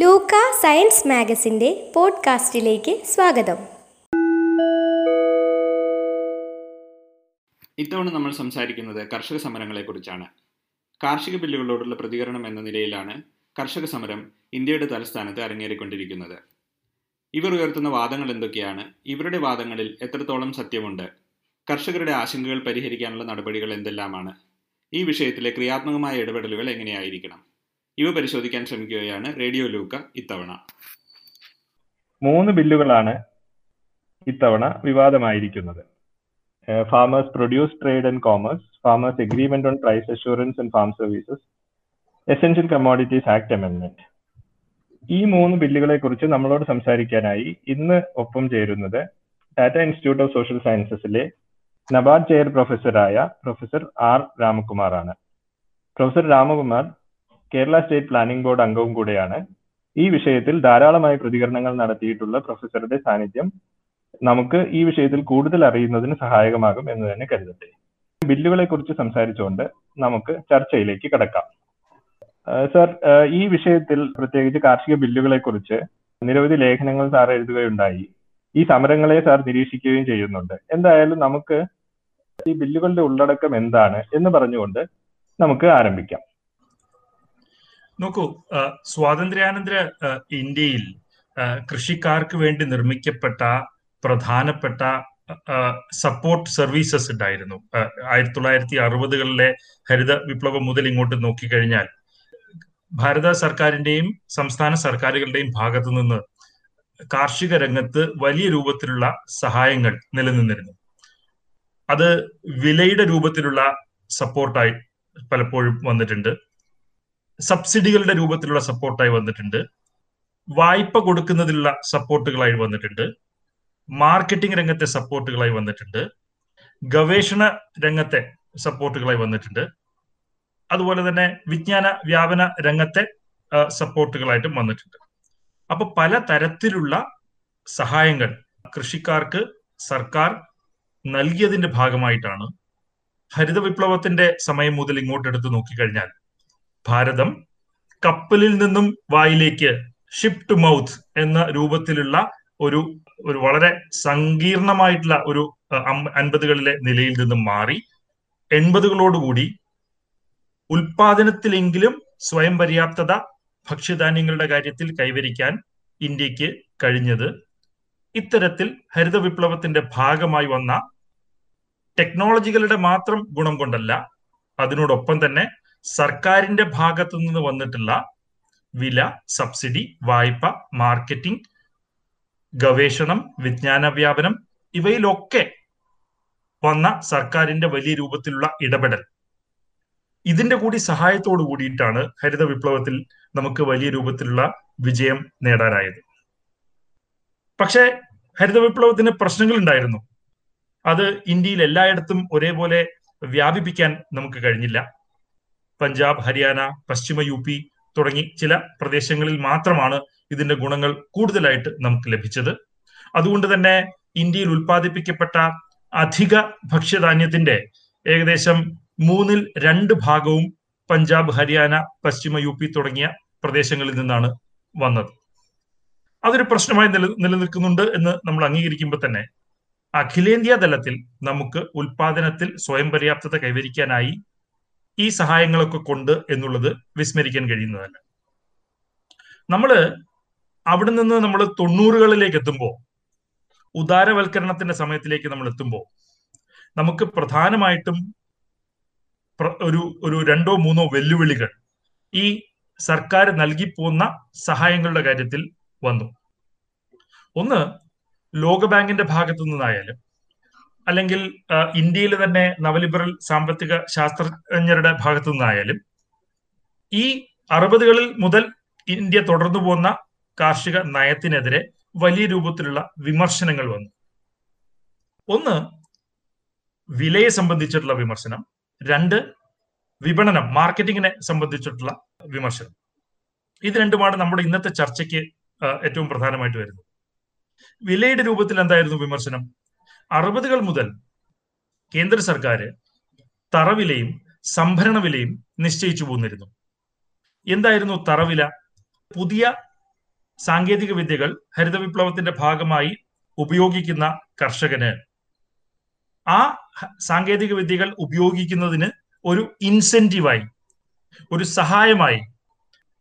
ലൂക്ക science മാഗസിന്റെ പോഡ്കാസ്റ്റിലേക്ക് സ്വാഗതം. ഇത്തവണ നമ്മൾ സംസാരിക്കുന്നത് കർഷക സമരങ്ങളെക്കുറിച്ചാണ് കാർഷിക ബില്ലുകളോടുള്ള പ്രതികരണം എന്ന നിലയിലാണ് കർഷക സമരം ഇന്ത്യയുടെ തലസ്ഥാനത്ത് അരങ്ങേറിക്കൊണ്ടിരിക്കുന്നത്. ഇവർ ഉയർത്തുന്ന വാദങ്ങൾ എന്തൊക്കെയാണ്? ഇവരുടെ വാദങ്ങളിൽ എത്രത്തോളം സത്യമുണ്ട്? കർഷകരുടെ ആശങ്കകൾ പരിഹരിക്കാനുള്ള നടപടികൾ എന്തെല്ലാമാണ്? ഈ വിഷയത്തിലെ ക്രിയാത്മകമായ ഇടപെടലുകൾ എങ്ങനെയായിരിക്കണം? ഇവ പരിശോധിക്കാൻ ശ്രമിക്കുകയാണ് റേഡിയോ ലൂക്ക ഇത്തവണ. മൂന്ന് ബില്ലുകളാണ് ഇത്തവണ വിവാദമായിരിക്കുന്നത്. Farmers produce trade and commerce farmers agreement on price assurance and farm services essential commodities act amendment ഈ മൂന്ന് ബില്ലുകളെ കുറിച്ച് നമ്മളോട് സംസാരിക്കാനായി ഇന്ന് ഒപ്പം ചേരുന്നത് ടാറ്റ ഇൻസ്റ്റിറ്റ്യൂട്ട് ഓഫ് സോഷ്യൽ സയൻസസിലെ നബാർഡ് ചെയർ പ്രൊഫസറായ professor R രാമകുമാറാണ്. Professor Ramakumar Kerala state planning board അംഗവും കൂടെയാണ്. ഈ വിഷയത്തിൽ ധാരാളമായ പ്രതികരണങ്ങൾ നടത്തിയിട്ടുള്ള പ്രൊഫസറുടെ സാന്നിധ്യം നമുക്ക് ഈ വിഷയത്തിൽ കൂടുതൽ അറിയുന്നതിന് സഹായകമാകും എന്ന് തന്നെ കരുതട്ടെ. ബില്ലുകളെ കുറിച്ച് സംസാരിച്ചുകൊണ്ട് നമുക്ക് ചർച്ചയിലേക്ക് കടക്കാം. സർ ഈ വിഷയത്തിൽ പ്രത്യേകിച്ച് കാർഷിക ബില്ലുകളെ കുറിച്ച് നിരവധി ലേഖനങ്ങൾ സാർ എഴുതുകയുണ്ടായി. ഈ സമരങ്ങളെ സാർ നിരീക്ഷിക്കുകയും ചെയ്യുന്നുണ്ട്. എന്തായാലും നമുക്ക് ഈ ബില്ലുകളുടെ ഉള്ളടക്കം എന്താണ് എന്ന് പറഞ്ഞുകൊണ്ട് നമുക്ക് ആരംഭിക്കാം. നോക്കൂ സ്വാതന്ത്ര്യാനന്തര ഇന്ത്യയിൽ കൃഷിക്കാർക്ക് വേണ്ടി നിർമ്മിക്കപ്പെട്ട പ്രധാനപ്പെട്ട സപ്പോർട്ട് സർവീസസ് ഉണ്ടായിരുന്നു. ആയിരത്തി തൊള്ളായിരത്തി അറുപതുകളിലെ ഹരിത വിപ്ലവം മുതൽ ഇങ്ങോട്ട് നോക്കിക്കഴിഞ്ഞാൽ ഭാരത സർക്കാരിന്റെയും സംസ്ഥാന സർക്കാരുകളുടെയും ഭാഗത്തു നിന്ന് കാർഷിക രംഗത്ത് വലിയ രൂപത്തിലുള്ള സഹായങ്ങൾ നിലനിന്നിരുന്നു. അത് വിലയുടെ രൂപത്തിലുള്ള സപ്പോർട്ടായി പലപ്പോഴും വന്നിട്ടുണ്ട്. സബ്സിഡികളുടെ രൂപത്തിലുള്ള സപ്പോർട്ടായി വന്നിട്ടുണ്ട്. വായ്പ കൊടുക്കുന്നതിലുള്ള സപ്പോർട്ടുകളായി വന്നിട്ടുണ്ട്. മാർക്കറ്റിംഗ് രംഗത്തെ സപ്പോർട്ടുകളായി വന്നിട്ടുണ്ട്. ഗവേഷണ രംഗത്തെ സപ്പോർട്ടുകളായി വന്നിട്ടുണ്ട്. അതുപോലെ തന്നെ വിജ്ഞാന വ്യാപന രംഗത്തെ സപ്പോർട്ടുകളായിട്ടും വന്നിട്ടുണ്ട്. അപ്പൊ പല തരത്തിലുള്ള സഹായങ്ങൾ കൃഷിക്കാർക്ക് സർക്കാർ നൽകിയതിന്റെ ഭാഗമായിട്ടാണ് ഹരിത വിപ്ലവത്തിന്റെ സമയം മുതൽ ഇങ്ങോട്ട് എടുത്ത് നോക്കിക്കഴിഞ്ഞാൽ ഭാരതം കപ്പലിൽ നിന്നും വായിലേക്ക് ഷിപ്പ് ടു മൗത്ത് എന്ന രൂപത്തിലുള്ള ഒരു ഒരു വളരെ സങ്കീർണമായിട്ടുള്ള ഒരു അൻപതുകളിലെ നിലയിൽ നിന്നും മാറി എൺപതുകളോടുകൂടി ഉൽപാദനത്തിലെങ്കിലും സ്വയം പര്യാപ്തത ഭക്ഷ്യധാന്യങ്ങളുടെ കാര്യത്തിൽ കൈവരിക്കാൻ ഇന്ത്യയ്ക്ക് കഴിഞ്ഞത് ഇത്തരത്തിൽ ഹരിത വിപ്ലവത്തിന്റെ ഭാഗമായി വന്ന ടെക്നോളജികളുടെ മാത്രം ഗുണം കൊണ്ടല്ല അതിനോടൊപ്പം തന്നെ സർക്കാരിന്റെ ഭാഗത്തു നിന്ന് വന്നിട്ടുള്ള വില സബ്സിഡി വായ്പ മാർക്കറ്റിംഗ് ഗവേഷണം വിജ്ഞാന വ്യാപനം ഇവയിലൊക്കെ വന്ന സർക്കാരിന്റെ വലിയ രൂപത്തിലുള്ള ഇടപെടൽ. ഇതിന്റെ കൂടി സഹായത്തോടു കൂടിയിട്ടാണ് ഹരിത വിപ്ലവത്തിൽ നമുക്ക് വലിയ രൂപത്തിലുള്ള വിജയം നേടാനായത്. പക്ഷേ ഹരിത വിപ്ലവത്തിന് പ്രശ്നങ്ങൾ ഉണ്ടായിരുന്നു അത് ഇന്ത്യയിൽ എല്ലായിടത്തും ഒരേപോലെ വ്യാപിപ്പിക്കാൻ നമുക്ക് കഴിഞ്ഞില്ല. പഞ്ചാബ് ഹരിയാന പശ്ചിമ യു പി തുടങ്ങി ചില പ്രദേശങ്ങളിൽ മാത്രമാണ് ഇതിന്റെ ഗുണങ്ങൾ കൂടുതലായിട്ട് നമുക്ക് ലഭിച്ചത്. അതുകൊണ്ട് തന്നെ ഇന്ത്യയിൽ ഉൽപ്പാദിപ്പിക്കപ്പെട്ട അധിക ഭക്ഷ്യധാന്യത്തിന്റെ ഏകദേശം മൂന്നിൽ രണ്ട് ഭാഗവും പഞ്ചാബ് ഹരിയാന പശ്ചിമ യു പി തുടങ്ങിയ പ്രദേശങ്ങളിൽ നിന്നാണ് വന്നത്. അതൊരു പ്രശ്നമായി നില നിലനിൽക്കുന്നുണ്ട് എന്ന് നമ്മൾ അംഗീകരിക്കുമ്പോൾ തന്നെ അഖിലേന്ത്യാ തലത്തിൽ നമുക്ക് ഉൽപാദനത്തിൽ സ്വയം പര്യാപ്തത കൈവരിക്കാനായി ഈ സഹായങ്ങളൊക്കെ കൊണ്ട് എന്നുള്ളത് വിസ്മരിക്കാൻ കഴിയുന്നതല്ല നമ്മൾ അവിടെ നിന്ന് നമ്മൾ തൊണ്ണൂറുകളിലേക്ക് എത്തുമ്പോൾ ഉദാരവൽക്കരണത്തിന്റെ സമയത്തിലേക്ക് നമ്മൾ എത്തുമ്പോൾ നമുക്ക് പ്രധാനമായിട്ടും ഒരു ഒരു രണ്ടോ മൂന്നോ വെല്ലുവിളികൾ ഈ സർക്കാർ നൽകി പോകുന്ന സഹായങ്ങളുടെ കാര്യത്തിൽ വന്നു. ഒന്ന് ലോകബാങ്കിന്റെ ഭാഗത്തു നിന്നായാലും അല്ലെങ്കിൽ ഇന്ത്യയിൽ തന്നെ നവലിബറൽ സാമ്പത്തിക ശാസ്ത്രജ്ഞരുടെ ഭാഗത്തു നിന്നായാലും ഈ അറുപതുകളിൽ മുതൽ ഇന്ത്യ തുടർന്നു പോകുന്ന കാർഷിക നയത്തിനെതിരെ വലിയ രൂപത്തിലുള്ള വിമർശനങ്ങൾ വന്നു. ഒന്ന് വിലയെ സംബന്ധിച്ചിട്ടുള്ള വിമർശനം. രണ്ട് വിപണനം മാർക്കറ്റിങ്ങിനെ സംബന്ധിച്ചിട്ടുള്ള വിമർശനം. ഇത് രണ്ടുമാണ് നമ്മുടെ ഇന്നത്തെ ചർച്ചയ്ക്ക് ഏറ്റവും പ്രധാനമായിട്ട് വരുന്നത്. വിലയുടെ രൂപത്തിൽ എന്തായിരുന്നു വിമർശനം? അറുപതുകൾ മുതൽ കേന്ദ്ര സർക്കാർ തറവിലയും സംഭരണ വിലയും നിശ്ചയിച്ചു പോന്നിരുന്നു. എന്തായിരുന്നു തറവില? പുതിയ സാങ്കേതിക വിദ്യകൾ ഹരിത വിപ്ലവത്തിന്റെ ഭാഗമായി ഉപയോഗിക്കുന്ന കർഷകന്. ആ സാങ്കേതിക വിദ്യകൾ ഉപയോഗിക്കുന്നതിന് ഒരു ഇൻസെന്റീവായി ഒരു സഹായമായി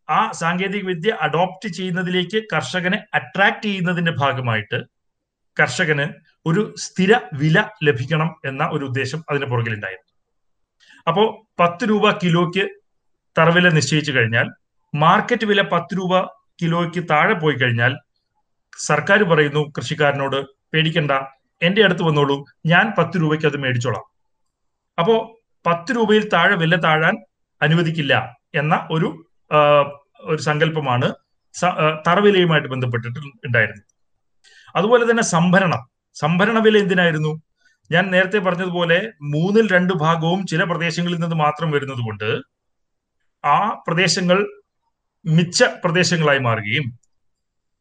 ആ സാങ്കേതിക വിദ്യ അഡോപ്റ്റ് ചെയ്യുന്നതിലേക്ക് കർഷകനെ അട്രാക്ട് ചെയ്യുന്നതിന്റെ ഭാഗമായിട്ട് കർഷകന് ഒരു സ്ഥിര വില ലഭിക്കണം എന്ന ഒരു ഉദ്ദേശം അതിന് പുറകിലുണ്ടായിരുന്നു. അപ്പോ പത്ത് രൂപ കിലോയ്ക്ക് തറവില നിശ്ചയിച്ചു കഴിഞ്ഞാൽ മാർക്കറ്റ് വില പത്ത് രൂപ കിലോയ്ക്ക് താഴെ പോയി കഴിഞ്ഞാൽ സർക്കാർ പറയുന്നു കൃഷിക്കാരനോട് പേടിക്കണ്ട എന്റെ അടുത്ത് വന്നോളൂ ഞാൻ പത്ത് രൂപയ്ക്ക് അത് മേടിച്ചോളാം. അപ്പോ പത്ത് രൂപയിൽ താഴെ വില താഴാൻ അനുവദിക്കില്ല എന്ന ഒരു ഒരു സങ്കല്പമാണ് തറവിലയുമായിട്ട് ബന്ധപ്പെട്ടിട്ട് ഉണ്ടായിരുന്നത്. അതുപോലെ തന്നെ സംഭരണം. സംഭരണ വില എന്തിനായിരുന്നു? ഞാൻ നേരത്തെ പറഞ്ഞതുപോലെ മൂന്നിൽ രണ്ട് ഭാഗവും ചില പ്രദേശങ്ങളിൽ നിന്ന് മാത്രം വരുന്നത് കൊണ്ട് ആ പ്രദേശങ്ങൾ മിച്ച പ്രദേശങ്ങളായി മാറുകയും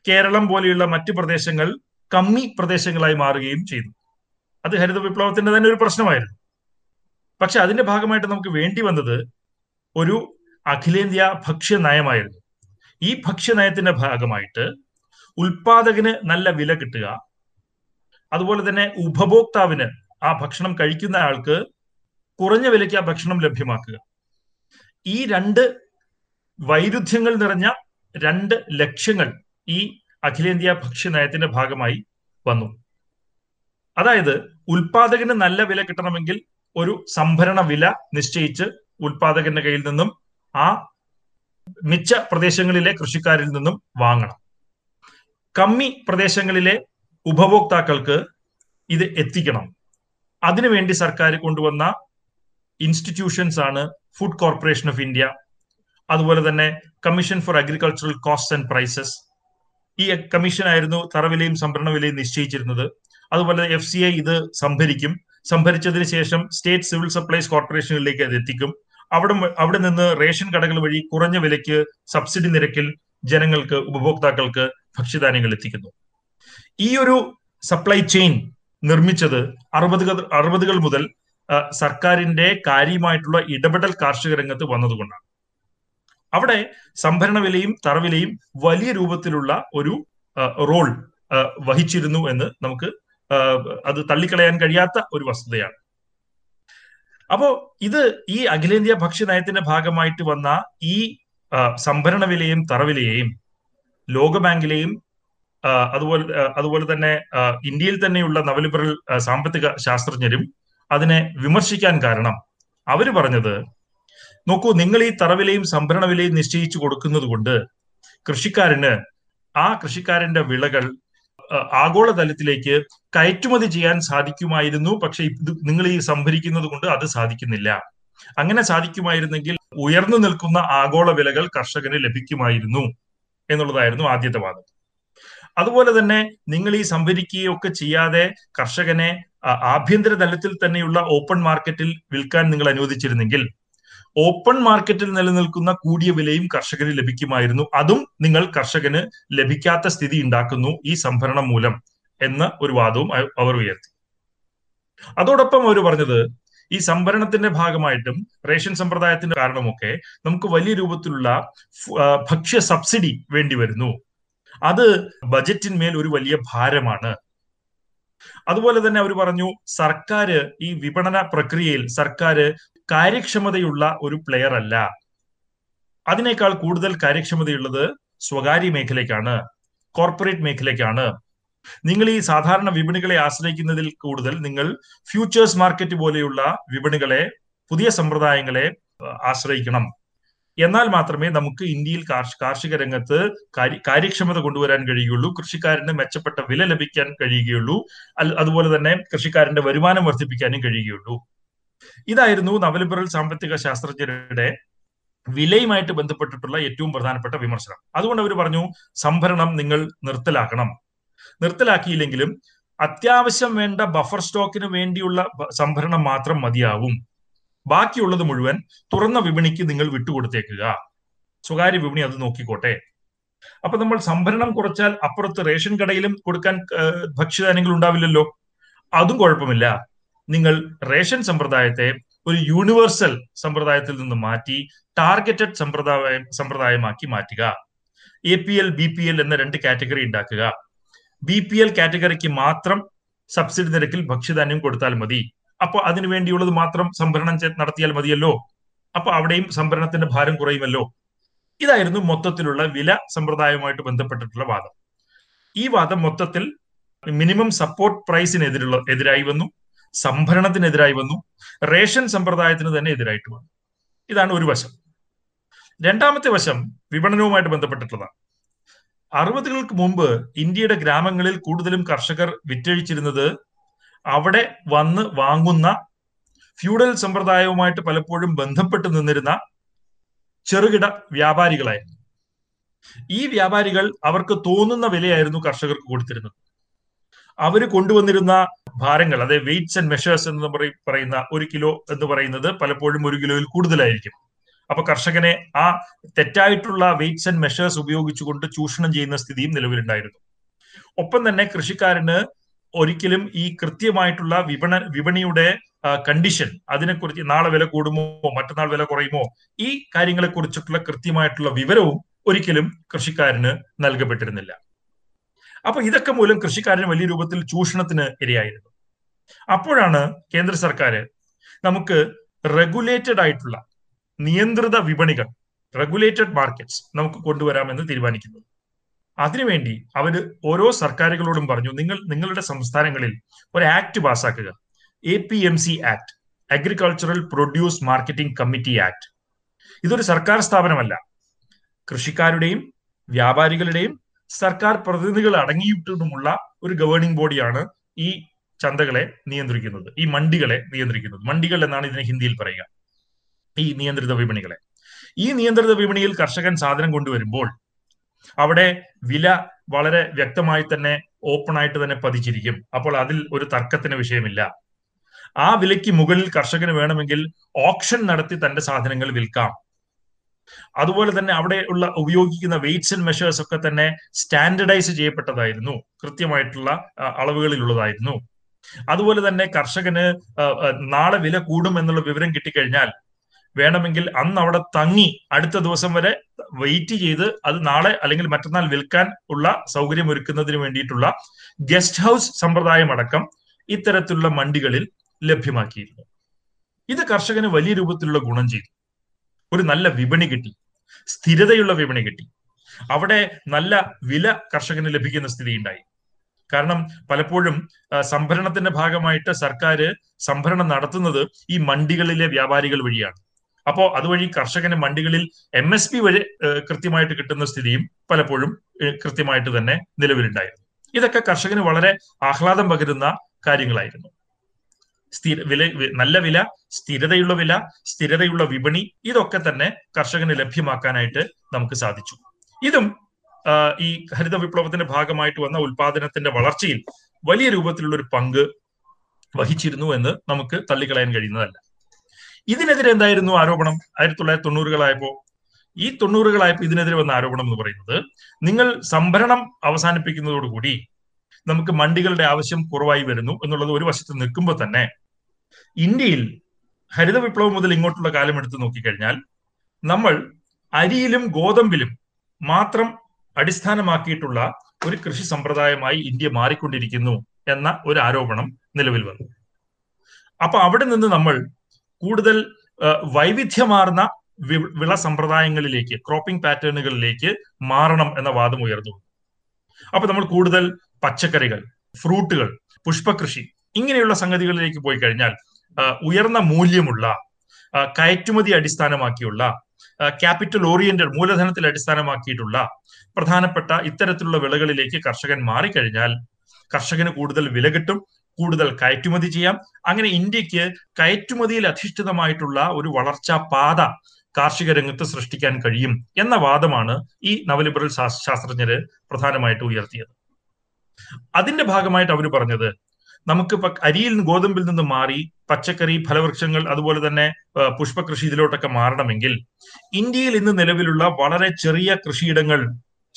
കേരളം പോലെയുള്ള മറ്റു പ്രദേശങ്ങൾ കമ്മി പ്രദേശങ്ങളായി മാറുകയും ചെയ്തു. അത് ഹരിത വിപ്ലവത്തിന്റെ തന്നെ ഒരു പ്രശ്നമായിരുന്നു. പക്ഷെ അതിന്റെ ഭാഗമായിട്ട് നമുക്ക് വേണ്ടി വന്നത് ഒരു അഖിലേന്ത്യാ ഭക്ഷ്യ നയമായിരുന്നു. ഈ ഭക്ഷ്യ നയത്തിന്റെ ഭാഗമായിട്ട് ഉൽപാദകന് നല്ല വില കിട്ടുക അതുപോലെ തന്നെ ഉപഭോക്താവിന് ആ ഭക്ഷണം കഴിക്കുന്ന ആൾക്ക് കുറഞ്ഞ വിലയ്ക്ക് ആ ഭക്ഷണം ലഭ്യമാക്കുക. ഈ രണ്ട് വൈരുദ്ധ്യങ്ങൾ നിറഞ്ഞ രണ്ട് ലക്ഷ്യങ്ങൾ ഈ അഖിലേന്ത്യാ ഭക്ഷ്യ നയത്തിന്റെ ഭാഗമായി വന്നു. അതായത് ഉൽപാദകന് നല്ല വില കിട്ടണമെങ്കിൽ ഒരു സംഭരണ വില നിശ്ചയിച്ച് ഉൽപാദകന്റെ കയ്യിൽ നിന്നും ആ മിച്ച പ്രദേശങ്ങളിലെ കൃഷിക്കാരിൽ നിന്നും വാങ്ങണം. കമ്മി പ്രദേശങ്ങളിലെ ഉപഭോക്താക്കൾക്ക് ഇത് എത്തിക്കണം. അതിനുവേണ്ടി സർക്കാർ കൊണ്ടുവന്ന ഇൻസ്റ്റിറ്റ്യൂഷൻസ് ആണ് ഫുഡ് കോർപ്പറേഷൻ ഓഫ് ഇന്ത്യ അതുപോലെ തന്നെ commission for agricultural cost and prices ഈ കമ്മീഷൻ ആയിരുന്നു തറവിലയും സംഭരണ വിലയും നിശ്ചയിച്ചിരുന്നത്. അതുപോലെ എഫ് സി ഐ ഇത് സംഭരിക്കും. സംഭരിച്ചതിന് ശേഷം സ്റ്റേറ്റ് സിവിൽ സപ്ലൈസ് കോർപ്പറേഷനിലേക്ക് അത് എത്തിക്കും. അവിടെ അവിടെ നിന്ന് റേഷൻ കടകൾ വഴി കുറഞ്ഞ വിലയ്ക്ക് സബ്സിഡി നിരക്കിൽ ജനങ്ങൾക്ക് ഉപഭോക്താക്കൾക്ക് ഭക്ഷ്യധാന്യങ്ങൾ എത്തിക്കുന്നു. ഈ ഒരു സപ്ലൈ ചെയിൻ നിർമ്മിച്ചത് അറുപതുകൾ അറുപതുകൾ മുതൽ സർക്കാരിന്റെ കാര്യമായിട്ടുള്ള ഇടപെടൽ കാർഷിക രംഗത്ത് വന്നതുകൊണ്ടാണ്. അവിടെ സംഭരണ വിലയും തറവിലയും വലിയ രൂപത്തിലുള്ള ഒരു റോൾ വഹിച്ചിരുന്നു എന്ന് നമുക്ക് അത് തള്ളിക്കളയാൻ കഴിയാത്ത ഒരു വസ്തുതയാണ്. അപ്പോ ഇത് ഈ അഖിലേന്ത്യാ ഭക്ഷ്യ നയത്തിന്റെ ഭാഗമായിട്ട് വന്ന ഈ സംഭരണ വിലയും തറവിലയെയും ലോകബാങ്കിലെയും അതുപോലെ അതുപോലെ തന്നെ ഇന്ത്യയിൽ തന്നെയുള്ള നവലിബറൽ സാമ്പത്തിക ശാസ്ത്രജ്ഞരും അതിനെ വിമർശിക്കാൻ കാരണം അവർ പറഞ്ഞത് നോക്കൂ നിങ്ങൾ ഈ തറവിലയും സംഭരണ വിലയും നിശ്ചയിച്ചു കൊടുക്കുന്നത് കൊണ്ട് കൃഷിക്കാരന് ആ കൃഷിക്കാരന്റെ വിളകൾ ആഗോളതലത്തിലേക്ക് കയറ്റുമതി ചെയ്യാൻ സാധിക്കുമായിരുന്നു. പക്ഷെ ഇത് നിങ്ങൾ ഈ സംഭരിക്കുന്നത് കൊണ്ട് അത് സാധിക്കുന്നില്ല. അങ്ങനെ സാധിക്കുമായിരുന്നെങ്കിൽ ഉയർന്നു നിൽക്കുന്ന ആഗോള വിലകൾ കർഷകന് ലഭിക്കുമായിരുന്നു എന്നുള്ളതായിരുന്നു ആദ്യത്തെ വാദം. അതുപോലെ തന്നെ നിങ്ങൾ ഈ സംഭരിക്കുകയൊക്കെ ചെയ്യാതെ കർഷകനെ ആഭ്യന്തര തലത്തിൽ തന്നെയുള്ള ഓപ്പൺ മാർക്കറ്റിൽ വിൽക്കാൻ നിങ്ങൾ അനുവദിച്ചിരുന്നെങ്കിൽ ഓപ്പൺ മാർക്കറ്റിൽ നിലനിൽക്കുന്ന കൂടിയ വിലയും കർഷകന് ലഭിക്കുമായിരുന്നു. അതും നിങ്ങൾ കർഷകന് ലഭിക്കാത്ത സ്ഥിതി ഉണ്ടാക്കുന്നു ഈ സംഭരണം മൂലം എന്ന ഒരു വാദവും അവർ ഉയർത്തി. അതോടൊപ്പം അവർ പറഞ്ഞത് ഈ സംഭരണത്തിന്റെ ഭാഗമായിട്ടും റേഷൻ സമ്പ്രദായത്തിന്റെ കാരണമൊക്കെ നമുക്ക് വലിയ രൂപത്തിലുള്ള ഭക്ഷ്യ സബ്സിഡി വേണ്ടി വരുന്നു. അത് ബജറ്റിന്മേൽ ഒരു വലിയ ഭാരമാണ്. അതുപോലെ തന്നെ അവർ പറഞ്ഞു സർക്കാർ ഈ വിപണന പ്രക്രിയയിൽ സർക്കാർ കാര്യക്ഷമതയുള്ള ഒരു പ്ലെയർ അല്ല. അതിനേക്കാൾ കൂടുതൽ കാര്യക്ഷമതയുള്ളത് സ്വകാര്യ മേഖലയ്ക്കാണ് കോർപ്പറേറ്റ് മേഖലയ്ക്കാണ്. നിങ്ങൾ ഈ സാധാരണ വിപണികളെ ആശ്രയിക്കുന്നതിൽ കൂടുതൽ നിങ്ങൾ ഫ്യൂച്ചേഴ്സ് മാർക്കറ്റ് പോലെയുള്ള വിപണികളെ പുതിയ സമ്പ്രദായങ്ങളെ ആശ്രയിക്കണം. എന്നാൽ മാത്രമേ നമുക്ക് ഇന്ത്യയിൽ കാർഷിക രംഗത്ത് കാര്യക്ഷമത കൊണ്ടുവരാൻ കഴിയുകയുള്ളൂ. കൃഷിക്കാരന് മെച്ചപ്പെട്ട വില ലഭിക്കാൻ കഴിയുകയുള്ളൂ. അതുപോലെ തന്നെ കൃഷിക്കാരന്റെ വരുമാനം വർദ്ധിപ്പിക്കാനും കഴിയുകയുള്ളൂ. ഇതായിരുന്നു നവലിബറൽ സാമ്പത്തിക ശാസ്ത്രജ്ഞരുടെ വിലയുമായിട്ട് ബന്ധപ്പെട്ടിട്ടുള്ള ഏറ്റവും പ്രധാനപ്പെട്ട വിമർശനം. അതുകൊണ്ട് അവർ പറഞ്ഞു സംഭരണം നിങ്ങൾ നിർത്തലാക്കണം. നിർത്തലാക്കിയില്ലെങ്കിലും അത്യാവശ്യം വേണ്ട ബഫർ സ്റ്റോക്കിന് വേണ്ടിയുള്ള സംഭരണം മാത്രം മതിയാവും. ബാക്കിയുള്ളത് മുഴുവൻ തുറന്ന വിപണിക്ക് നിങ്ങൾ വിട്ടുകൊടുത്തേക്കുക. സ്വകാര്യ വിപണി അത് നോക്കിക്കോട്ടെ. അപ്പൊ നമ്മൾ സംഭരണം കുറച്ചാൽ അപ്പുറത്ത് റേഷൻ കടയിലും കൊടുക്കാൻ ഭക്ഷ്യധാന്യങ്ങൾ ഉണ്ടാവില്ലല്ലോ? അതും കുഴപ്പമില്ല. നിങ്ങൾ റേഷൻ സമ്പ്രദായത്തെ ഒരു യൂണിവേഴ്സൽ സമ്പ്രദായത്തിൽ നിന്ന് മാറ്റി ടാർഗറ്റഡ് സമ്പ്രദായം സമ്പ്രദായമാക്കി മാറ്റുക. A P L B P L എന്ന രണ്ട് കാറ്റഗറി ഉണ്ടാക്കുക. ബി പി എൽ കാറ്റഗറിക്ക് മാത്രം സബ്സിഡി നിരക്കിൽ ഭക്ഷ്യധാന്യം കൊടുത്താൽ മതി. അപ്പോൾ അതിനു വേണ്ടിയുള്ളത് മാത്രം സംഭരണം നടത്തിയാൽ മതിയല്ലോ. അപ്പൊ അവിടെയും സംഭരണത്തിന്റെ ഭാരം കുറയുമല്ലോ. ഇതായിരുന്നു മൊത്തത്തിലുള്ള വില സമ്പ്രദായവുമായിട്ട് ബന്ധപ്പെട്ടിട്ടുള്ള വാദം. ഈ വാദം മൊത്തത്തിൽ മിനിമം സപ്പോർട്ട് പ്രൈസിനെതിരുള്ള എതിരായി വന്നു. സംഭരണത്തിനെതിരായി വന്നു. റേഷൻ സമ്പ്രദായത്തിന് തന്നെ എതിരായിട്ട് വന്നു. ഇതാണ് ഒരു വശം. രണ്ടാമത്തെ വശം വിപണനവുമായിട്ട് ബന്ധപ്പെട്ടിട്ടുള്ളതാണ്. അറുപതുകൾക്ക് മുമ്പ് ഇന്ത്യയുടെ ഗ്രാമങ്ങളിൽ കൂടുതലും കർഷകർ വിറ്റഴിച്ചിരുന്നത് അവിടെ വന്ന് വാങ്ങുന്ന ഫ്യൂഡൽ സമ്പ്രദായവുമായിട്ട് പലപ്പോഴും ബന്ധപ്പെട്ട് നിന്നിരുന്ന ചെറുകിട വ്യാപാരികളായിരുന്നു. ഈ വ്യാപാരികൾ അവർക്ക് തോന്നുന്ന വിലയായിരുന്നു കർഷകർക്ക് കൊടുത്തിരുന്നത്. അവർ കൊണ്ടുവന്നിരുന്ന ഭാരങ്ങൾ അതായത് വെയിറ്റ്സ് ആൻഡ് മെഷേഴ്സ് എന്ന് പറയുന്ന ഒരു കിലോ എന്ന് പറയുന്നത് പലപ്പോഴും ഒരു കിലോയിൽ കൂടുതലായിരിക്കും. അപ്പൊ കർഷകനെ ആ തെറ്റായിട്ടുള്ള വെയിറ്റ്സ് ആൻഡ് മെഷേഴ്സ് ഉപയോഗിച്ചുകൊണ്ട് ചൂഷണം ചെയ്യുന്ന സ്ഥിതിയും നിലവിലുണ്ടായിരുന്നു. ഒപ്പം തന്നെ കൃഷിക്കാരന് ഒരിക്കലും ഈ കൃത്യമായിട്ടുള്ള വിപണ വിപണിയുടെ കണ്ടീഷൻ അതിനെക്കുറിച്ച് നാളെ വില കൂടുമോ മറ്റന്നാൾ വില കുറയുമോ ഈ കാര്യങ്ങളെ കുറിച്ചിട്ടുള്ള കൃത്യമായിട്ടുള്ള വിവരവും ഒരിക്കലും കൃഷിക്കാരന് നൽകപ്പെട്ടിരുന്നില്ല. അപ്പൊ ഇതൊക്കെ മൂലം കൃഷിക്കാരന് വലിയ രൂപത്തിൽ ചൂഷണത്തിന് ഇരയായിരുന്നു. അപ്പോഴാണ് കേന്ദ്ര സർക്കാർ നമുക്ക് റെഗുലേറ്റഡ് ആയിട്ടുള്ള നിയന്ത്രിത വിപണികൾ റെഗുലേറ്റഡ് മാർക്കറ്റ്സ് നമുക്ക് കൊണ്ടുവരാമെന്ന് തീരുമാനിക്കുന്നത്. അതിനുവേണ്ടി അവർ ഓരോ സർക്കാരുകളോടും പറഞ്ഞു നിങ്ങൾ നിങ്ങളുടെ സംസ്ഥാനങ്ങളിൽ ഒരു act പാസ്സാക്കുക. A P M C act agricultural produce marketing committee act ഇതൊരു സർക്കാർ സ്ഥാപനമല്ല. കൃഷിക്കാരുടെയും വ്യാപാരികളുടെയും സർക്കാർ പ്രതിനിധികൾ അടങ്ങിയിട്ടുമുള്ള ഒരു ഗവേണിംഗ് ബോഡിയാണ് ഈ ചന്തകളെ നിയന്ത്രിക്കുന്നത് ഈ മണ്ടികളെ നിയന്ത്രിക്കുന്നത്. മണ്ടികൾ എന്നാണ് ഇതിനെ ഹിന്ദിയിൽ പറയുക. ഈ നിയന്ത്രിത വിപണികളെ. ഈ നിയന്ത്രിത വിപണിയിൽ കർഷകൻ സാധനം കൊണ്ടുവരുമ്പോൾ അവിടെ വില വളരെ വ്യക്തമായി തന്നെ ഓപ്പൺ ആയിട്ട് തന്നെ പതിച്ചിരിക്കും. അപ്പോൾ അതിൽ ഒരു തർക്കത്തിന് വിഷയമില്ല. ആ വിലയ്ക്ക് മുകളിൽ കർഷകന് വേണമെങ്കിൽ ഓപ്ഷൻ നടത്തി തന്റെ സാധനങ്ങൾ വിൽക്കാം. അതുപോലെ തന്നെ അവിടെ ഉള്ള ഉപയോഗിക്കുന്ന വെയിറ്റ്സ് ആൻഡ് മെഷേഴ്സ് ഒക്കെ തന്നെ സ്റ്റാൻഡർഡൈസ് ചെയ്യപ്പെട്ടതായിരുന്നു. കൃത്യമായിട്ടുള്ള അളവുകളിലുള്ളതായിരുന്നു. അതുപോലെ തന്നെ കർഷകന് നാളെ വില കൂടും എന്നുള്ള വിവരം കിട്ടിക്കഴിഞ്ഞാൽ വേണമെങ്കിൽ അന്ന് അവിടെ തങ്ങി അടുത്ത ദിവസം വരെ വെയിറ്റ് ചെയ്ത് അത് നാളെ അല്ലെങ്കിൽ മറ്റന്നാൾ വിൽക്കാൻ ഉള്ള സൗകര്യം ഒരുക്കുന്നതിന് വേണ്ടിയിട്ടുള്ള ഗസ്റ്റ് ഹൗസ് സമ്പ്രദായം അടക്കം ഇത്തരത്തിലുള്ള മണ്ടികളിൽ ലഭ്യമാക്കിയിരുന്നു. ഇത് കർഷകന് വലിയ രൂപത്തിലുള്ള ഗുണം ചെയ്തു. ഒരു നല്ല വിപണി കിട്ടി. സ്ഥിരതയുള്ള വിപണി കിട്ടി. അവിടെ നല്ല വില കർഷകന് ലഭിക്കുന്ന സ്ഥിതി ഉണ്ടായി. കാരണം പലപ്പോഴും സംഭരണത്തിന്റെ ഭാഗമായിട്ട് സർക്കാർ സംഭരണം നടത്തുന്നത് ഈ മണ്ടികളിലെ വ്യാപാരികൾ വഴിയാണ്. അപ്പോ അതുവഴി കർഷകന് മണ്ടികളിൽ എം എസ് പി വഴി കൃത്യമായിട്ട് കിട്ടുന്ന സ്ഥിതിയും പലപ്പോഴും കൃത്യമായിട്ട് തന്നെ നിലവിലുണ്ടായിരുന്നു. ഇതൊക്കെ കർഷകന് വളരെ ആഹ്ലാദം പകരുന്ന കാര്യങ്ങളായിരുന്നു. സ്ഥിര വില നല്ല വില സ്ഥിരതയുള്ള വില സ്ഥിരതയുള്ള വിപണി ഇതൊക്കെ തന്നെ കർഷകന് ലഭ്യമാക്കാനായിട്ട് നമുക്ക് സാധിച്ചു. ഇതും ഈ ഹരിത വിപ്ലവത്തിന്റെ ഭാഗമായിട്ട് വന്ന ഉൽപാദനത്തിന്റെ വളർച്ചയിൽ വലിയ രൂപത്തിലുള്ള ഒരു പങ്ക് വഹിച്ചിരുന്നു എന്ന് നമുക്ക് തള്ളിക്കളയാൻ കഴിയുന്നതല്ല. ഇതിനെതിരെ എന്തായിരുന്നു ആരോപണം? ആയിരത്തി തൊള്ളായിരത്തി തൊണ്ണൂറുകളായപ്പോ ഈ തൊണ്ണൂറുകളായപ്പോ ഇതിനെതിരെ വന്ന ആരോപണം എന്ന് പറയുന്നത് നിങ്ങൾ സംഭരണം അവസാനിപ്പിക്കുന്നതോടുകൂടി നമുക്ക് മണ്ടികളുടെ ആവശ്യം കുറവായി വരുന്നു എന്നുള്ളത് ഒരു വശത്ത് നിൽക്കുമ്പോൾ തന്നെ ഇന്ത്യയിൽ ഹരിത വിപ്ലവം മുതൽ ഇങ്ങോട്ടുള്ള കാലം എടുത്തു നോക്കിക്കഴിഞ്ഞാൽ നമ്മൾ അരിയിലും ഗോതമ്പിലും മാത്രം അടിസ്ഥാനമാക്കിയിട്ടുള്ള ഒരു കൃഷി സമ്പ്രദായമായി ഇന്ത്യ മാറിക്കൊണ്ടിരിക്കുന്നു എന്ന ഒരു ആരോപണം നിലവിൽ വന്നു. അപ്പൊ അവിടെ നിന്ന് നമ്മൾ കൂടുതൽ വൈവിധ്യമാർന്ന വിള സമ്പ്രദായങ്ങളിലേക്ക് ക്രോപ്പിംഗ് പാറ്റേണുകളിലേക്ക് മാറണം എന്ന വാദം ഉയർന്നു. അപ്പൊ നമ്മൾ കൂടുതൽ പച്ചക്കറികൾ ഫ്രൂട്ടുകൾ പുഷ്പകൃഷി ഇങ്ങനെയുള്ള സംഗതികളിലേക്ക് പോയി കഴിഞ്ഞാൽ ഉയർന്ന മൂല്യമുള്ള കയറ്റുമതി അടിസ്ഥാനമാക്കിയുള്ള ക്യാപിറ്റൽ ഓറിയന്റഡ് മൂലധനത്തിൽ അടിസ്ഥാനമാക്കിയിട്ടുള്ള പ്രധാനപ്പെട്ട ഇത്തരത്തിലുള്ള വിളകളിലേക്ക് കർഷകൻ മാറിക്കഴിഞ്ഞാൽ കർഷകന് കൂടുതൽ വില കിട്ടും കൂടുതൽ കയറ്റുമതി ചെയ്യാം. അങ്ങനെ ഇന്ത്യയ്ക്ക് കയറ്റുമതിയിൽ അധിഷ്ഠിതമായിട്ടുള്ള ഒരു വളർച്ചാ പാത കാർഷിക രംഗത്ത് സൃഷ്ടിക്കാൻ കഴിയും എന്ന വാദമാണ് ഈ നവലിബറൽ ശാസ്ത്രജ്ഞര് പ്രധാനമായിട്ട് ഉയർത്തിയത്. അതിന്റെ ഭാഗമായിട്ട് അവർ പറഞ്ഞത് നമുക്ക് അരിയിൽ നിന്ന് ഗോതമ്പിൽ നിന്ന് മാറി പച്ചക്കറി ഫലവൃക്ഷങ്ങൾ അതുപോലെ തന്നെ പുഷ്പകൃഷി ഇതിലോട്ടൊക്കെ മാറണമെങ്കിൽ ഇന്ത്യയിൽ ഇന്ന് നിലവിലുള്ള വളരെ ചെറിയ കൃഷിയിടങ്ങൾ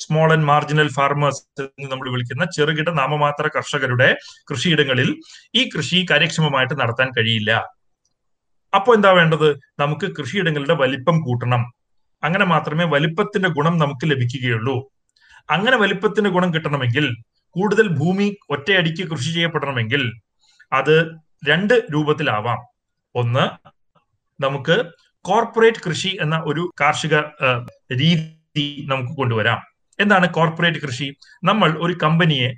സ്മോൾ ആൻഡ് മാർജിനൽ ഫാർമേഴ്സ് എന്ന് നമ്മൾ വിളിക്കുന്ന ചെറുകിട നാമമാത്ര കർഷകരുടെ കൃഷിയിടങ്ങളിൽ ഈ കൃഷി കാര്യക്ഷമമായിട്ട് നടത്താൻ കഴിയില്ല. അപ്പോൾ എന്താ വേണ്ടത്? നമുക്ക് കൃഷിയിടങ്ങളുടെ വലിപ്പം കൂട്ടണം. അങ്ങനെ മാത്രമേ വലിപ്പത്തിന്റെ ഗുണം നമുക്ക് ലഭിക്കുകയുള്ളൂ. അങ്ങനെ വലിപ്പത്തിന്റെ ഗുണം കിട്ടണമെങ്കിൽ കൂടുതൽ ഭൂമി ഒറ്റയടിക്ക് കൃഷി ചെയ്യപ്പെടണമെങ്കിൽ അത് രണ്ട് രൂപത്തിലാവാം. ഒന്ന് നമുക്ക് കോർപ്പറേറ്റ് കൃഷി എന്ന ഒരു കാർഷിക രീതി നമുക്ക് കൊണ്ടുവരാം. എന്താണ് കോർപ്പറേറ്റ് കൃഷി? നമ്മൾ ഒരു കമ്പനിയെ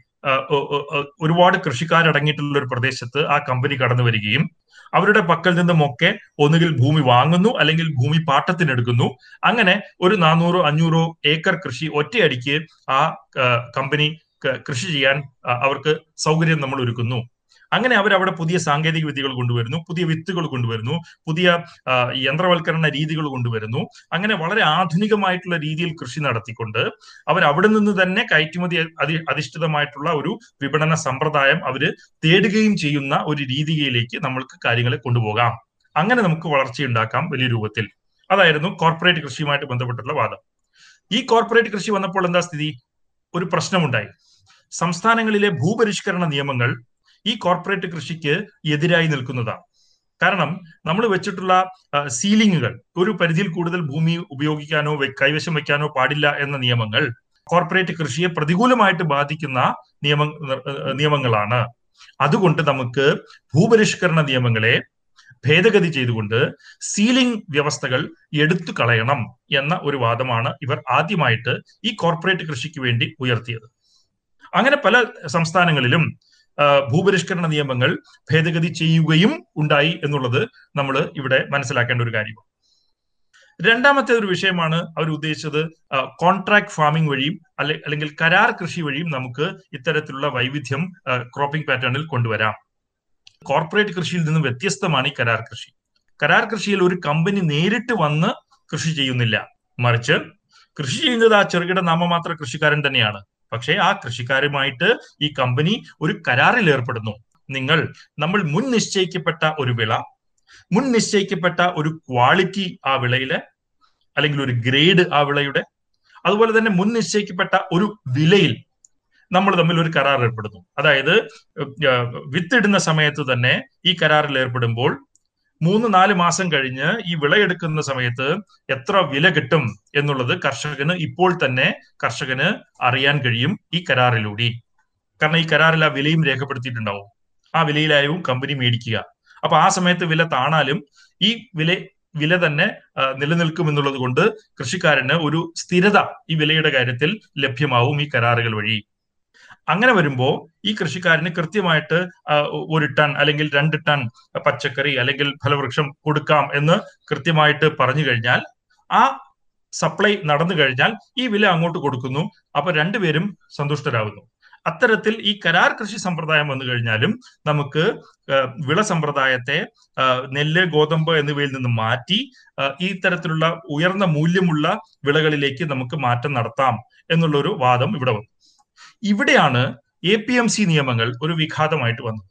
ഒരുപാട് കൃഷിക്കാരടങ്ങിയിട്ടുള്ള ഒരു പ്രദേശത്ത് ആ കമ്പനി കടന്നു വരികയും അവരുടെ പക്കൽ നിന്നുമൊക്കെ ഒന്നുകിൽ ഭൂമി വാങ്ങുന്നു അല്ലെങ്കിൽ ഭൂമി പാട്ടത്തിനെടുക്കുന്നു. അങ്ങനെ ഒരു നാനൂറോ അഞ്ഞൂറോ ഏക്കർ കൃഷി ഒറ്റയടിക്ക് ആ കമ്പനി കൃഷി ചെയ്യാൻ അവർക്ക് സൗകര്യം നമ്മൾ ഒരുക്കുന്നു അങ്ങനെ അവർ അവിടെ പുതിയ സാങ്കേതിക വിദ്യകൾ കൊണ്ടുവരുന്നു പുതിയ വിത്തുകൾ കൊണ്ടുവരുന്നു പുതിയ യന്ത്രവൽക്കരണ രീതികൾ കൊണ്ടുവരുന്നു. അങ്ങനെ വളരെ ആധുനികമായിട്ടുള്ള രീതിയിൽ കൃഷി നടത്തിക്കൊണ്ട് അവർ അവിടെ നിന്ന് തന്നെ കയറ്റുമതി അധി അധിഷ്ഠിതമായിട്ടുള്ള ഒരു വിപണന സമ്പ്രദായം അവർ തേടുകയും ചെയ്യുന്ന ഒരു രീതിയിലേക്ക് നമ്മൾക്ക് കാര്യങ്ങളെ കൊണ്ടുപോകാം. അങ്ങനെ നമുക്ക് വളർച്ചയുണ്ടാക്കാം വലിയ രൂപത്തിൽ. അതായിരുന്നു കോർപ്പറേറ്റ് കൃഷിയുമായിട്ട് ബന്ധപ്പെട്ടുള്ള വാദം. ഈ കോർപ്പറേറ്റ് കൃഷി വന്നപ്പോൾ എന്താ സ്ഥിതി? ഒരു പ്രശ്നമുണ്ടായി. സംസ്ഥാനങ്ങളിലെ ഭൂപരിഷ്കരണ നിയമങ്ങൾ ഈ കോർപ്പറേറ്റ് കൃഷിക്ക് എതിരായി നിൽക്കുന്നതാണ്. കാരണം നമ്മൾ വെച്ചിട്ടുള്ള സീലിങ്ങുകൾ ഒരു പരിധിയിൽ കൂടുതൽ ഭൂമി ഉപയോഗിക്കാനോ കൈവശം വെക്കാനോ പാടില്ല എന്ന നിയമങ്ങൾ കോർപ്പറേറ്റ് കൃഷിയെ പ്രതികൂലമായിട്ട് ബാധിക്കുന്ന നിയമ നിയമങ്ങളാണ്. അതുകൊണ്ട് നമുക്ക് ഭൂപരിഷ്കരണ നിയമങ്ങളെ ഭേദഗതി ചെയ്തുകൊണ്ട് സീലിംഗ് വ്യവസ്ഥകൾ എടുത്തു കളയണം എന്ന ഒരു വാദമാണ് ഇവർ ആദ്യമായിട്ട് ഈ കോർപ്പറേറ്റ് കൃഷിക്ക് വേണ്ടി ഉയർത്തിയത്. അങ്ങനെ പല സംസ്ഥാനങ്ങളിലും ഭൂപരിഷ്കരണ നിയമങ്ങൾ ഭേദഗതി ചെയ്യുകയും ഉണ്ടായി എന്നുള്ളത് നമ്മൾ ഇവിടെ മനസ്സിലാക്കേണ്ട ഒരു കാര്യമാണ്. രണ്ടാമത്തെ ഒരു വിഷയമാണ് അവർ ഉദ്ദേശിച്ചത് കോൺട്രാക്ട് ഫാമിംഗ് വഴിയും അല്ലെ അല്ലെങ്കിൽ കരാർ കൃഷി വഴിയും നമുക്ക് ഇത്തരത്തിലുള്ള വൈവിധ്യം ക്രോപ്പിംഗ് പാറ്റേണിൽ കൊണ്ടുവരാം. കോർപ്പറേറ്റ് കൃഷിയിൽ നിന്ന് വ്യത്യസ്തമാണ് ഈ കരാർ കൃഷി. കരാർ കൃഷിയിൽ ഒരു കമ്പനി നേരിട്ട് വന്ന് കൃഷി ചെയ്യുന്നില്ല. മറിച്ച് കൃഷി ചെയ്യുന്നത് ആ ചെറുകിട നാമമാത്ര കൃഷിക്കാരൻ തന്നെയാണ്. പക്ഷേ ആ കൃഷിക്കാരുമായിട്ട് ഈ കമ്പനി ഒരു കരാറിൽ ഏർപ്പെടുന്നു. നിങ്ങൾ നമ്മൾ മുൻ നിശ്ചയിക്കപ്പെട്ട ഒരു വിള മുൻ നിശ്ചയിക്കപ്പെട്ട ഒരു ക്വാളിറ്റി ആ വിളയിലെ അല്ലെങ്കിൽ ഒരു ഗ്രേഡ് ആ വിളയുടെ അതുപോലെ തന്നെ മുൻ നിശ്ചയിക്കപ്പെട്ട ഒരു വിലയിൽ നമ്മൾ തമ്മിൽ ഒരു കരാർ ഏർപ്പെടുന്നു. അതായത് വിത്തിടുന്ന സമയത്ത് തന്നെ ഈ കരാറിൽ ഏർപ്പെടുമ്പോൾ മൂന്ന് നാല് മാസം കഴിഞ്ഞ് ഈ വിളയെടുക്കുന്ന സമയത്ത് എത്ര വില കിട്ടും എന്നുള്ളത് കർഷകന് ഇപ്പോൾ തന്നെ കർഷകന് അറിയാൻ കഴിയും ഈ കരാറിലൂടെ. കാരണം ഈ കരാറിൽ ആ വിലയും രേഖപ്പെടുത്തിയിട്ടുണ്ടാവും. ആ വിലയിലായും കമ്പനി മേടിക്കുക. അപ്പൊ ആ സമയത്ത് വില താണാലും ഈ വില വില തന്നെ നിലനിൽക്കും എന്നുള്ളത് കൊണ്ട് കൃഷിക്കാരന് ഒരു സ്ഥിരത ഈ വിലയുടെ കാര്യത്തിൽ ലഭ്യമാവും ഈ കരാറുകൾ വഴി. അങ്ങനെ വരുമ്പോൾ ഈ കൃഷിക്കാരന് കൃത്യമായിട്ട് ഒരു ടൺ അല്ലെങ്കിൽ രണ്ട് ടൺ പച്ചക്കറി അല്ലെങ്കിൽ ഫലവൃക്ഷം കൊടുക്കാം എന്ന് കൃത്യമായിട്ട് പറഞ്ഞു കഴിഞ്ഞാൽ ആ സപ്ലൈ നടന്നു കഴിഞ്ഞാൽ ഈ വില അങ്ങോട്ട് കൊടുക്കുന്നു. അപ്പൊ രണ്ടുപേരും സന്തുഷ്ടരാകുന്നു. അത്തരത്തിൽ ഈ കരാർ കൃഷി സമ്പ്രദായം വന്നു കഴിഞ്ഞാലും നമുക്ക് വിള സമ്പ്രദായത്തെ നെല്ല് ഗോതമ്പ് എന്നിവയിൽ നിന്ന് മാറ്റി ഈ തരത്തിലുള്ള ഉയർന്ന മൂല്യമുള്ള വിളകളിലേക്ക് നമുക്ക് മാറ്റം നടത്താം എന്നുള്ളൊരു വാദം ഇവിടെ വന്നു. ഇവിടെയാണ് എ പി എം സി നിയമങ്ങൾ ഒരു വിഘാതമായിട്ട് വന്നത്.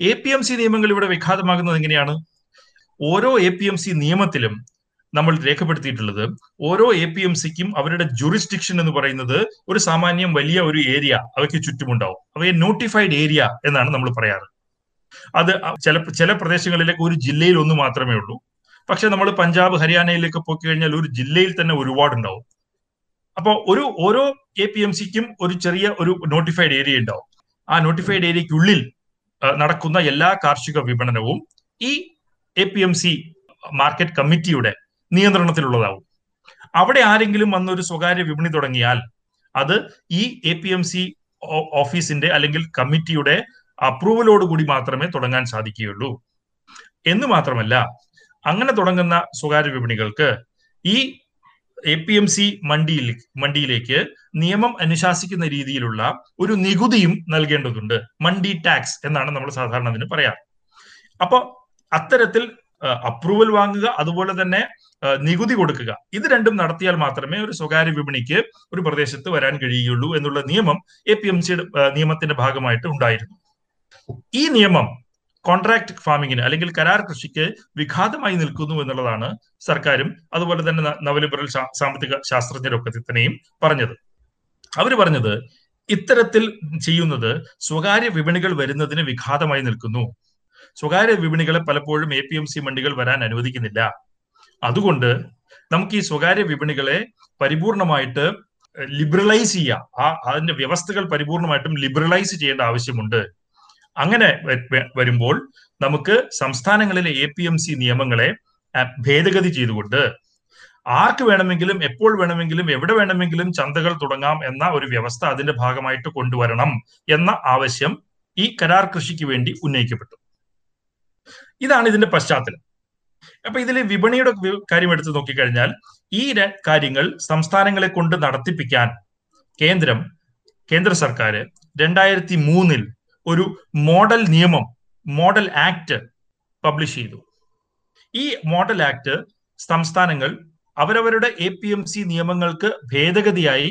എ പി എം സി നിയമങ്ങൾ ഇവിടെ വിഘാതമാകുന്നത് എങ്ങനെയാണ്? ഓരോ എ പി എം സി നിയമത്തിലും നമ്മൾ രേഖപ്പെടുത്തിയിട്ടുള്ളത് ഓരോ എ പി എം സിക്കും അവരുടെ ജുറിസ്ഡിക്ഷൻ എന്ന് പറയുന്നത് ഒരു സാമാന്യം വലിയ ഒരു ഏരിയ അവയ്ക്ക് ചുറ്റുമുണ്ടാവും. അവയെ നോട്ടിഫൈഡ് ഏരിയ എന്നാണ് നമ്മൾ പറയാറ്. അത് ചില ചില പ്രദേശങ്ങളിലേക്ക് ഒരു ജില്ലയിൽ ഒന്ന് മാത്രമേ ഉള്ളൂ. പക്ഷെ നമ്മൾ പഞ്ചാബ് ഹരിയാനയിലേക്ക് പോയി കഴിഞ്ഞാൽ ഒരു ജില്ലയിൽ തന്നെ ഒരുപാട് ഉണ്ടാവും അപ്പോൾ ഒരു ഓരോ എ പി എം സിക്കും ഒരു ചെറിയ ഒരു നോട്ടിഫൈഡ് ഏരിയ ഉണ്ടാവും. ആ നോട്ടിഫൈഡ് ഏരിയക്കുള്ളിൽ നടക്കുന്ന എല്ലാ കാർഷിക വിപണനവും ഈ A P M C market കമ്മിറ്റിയുടെ നിയന്ത്രണത്തിലുള്ളതാവും. അവിടെ ആരെങ്കിലും വന്നൊരു സ്വകാര്യ വിപണി തുടങ്ങിയാൽ അത് ഈ എ പി എം സി ഓഫീസിന്റെ അല്ലെങ്കിൽ കമ്മിറ്റിയുടെ അപ്രൂവലോട് കൂടി മാത്രമേ തുടങ്ങാൻ സാധിക്കുകയുള്ളൂ. എന്ന് മാത്രമല്ല അങ്ങനെ തുടങ്ങുന്ന സ്വകാര്യ വിപണികൾക്ക് ഈ എ പി എം സി മണ്ടിയിൽ മണ്ടിയിലേക്ക് നിയമം അനുശാസിക്കുന്ന രീതിയിലുള്ള ഒരു നികുതിയും നൽകേണ്ടതുണ്ട്. മണ്ടി ടാക്സ് എന്നാണ് നമ്മൾ സാധാരണ അതിന് പറയാറ്. അപ്പോൾ അത്തരത്തിൽ അപ്രൂവൽ വാങ്ങുക അതുപോലെ തന്നെ നികുതി കൊടുക്കുക ഇത് രണ്ടും നടത്തിയാൽ മാത്രമേ ഒരു സ്വകാര്യ വിപണിക്ക് ഒരു പ്രദേശത്ത് വരാൻ കഴിയുകയുള്ളൂ എന്നുള്ള നിയമം എ പി എം സിയുടെ നിയമത്തിന്റെ ഭാഗമായിട്ട് ഉണ്ടായിരുന്നു. ഈ നിയമം കോൺട്രാക്ട് ഫാമിങ്ങിന് അല്ലെങ്കിൽ കരാർ കൃഷിക്ക് വിഘാതമായി നിൽക്കുന്നു എന്നുള്ളതാണ് സർക്കാരും അതുപോലെ തന്നെ നവലിബറൽ സാമ്പത്തിക ശാസ്ത്രജ്ഞരൊക്കെ തന്നെയും പറഞ്ഞത്. അവർ പറഞ്ഞത് ഇത്തരത്തിൽ ചെയ്യുന്നത് സ്വകാര്യ വിപണികൾ വരുന്നതിന് വിഘാതമായി നിൽക്കുന്നു. സ്വകാര്യ വിപണികളെ പലപ്പോഴും എ പി എം സി മണ്ടികൾ വരാൻ അനുവദിക്കുന്നില്ല. അതുകൊണ്ട് നമുക്ക് ഈ സ്വകാര്യ വിപണികളെ പരിപൂർണമായിട്ട് ലിബറലൈസ് ചെയ്യാം. ആ അതിന്റെ വ്യവസ്ഥകൾ പരിപൂർണമായിട്ടും ലിബറലൈസ് ചെയ്യേണ്ട ആവശ്യമുണ്ട്. അങ്ങനെ വരുമ്പോൾ നമുക്ക് സംസ്ഥാനങ്ങളിലെ എ പി എം സി നിയമങ്ങളെ ഭേദഗതി ചെയ്തുകൊണ്ട് ആർക്ക് വേണമെങ്കിലും എപ്പോൾ വേണമെങ്കിലും എവിടെ വേണമെങ്കിലും ചന്തകൾ തുടങ്ങാം എന്ന ഒരു വ്യവസ്ഥ അതിന്റെ ഭാഗമായിട്ട് കൊണ്ടുവരണം എന്ന ആവശ്യം ഈ കരാർ കൃഷിക്ക് വേണ്ടി ഉന്നയിക്കപ്പെട്ടു. ഇതാണ് ഇതിന്റെ പശ്ചാത്തലം. അപ്പൊ ഇതിലെ വിപണിയുടെ കാര്യം എടുത്ത് നോക്കിക്കഴിഞ്ഞാൽ ഈ കാര്യങ്ങൾ സംസ്ഥാനങ്ങളെ കൊണ്ട് നടത്തിപ്പിക്കാൻ കേന്ദ്രം കേന്ദ്ര സർക്കാർ രണ്ടായിരത്തി മൂന്നിൽ ഒരു മോഡൽ നിയമം മോഡൽ ആക്ട് പബ്ലിഷ് ചെയ്തു. ഈ മോഡൽ ആക്ട് സംസ്ഥാനങ്ങൾ അവരവരുടെ എ പി എം സി നിയമങ്ങൾക്ക് ഭേദഗതിയായി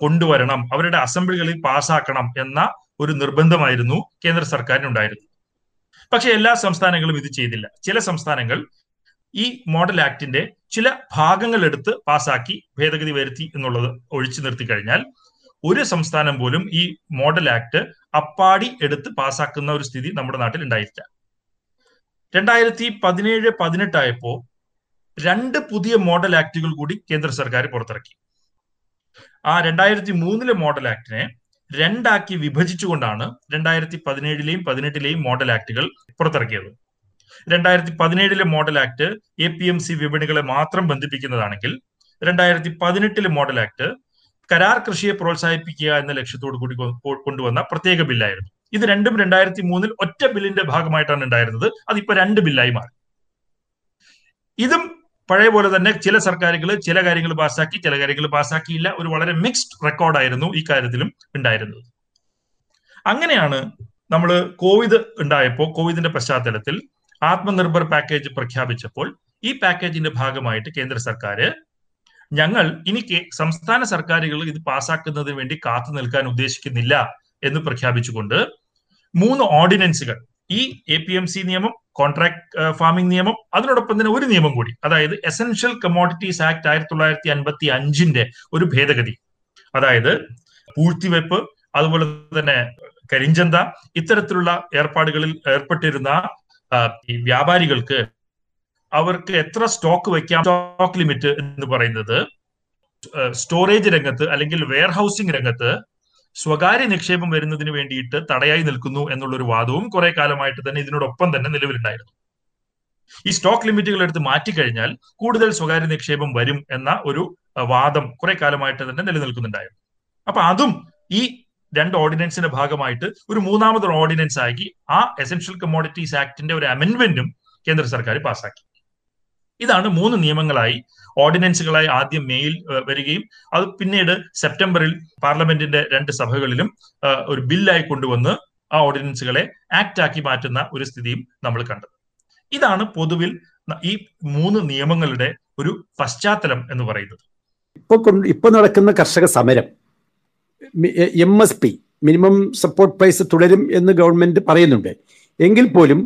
കൊണ്ടുവരണം അവരുടെ അസംബ്ലികളിൽ പാസ്സാക്കണം എന്ന ഒരു നിർബന്ധമായിരുന്നു കേന്ദ്ര സർക്കാരിനുണ്ടായിരുന്നു പക്ഷെ എല്ലാ സംസ്ഥാനങ്ങളും ഇത് ചെയ്തില്ല. ചില സംസ്ഥാനങ്ങൾ ഈ മോഡൽ ആക്ടിന്റെ ചില ഭാഗങ്ങൾ എടുത്ത് പാസാക്കി ഭേദഗതി വരുത്തി എന്നുള്ളത് ഒഴിച്ചു നിർത്തി കഴിഞ്ഞാൽ ഒരു സംസ്ഥാനം പോലും ഈ മോഡൽ ആക്ട് അപ്പാടി എടുത്ത് പാസാക്കുന്ന ഒരു സ്ഥിതി നമ്മുടെ നാട്ടിൽ ഉണ്ടായില്ല രണ്ടായിരത്തി പതിനേഴ് പതിനെട്ടായപ്പോ രണ്ട് പുതിയ മോഡൽ ആക്ടുകൾ കൂടി കേന്ദ്ര സർക്കാർ പുറത്തിറക്കി. ആ രണ്ടായിരത്തി മൂന്നിലെ മോഡൽ ആക്ടിനെ രണ്ടാക്കി വിഭജിച്ചുകൊണ്ടാണ് രണ്ടായിരത്തി പതിനേഴിലെയും പതിനെട്ടിലെയും മോഡൽ ആക്ടുകൾ പുറത്തിറക്കിയത്. രണ്ടായിരത്തി പതിനേഴിലെ model act A P M C വിപണികളെ മാത്രം ബന്ധിപ്പിക്കുന്നതാണെങ്കിൽ രണ്ടായിരത്തി പതിനെട്ടിലെ മോഡൽ ആക്ട് കരാർ കൃഷിയെ പ്രോത്സാഹിപ്പിക്കുക എന്ന ലക്ഷ്യത്തോടു കൂടി കൊണ്ടുവന്ന പ്രത്യേക ബില്ലായിരുന്നു. ഇത് രണ്ടും രണ്ടായിരത്തി മൂന്നിൽ ഒറ്റ ബില്ലിന്റെ ഭാഗമായിട്ടാണ് ഉണ്ടായിരുന്നത്. അതിപ്പോ രണ്ട് ബില്ലായി മാറി. ഇതും പഴയ പോലെ തന്നെ ചില സർക്കാരുകൾ ചില കാര്യങ്ങൾ പാസ്സാക്കി ചില കാര്യങ്ങൾ പാസ്സാക്കിയില്ല ഒരു വളരെ മിക്സ്ഡ് റെക്കോർഡായിരുന്നു ഈ കാര്യത്തിലും ഉണ്ടായിരുന്നത്. അങ്ങനെയാണ് നമ്മൾ കോവിഡ് ഉണ്ടായപ്പോൾ കോവിഡിന്റെ പശ്ചാത്തലത്തിൽ ആത്മനിർഭർ പാക്കേജ് പ്രഖ്യാപിച്ചപ്പോൾ ഈ പാക്കേജിന്റെ ഭാഗമായിട്ട് കേന്ദ്ര സർക്കാർ ഞങ്ങൾ ഇനി സംസ്ഥാന സർക്കാരുകൾ ഇത് പാസാക്കുന്നതിന് വേണ്ടി കാത്തു നിൽക്കാൻ ഉദ്ദേശിക്കുന്നില്ല എന്ന് പ്രഖ്യാപിച്ചുകൊണ്ട് മൂന്ന് ഓർഡിനൻസുകൾ ഈ എ പി എം സി നിയമം കോൺട്രാക്ട് ഫാമിംഗ് നിയമം അതിനോടൊപ്പം തന്നെ ഒരു നിയമം കൂടി അതായത് എസെൻഷ്യൽ കമോഡിറ്റീസ് ആക്ട് ആയിരത്തി തൊള്ളായിരത്തി അൻപത്തി അഞ്ചിന്റെ ഒരു ഭേദഗതി. അതായത് പൂഴ്ത്തിവെപ്പ് അതുപോലെ തന്നെ കരിഞ്ചന്ത ഇത്തരത്തിലുള്ള ഏർപ്പാടുകളിൽ ഏർപ്പെട്ടിരുന്ന വ്യാപാരികൾക്ക് അവർക്ക് എത്ര സ്റ്റോക്ക് വെക്കാം സ്റ്റോക്ക് ലിമിറ്റ് എന്ന് പറയുന്നത് സ്റ്റോറേജ് രംഗത്ത് അല്ലെങ്കിൽ വെയർഹൌസിംഗ് രംഗത്ത് സ്വകാര്യ നിക്ഷേപം വരുന്നതിന് വേണ്ടിയിട്ട് തടയായി നിൽക്കുന്നു എന്നുള്ള ഒരു വാദവും കുറെ കാലമായിട്ട് തന്നെ ഇതിനോടൊപ്പം തന്നെ നിലവിലുണ്ടായിരുന്നു. ഈ സ്റ്റോക്ക് ലിമിറ്റുകൾ എടുത്ത് മാറ്റിക്കഴിഞ്ഞാൽ കൂടുതൽ സ്വകാര്യ നിക്ഷേപം വരും എന്ന ഒരു വാദം കുറെ കാലമായിട്ട് തന്നെ നിലനിൽക്കുന്നുണ്ടായിരുന്നു. അപ്പൊ അതും ഈ രണ്ട് ഓർഡിനൻസിന്റെ ഭാഗമായിട്ട് ഒരു മൂന്നാമതൊരു ഓർഡിനൻസ് ആക്കി ആ എസെൻഷ്യൽ കമ്മോഡിറ്റീസ് ആക്ടിന്റെ ഒരു അമെന്റ്മെന്റും കേന്ദ്ര സർക്കാർ പാസ്സാക്കി. ഇതാണ് മൂന്ന് നിയമങ്ങളായി. ഓർഡിനൻസുകളായി ആദ്യം മെയിൽ വരികയും അത് പിന്നീട് സെപ്റ്റംബറിൽ പാർലമെന്റിന്റെ രണ്ട് സഭകളിലും ഒരു ബില്ലായി കൊണ്ടുവന്ന് ആ ഓർഡിനൻസുകളെ ആക്ട് ആക്കി മാറ്റുന്ന ഒരു സ്ഥിതിയും നമ്മൾ കണ്ടത് ഇതാണ് പൊതുവിൽ ഈ മൂന്ന് നിയമങ്ങളുടെ ഒരു പശ്ചാത്തലം എന്ന് പറയുന്നത്. ഇപ്പൊ ഇപ്പൊ നടക്കുന്ന കർഷക സമരം M S P minimum support price തുടരും എന്ന് ഗവൺമെന്റ് പറയുന്നുണ്ട്. എങ്കിൽ പോലും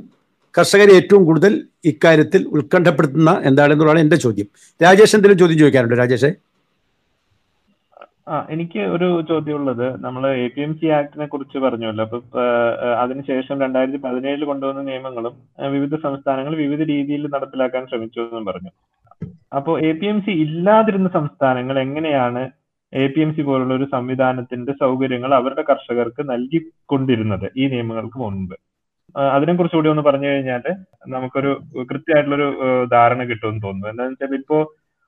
കർഷകരെ ഏറ്റവും കൂടുതൽ ഇക്കാര്യത്തിൽ ഉത്കണ്ഠപ്പെടുത്തുന്ന എന്താണെന്നുള്ളതാണ് എന്റെ ചോദ്യം. രാജേഷ് എന്തെങ്കിലും ചോദ്യം ചോദിക്കാറുണ്ട് രാജേഷേ? ആ എനിക്ക് ഒരു ചോദ്യം ഉള്ളത് നമ്മൾ എ പി എം സി ആക്ടിനെ കുറിച്ച് പറഞ്ഞല്ലോ. അപ്പൊ അതിനുശേഷം രണ്ടായിരത്തി പതിനേഴിൽ കൊണ്ടുവന്ന നിയമങ്ങളും വിവിധ സംസ്ഥാനങ്ങൾ വിവിധ രീതിയിൽ നടപ്പിലാക്കാൻ ശ്രമിച്ചു എന്നും പറഞ്ഞു. അപ്പോൾ എ പി എം സി ഇല്ലാതിരുന്ന സംസ്ഥാനങ്ങൾ എങ്ങനെയാണ് എ പി എം സി പോലുള്ള ഒരു സംവിധാനത്തിന്റെ സൗകര്യങ്ങൾ അവരുടെ കർഷകർക്ക് നൽകിക്കൊണ്ടിരുന്നത്? ഈ നിയമങ്ങൾക്ക് മുൻപ്. അതിനെ കുറിച്ച് കൂടി ഒന്ന് പറഞ്ഞു കഴിഞ്ഞാൽ നമുക്കൊരു കൃത്യമായിട്ടുള്ളൊരു ധാരണ കിട്ടുമെന്ന് തോന്നുന്നു. എന്താണെന്ന് വെച്ചാൽ ഇപ്പോ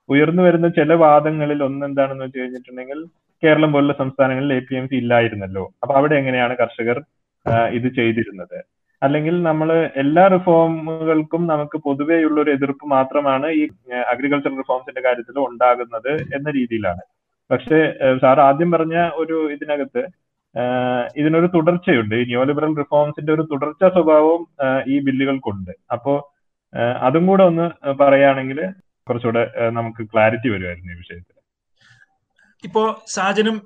ഉയർന്നു വരുന്ന ചില വാദങ്ങളിൽ ഒന്ന് എന്താണെന്ന് വെച്ച് കഴിഞ്ഞിട്ടുണ്ടെങ്കിൽ കേരളം പോലുള്ള സംസ്ഥാനങ്ങളിൽ എ പി എം സി ഇല്ലായിരുന്നല്ലോ. അപ്പൊ അവിടെ എങ്ങനെയാണ് കർഷകർ ഇത് ചെയ്തിരുന്നത്? അല്ലെങ്കിൽ നമ്മൾ എല്ലാ റിഫോമുകൾക്കും നമുക്ക് പൊതുവെയുള്ള ഒരു എതിർപ്പ് മാത്രമാണ് ഈ അഗ്രികൾച്ചർ റിഫോംസിന്റെ കാര്യത്തിൽ ഉണ്ടാകുന്നത് എന്ന രീതിയിലാണ്. പക്ഷേ സാർ ആദ്യം പറഞ്ഞ ഒരു ഇതിനകത്ത് ഇതിനൊരു തുടർച്ചയുണ്ട്. ഈ ന്യൂ ലിബറൽ റിഫോംസിന്റെ ഒരു തുടർച്ച സ്വഭാവവും ഈ ബില്ലുകൾക്കുണ്ട്. അപ്പോ അതും കൂടെ ഒന്ന് പറയുകയാണെങ്കിൽ കുറച്ചുകൂടെ നമുക്ക് ക്ലാരിറ്റി വരുമായിരുന്നു ഈ വിഷയത്തിൽ. ഇപ്പോ സാജനും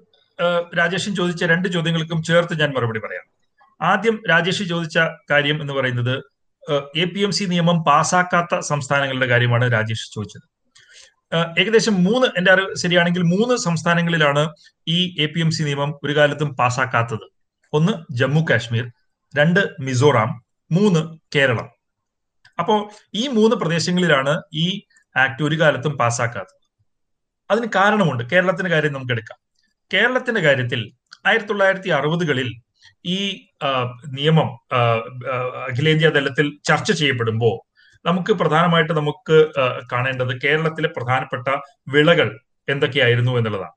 രാജേഷും ചോദിച്ച രണ്ട് ചോദ്യങ്ങൾക്കും ചേർത്ത് ഞാൻ മറുപടി പറയാം. ആദ്യം രാജേഷ് ചോദിച്ച കാര്യം എന്ന് പറയുന്നത് എ പി എം സി നിയമം പാസാക്കാത്ത സംസ്ഥാനങ്ങളുടെ കാര്യമാണ് രാജേഷ് ചോദിച്ചത്. ഏകദേശം മൂന്ന് എന്റെ അറിവ് ശരിയാണെങ്കിൽ മൂന്ന് സംസ്ഥാനങ്ങളിലാണ് ഈ എ പി എം സി നിയമം ഒരു കാലത്തും പാസ്സാക്കാത്തത്. ഒന്ന് ജമ്മു കാശ്മീർ രണ്ട് മിസോറാം മൂന്ന് കേരളം. അപ്പോ ഈ മൂന്ന് പ്രദേശങ്ങളിലാണ് ഈ ആക്ട് ഒരു കാലത്തും പാസ്സാക്കാത്തത്. അതിന് കാരണമുണ്ട്. കേരളത്തിന്റെ കാര്യം നമുക്ക് എടുക്കാം കേരളത്തിന്റെ കാര്യത്തിൽ ആയിരത്തി തൊള്ളായിരത്തി അറുപതുകളിൽ ഈ നിയമം അഖിലേന്ത്യാ തലത്തിൽ ചർച്ച ചെയ്യപ്പെടുമ്പോൾ നമുക്ക് പ്രധാനമായിട്ട് നമുക്ക് കാണേണ്ടത് കേരളത്തിലെ പ്രധാനപ്പെട്ട വിളകൾ എന്തൊക്കെയായിരുന്നു എന്നുള്ളതാണ്.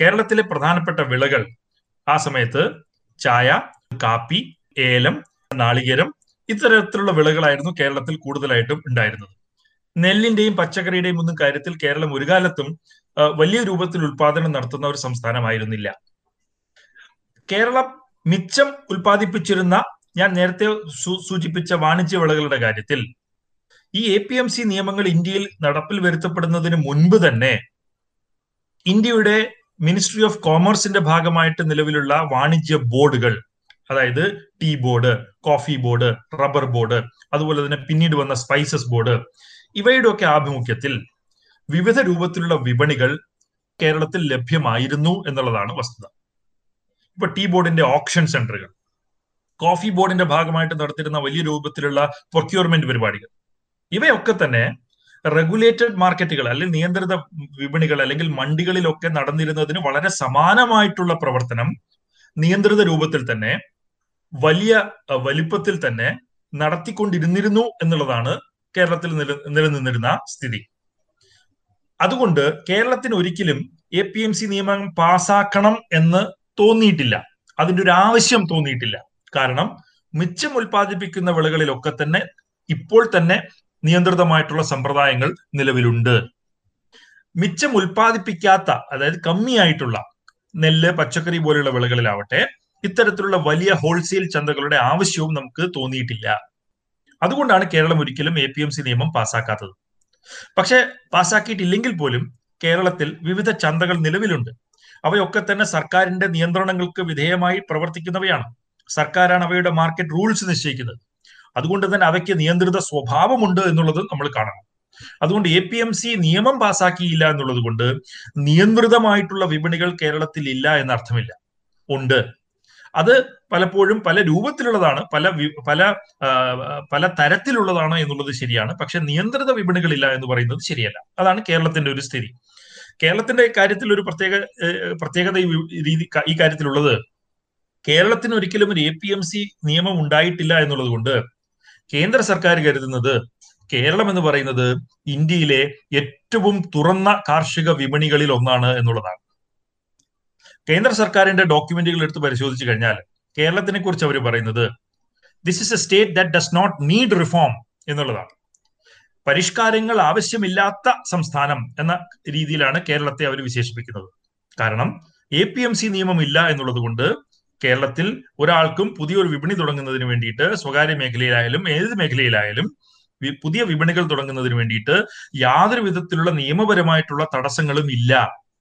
കേരളത്തിലെ പ്രധാനപ്പെട്ട വിളകൾ ആ സമയത്ത് ചായ കാപ്പി ഏലം നാളികേരം ഇത്തരത്തിലുള്ള വിളകളായിരുന്നു കേരളത്തിൽ കൂടുതലായിട്ടും ഉണ്ടായിരുന്നത്. നെല്ലിന്റെയും പച്ചക്കറിയുടെയും ഒന്നും കാര്യത്തിൽ കേരളം ഒരു കാലത്തും വലിയ രൂപത്തിൽ ഉൽപാദനം നടത്തുന്ന ഒരു സംസ്ഥാനമായിരുന്നില്ല. കേരളം മിച്ചം ഉൽപ്പാദിപ്പിച്ചിരുന്ന ഞാൻ നേരത്തെ സൂചിപ്പിച്ച വാണിജ്യ വിളകളുടെ കാര്യത്തിൽ ഈ എ പി എം സി നിയമങ്ങൾ ഇന്ത്യയിൽ നടപ്പിൽ വരുത്തപ്പെടുന്നതിന് മുൻപ് തന്നെ ഇന്ത്യയുടെ മിനിസ്ട്രി ഓഫ് കോമേഴ്സിന്റെ ഭാഗമായിട്ട് നിലവിലുള്ള വാണിജ്യ ബോർഡുകൾ അതായത് tea board coffee board rubber board അതുപോലെ തന്നെ പിന്നീട് വന്ന സ്പൈസസ് ബോർഡ് ഇവയുടെ ഒക്കെ ആഭിമുഖ്യത്തിൽ വിവിധ രൂപത്തിലുള്ള വിപണികൾ കേരളത്തിൽ ലഭ്യമായിരുന്നു എന്നുള്ളതാണ് വസ്തുത. ഇപ്പൊ ടീ ബോർഡിന്റെ ഓപ്ഷൻ സെന്ററുകൾ കോഫി ബോർഡിന്റെ ഭാഗമായിട്ട് നടത്തിയിരുന്ന വലിയ രൂപത്തിലുള്ള പ്രൊക്യൂർമെന്റ് പരിപാടികൾ ഇവയൊക്കെ തന്നെ റെഗുലേറ്റഡ് മാർക്കറ്റുകൾ അല്ലെങ്കിൽ നിയന്ത്രിത വിപണികൾ അല്ലെങ്കിൽ മണ്ടികളിലൊക്കെ നടന്നിരുന്നതിന് വളരെ സമാനമായിട്ടുള്ള പ്രവർത്തനം നിയന്ത്രിത രൂപത്തിൽ തന്നെ വലിയ വലിപ്പത്തിൽ തന്നെ നടത്തിക്കൊണ്ടിരുന്നിരുന്നു എന്നുള്ളതാണ് കേരളത്തിൽ നില നിലനിന്നിരുന്ന സ്ഥിതി. അതുകൊണ്ട് കേരളത്തിന് ഒരിക്കലും എ പി എം സി നിയമം പാസാക്കണം എന്ന് തോന്നിയിട്ടില്ല. അതിന്റെ ഒരു ആവശ്യം തോന്നിയിട്ടില്ല. കാരണം മിച്ചം ഉൽപ്പാദിപ്പിക്കുന്ന വിളകളിലൊക്കെ തന്നെ ഇപ്പോൾ തന്നെ നിയന്ത്രിതമായിട്ടുള്ള സമ്പ്രദായങ്ങൾ നിലവിലുണ്ട്. മിച്ചം ഉൽപ്പാദിപ്പിക്കാത്ത അതായത് കമ്മിയായിട്ടുള്ള നെല്ല് പച്ചക്കറി പോലെയുള്ള വിളകളിലാവട്ടെ ഇത്തരത്തിലുള്ള വലിയ ഹോൾസെയിൽ ചന്തകളുടെ ആവശ്യവും നമുക്ക് തോന്നിയിട്ടില്ല. അതുകൊണ്ടാണ് കേരളം ഒരിക്കലും എ പി എം സി നിയമം പാസ്സാക്കാത്തത് പക്ഷെ പാസ്സാക്കിയിട്ടില്ലെങ്കിൽ പോലും കേരളത്തിൽ വിവിധ ചന്തകൾ നിലവിലുണ്ട്. അവയൊക്കെ തന്നെ സർക്കാരിന്റെ നിയന്ത്രണങ്ങൾക്ക് വിധേയമായി പ്രവർത്തിക്കുന്നവയാണ്. സർക്കാരാണ് അവയുടെ മാർക്കറ്റ് റൂൾസ് നിശ്ചയിക്കുന്നത്. അതുകൊണ്ട് തന്നെ അവയ്ക്ക് നിയന്ത്രിത സ്വഭാവമുണ്ട് എന്നുള്ളത് നമ്മൾ കാണണം. അതുകൊണ്ട് എ പി എം സി നിയമം പാസാക്കിയില്ല എന്നുള്ളത് കൊണ്ട് നിയന്ത്രിതമായിട്ടുള്ള വിപണികൾ കേരളത്തിൽ ഇല്ല എന്ന അർത്ഥമില്ല. ഉണ്ട്. അത് പലപ്പോഴും പല രൂപത്തിലുള്ളതാണ് പല പല പല തരത്തിലുള്ളതാണ് എന്നുള്ളത് ശരിയാണ്. പക്ഷെ നിയന്ത്രിത വിപണികളില്ല എന്ന് പറയുന്നത് ശരിയല്ല. അതാണ് കേരളത്തിന്റെ ഒരു സ്ഥിതി. കേരളത്തിന്റെ കാര്യത്തിൽ ഒരു പ്രത്യേക പ്രത്യേകത ഈ രീതി ഈ കാര്യത്തിലുള്ളത് കേരളത്തിന് ഒരിക്കലും ഒരു എ പി എം സി നിയമം ഉണ്ടായിട്ടില്ല എന്നുള്ളത് കൊണ്ട് കേന്ദ്ര സർക്കാർ കരുതുന്നത് കേരളം എന്ന് പറയുന്നത് ഇന്ത്യയിലെ ഏറ്റവും തുറന്ന കാർഷിക വിപണികളിൽ ഒന്നാണ് എന്നുള്ളതാണ്. കേന്ദ്ര സർക്കാരിന്റെ ഡോക്യുമെന്റുകൾ എടുത്ത് പരിശോധിച്ചു കഴിഞ്ഞാൽ കേരളത്തിനെ കുറിച്ച് അവർ പറയുന്നത് this is a state that does not need reform എന്നുള്ളതാണ്. പരിഷ്കാരങ്ങൾ ആവശ്യമില്ലാത്ത സംസ്ഥാനം എന്ന രീതിയിലാണ് കേരളത്തെ അവർ വിശേഷിപ്പിക്കുന്നത്. കാരണം എ പി എം സി നിയമം ഇല്ല എന്നുള്ളത് കൊണ്ട് കേരളത്തിൽ ഒരാൾക്കും പുതിയൊരു വിപണി തുടങ്ങുന്നതിന് വേണ്ടിയിട്ട് സ്വകാര്യ മേഖലയിലായാലും ഏത് മേഖലയിലായാലും പുതിയ വിപണികൾ തുടങ്ങുന്നതിന് വേണ്ടിയിട്ട് യാതൊരു വിധത്തിലുള്ള നിയമപരമായിട്ടുള്ള തടസ്സങ്ങളും ഇല്ല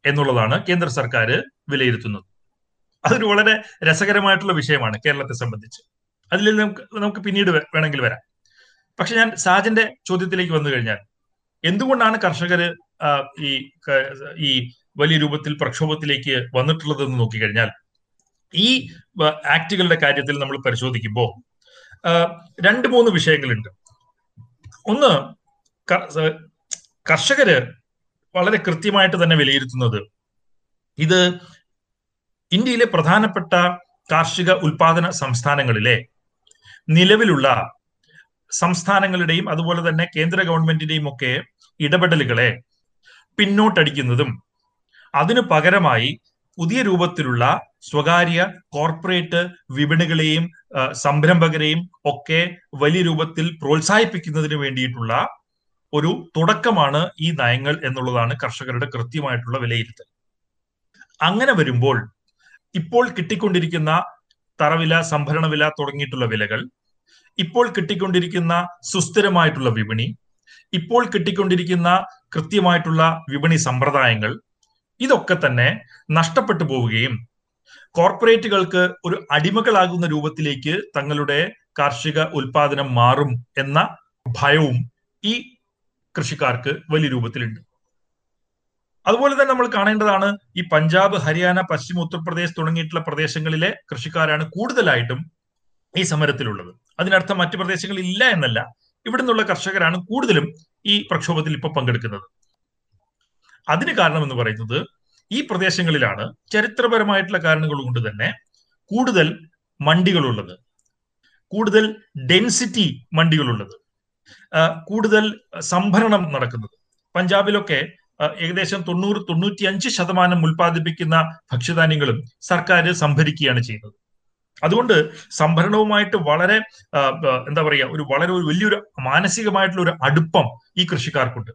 എന്നുള്ളതാണ് കേന്ദ്ര സർക്കാർ വിലയിരുത്തുന്നത്. അതൊരു വളരെ രസകരമായിട്ടുള്ള വിഷയമാണ് കേരളത്തെ സംബന്ധിച്ച്. അതിൽ നമുക്ക് നമുക്ക് പിന്നീട് വേണമെങ്കിൽ വരാം. പക്ഷെ ഞാൻ സാജന്റെ ചോദ്യത്തിലേക്ക് വന്നു കഴിഞ്ഞാൽ എന്തുകൊണ്ടാണ് കർഷകർ ഈ ഈ വലിയ രൂപത്തിൽ പ്രക്ഷോഭത്തിലേക്ക് വന്നിട്ടുള്ളതെന്ന് നോക്കിക്കഴിഞ്ഞാൽ ഈ ആക്ടുകളുടെ കാര്യത്തിൽ നമ്മൾ പരിശോധിക്കുമ്പോൾ രണ്ട് മൂന്ന് വിഷയങ്ങളുണ്ട്. ഒന്ന് കർഷകര് വളരെ കൃത്യമായിട്ട് തന്നെ വിലയിരുത്തുന്നത് ഇത് ഇന്ത്യയിലെ പ്രധാനപ്പെട്ട കാർഷിക ഉൽപാദന സംസ്ഥാനങ്ങളിലെ നിലവിലുള്ള സംസ്ഥാനങ്ങളുടെയും അതുപോലെ തന്നെ കേന്ദ്ര ഗവൺമെന്റിന്റെയും ഒക്കെ ഇടപെടലുകളെ പിന്നോട്ടടിക്കുന്നതും അതിനു പകരമായി പുതിയ രൂപത്തിലുള്ള സ്വകാര്യ കോർപ്പറേറ്റ് വിപണികളെയും സംരംഭകരെയും ഒക്കെ വലിയ രൂപത്തിൽ പ്രോത്സാഹിപ്പിക്കുന്നതിന് വേണ്ടിയിട്ടുള്ള ഒരു തുടക്കമാണ് ഈ നയങ്ങൾ എന്നുള്ളതാണ് കർഷകരുടെ കൃത്യമായിട്ടുള്ള വിലയിരുത്തൽ. അങ്ങനെ വരുമ്പോൾ ഇപ്പോൾ കിട്ടിക്കൊണ്ടിരിക്കുന്ന തറവില സംഭരണ വില തുടങ്ങിയിട്ടുള്ള വിലകൾ ഇപ്പോൾ കിട്ടിക്കൊണ്ടിരിക്കുന്ന സുസ്ഥിരമായിട്ടുള്ള വിപണി ഇപ്പോൾ കിട്ടിക്കൊണ്ടിരിക്കുന്ന കൃത്യമായിട്ടുള്ള വിപണി സമ്പ്രദായങ്ങൾ ഇതൊക്കെ തന്നെ നഷ്ടപ്പെട്ടു പോവുകയും കോർപ്പറേറ്റുകൾക്ക് ഒരു അടിമകളാകുന്ന രൂപത്തിലേക്ക് തങ്ങളുടെ കാർഷിക ഉൽപാദനം മാറും എന്ന ഭയവും ഈ കൃഷിക്കാർക്ക് വലിയ രൂപത്തിലുണ്ട്. അതുപോലെ തന്നെ നമ്മൾ കാണേണ്ടതാണ് ഈ പഞ്ചാബ് ഹരിയാന പശ്ചിമ ഉത്തർപ്രദേശ് തുടങ്ങിയിട്ടുള്ള പ്രദേശങ്ങളിലെ കൃഷിക്കാരാണ് കൂടുതലായിട്ടും ഈ സമരത്തിലുള്ളത്. അതിനർത്ഥം മറ്റു പ്രദേശങ്ങളിൽ ഇല്ല എന്നല്ല. ഇവിടുന്നുള്ള കർഷകരാണ് കൂടുതലും ഈ പ്രക്ഷോഭത്തിൽ ഇപ്പോൾ പങ്കെടുക്കുന്നത്. അതിന് കാരണം എന്ന് പറയുന്നത് ഈ പ്രദേശങ്ങളിലാണ് ചരിത്രപരമായിട്ടുള്ള കാരണങ്ങൾ കൊണ്ട് തന്നെ കൂടുതൽ മണ്ടികളുള്ളത്. കൂടുതൽ ഡെൻസിറ്റി മണ്ടികളുള്ളത്. കൂടുതൽ സംഭരണം നടക്കുന്നത്. പഞ്ചാബിലൊക്കെ ഏകദേശം തൊണ്ണൂറ് തൊണ്ണൂറ്റി അഞ്ച് ശതമാനം ഉൽപ്പാദിപ്പിക്കുന്ന ഭക്ഷ്യധാന്യങ്ങളും സർക്കാർ സംഭരിക്കുകയാണ് ചെയ്യുന്നത്. അതുകൊണ്ട് സംഭരണവുമായിട്ട് വളരെ എന്താ പറയുക ഒരു വളരെ ഒരു വലിയൊരു മാനസികമായിട്ടുള്ള ഒരു അടുപ്പം ഈ കൃഷിക്കാർക്കുണ്ട്.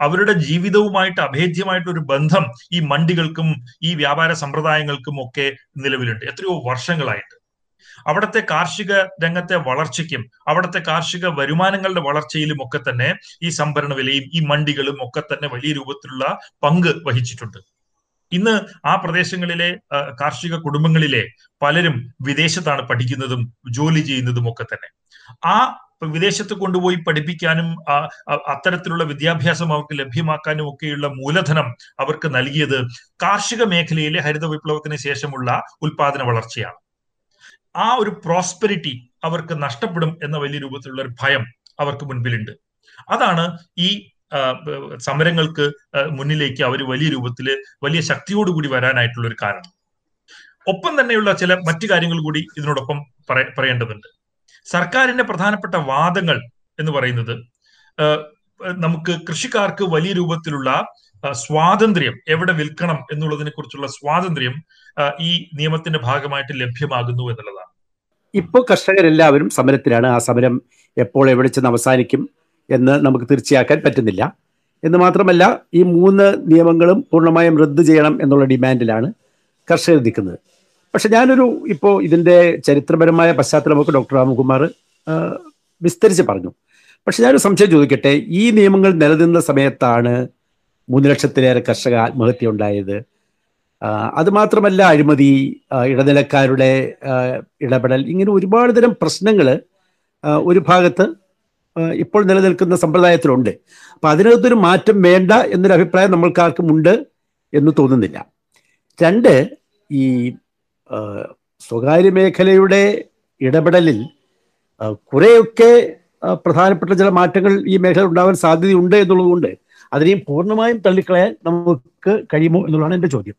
അവരുടെ ജീവിതവുമായിട്ട് അഭേദ്യമായിട്ടുള്ള ഒരു ബന്ധം ഈ മണ്ടികൾക്കും ഈ വ്യാപാര സമ്പ്രദായങ്ങൾക്കും ഒക്കെ നിലവിലുണ്ട്. എത്രയോ വർഷങ്ങളായിട്ട്. അവിടുത്തെ കാർഷിക രംഗത്തെ വളർച്ചയ്ക്കും അവിടുത്തെ കാർഷിക വരുമാനങ്ങളുടെ വളർച്ചയിലും ഒക്കെ തന്നെ ഈ സംഭരണ വിലയും ഈ മണ്ടികളും ഒക്കെ തന്നെ വലിയ രൂപത്തിലുള്ള പങ്ക് വഹിച്ചിട്ടുണ്ട്. ഇന്ന് ആ പ്രദേശങ്ങളിലെ കാർഷിക കുടുംബങ്ങളിലെ പലരും വിദേശത്താണ് പഠിക്കുന്നതും ജോലി ചെയ്യുന്നതും ഒക്കെ തന്നെ. ആ വിദേശത്ത് കൊണ്ടുപോയി പഠിപ്പിക്കാനും അത്തരത്തിലുള്ള വിദ്യാഭ്യാസം അവർക്ക് ലഭ്യമാക്കാനും ഒക്കെയുള്ള മൂലധനം അവർക്ക് നൽകിയത് കാർഷിക മേഖലയിലെ ഹരിത വിപ്ലവത്തിന് ശേഷമുള്ള ഉൽപാദന വളർച്ചയാണ്. ആ ഒരു പ്രോസ്പെരിറ്റി അവർക്ക് നഷ്ടപ്പെടും എന്ന വലിയ രൂപത്തിലുള്ള ഒരു ഭയം അവർക്ക് മുൻപിലുണ്ട്. അതാണ് ഈ സമരങ്ങൾക്ക് മുന്നിലേക്ക് അവർ വലിയ രൂപത്തിൽ വലിയ ശക്തിയോടുകൂടി വരാനായിട്ടുള്ള ഒരു കാരണം. ഒപ്പം തന്നെയുള്ള ചില മറ്റു കാര്യങ്ങൾ കൂടി ഇതിനോടൊപ്പം പറയേണ്ടതുണ്ട്. സർക്കാരിന്റെ പ്രധാനപ്പെട്ട വാദങ്ങൾ എന്ന് പറയുന്നത് നമുക്ക് കൃഷിക്കാർക്ക് വലിയ രൂപത്തിലുള്ള സ്വാതന്ത്ര്യം എവിടെ വിൽക്കണം എന്നുള്ളതിനെ കുറിച്ചുള്ള സ്വാതന്ത്ര്യം ഈ നിയമത്തിന്റെ ഭാഗമായിട്ട് ലഭ്യമാകുന്നു എന്നുള്ളതാണ്. ഇപ്പോൾ കർഷകരെല്ലാവരും സമരത്തിലാണ്. ആ സമരം എപ്പോൾ എവിടെ ചെന്ന് അവസാനിക്കും? എന്ന് നമുക്ക് തീർച്ചയാക്കാൻ പറ്റുന്നില്ല. എന്ന് മാത്രമല്ല ഈ മൂന്ന് നിയമങ്ങളും പൂർണമായും റദ്ദ് ചെയ്യണം എന്നുള്ള ഡിമാൻഡിലാണ് കർഷകർ നിൽക്കുന്നത്. പക്ഷെ ഞാനൊരു ഇപ്പോൾ ഇതിന്റെ ചരിത്രപരമായ പശ്ചാത്തലമൊക്കെ ഡോക്ടർ രാമകുമാർ വിസ്തരിച്ച് പറഞ്ഞു. പക്ഷെ ഞാനൊരു സംശയം ചോദിക്കട്ടെ ഈ നിയമങ്ങൾ നിലനിന്ന സമയത്താണ് മൂന്ന് ലക്ഷത്തിലേറെ കർഷക ആത്മഹത്യ ഉണ്ടായത്. അതുമാത്രമല്ല അഴിമതി ഇടനിലക്കാരുടെ ഇടപെടൽ ഇങ്ങനെ ഒരുപാട് തരം പ്രശ്നങ്ങൾ ഒരു ഭാഗത്ത് ഇപ്പോൾ നിലനിൽക്കുന്ന സമ്പ്രദായത്തിലുണ്ട്. അപ്പം അതിനകത്തൊരു മാറ്റം വേണ്ട എന്നൊരു അഭിപ്രായം നമ്മൾക്കാർക്കും ഉണ്ട് എന്ന് തോന്നുന്നില്ല. രണ്ട് ഈ സ്വകാര്യ മേഖലയുടെ ഇടപെടലിൽ കുറേയൊക്കെ പ്രധാനപ്പെട്ട ചില മാറ്റങ്ങൾ ഈ മേഖല ഉണ്ടാവാൻ സാധ്യതയുണ്ട് എന്നുള്ളതുകൊണ്ട് അതിനെയും പൂർണമായും തള്ളിക്കളയാൻ നമുക്ക് കഴിയുമോ എന്നുള്ളതാണ് എന്റെ ചോദ്യം.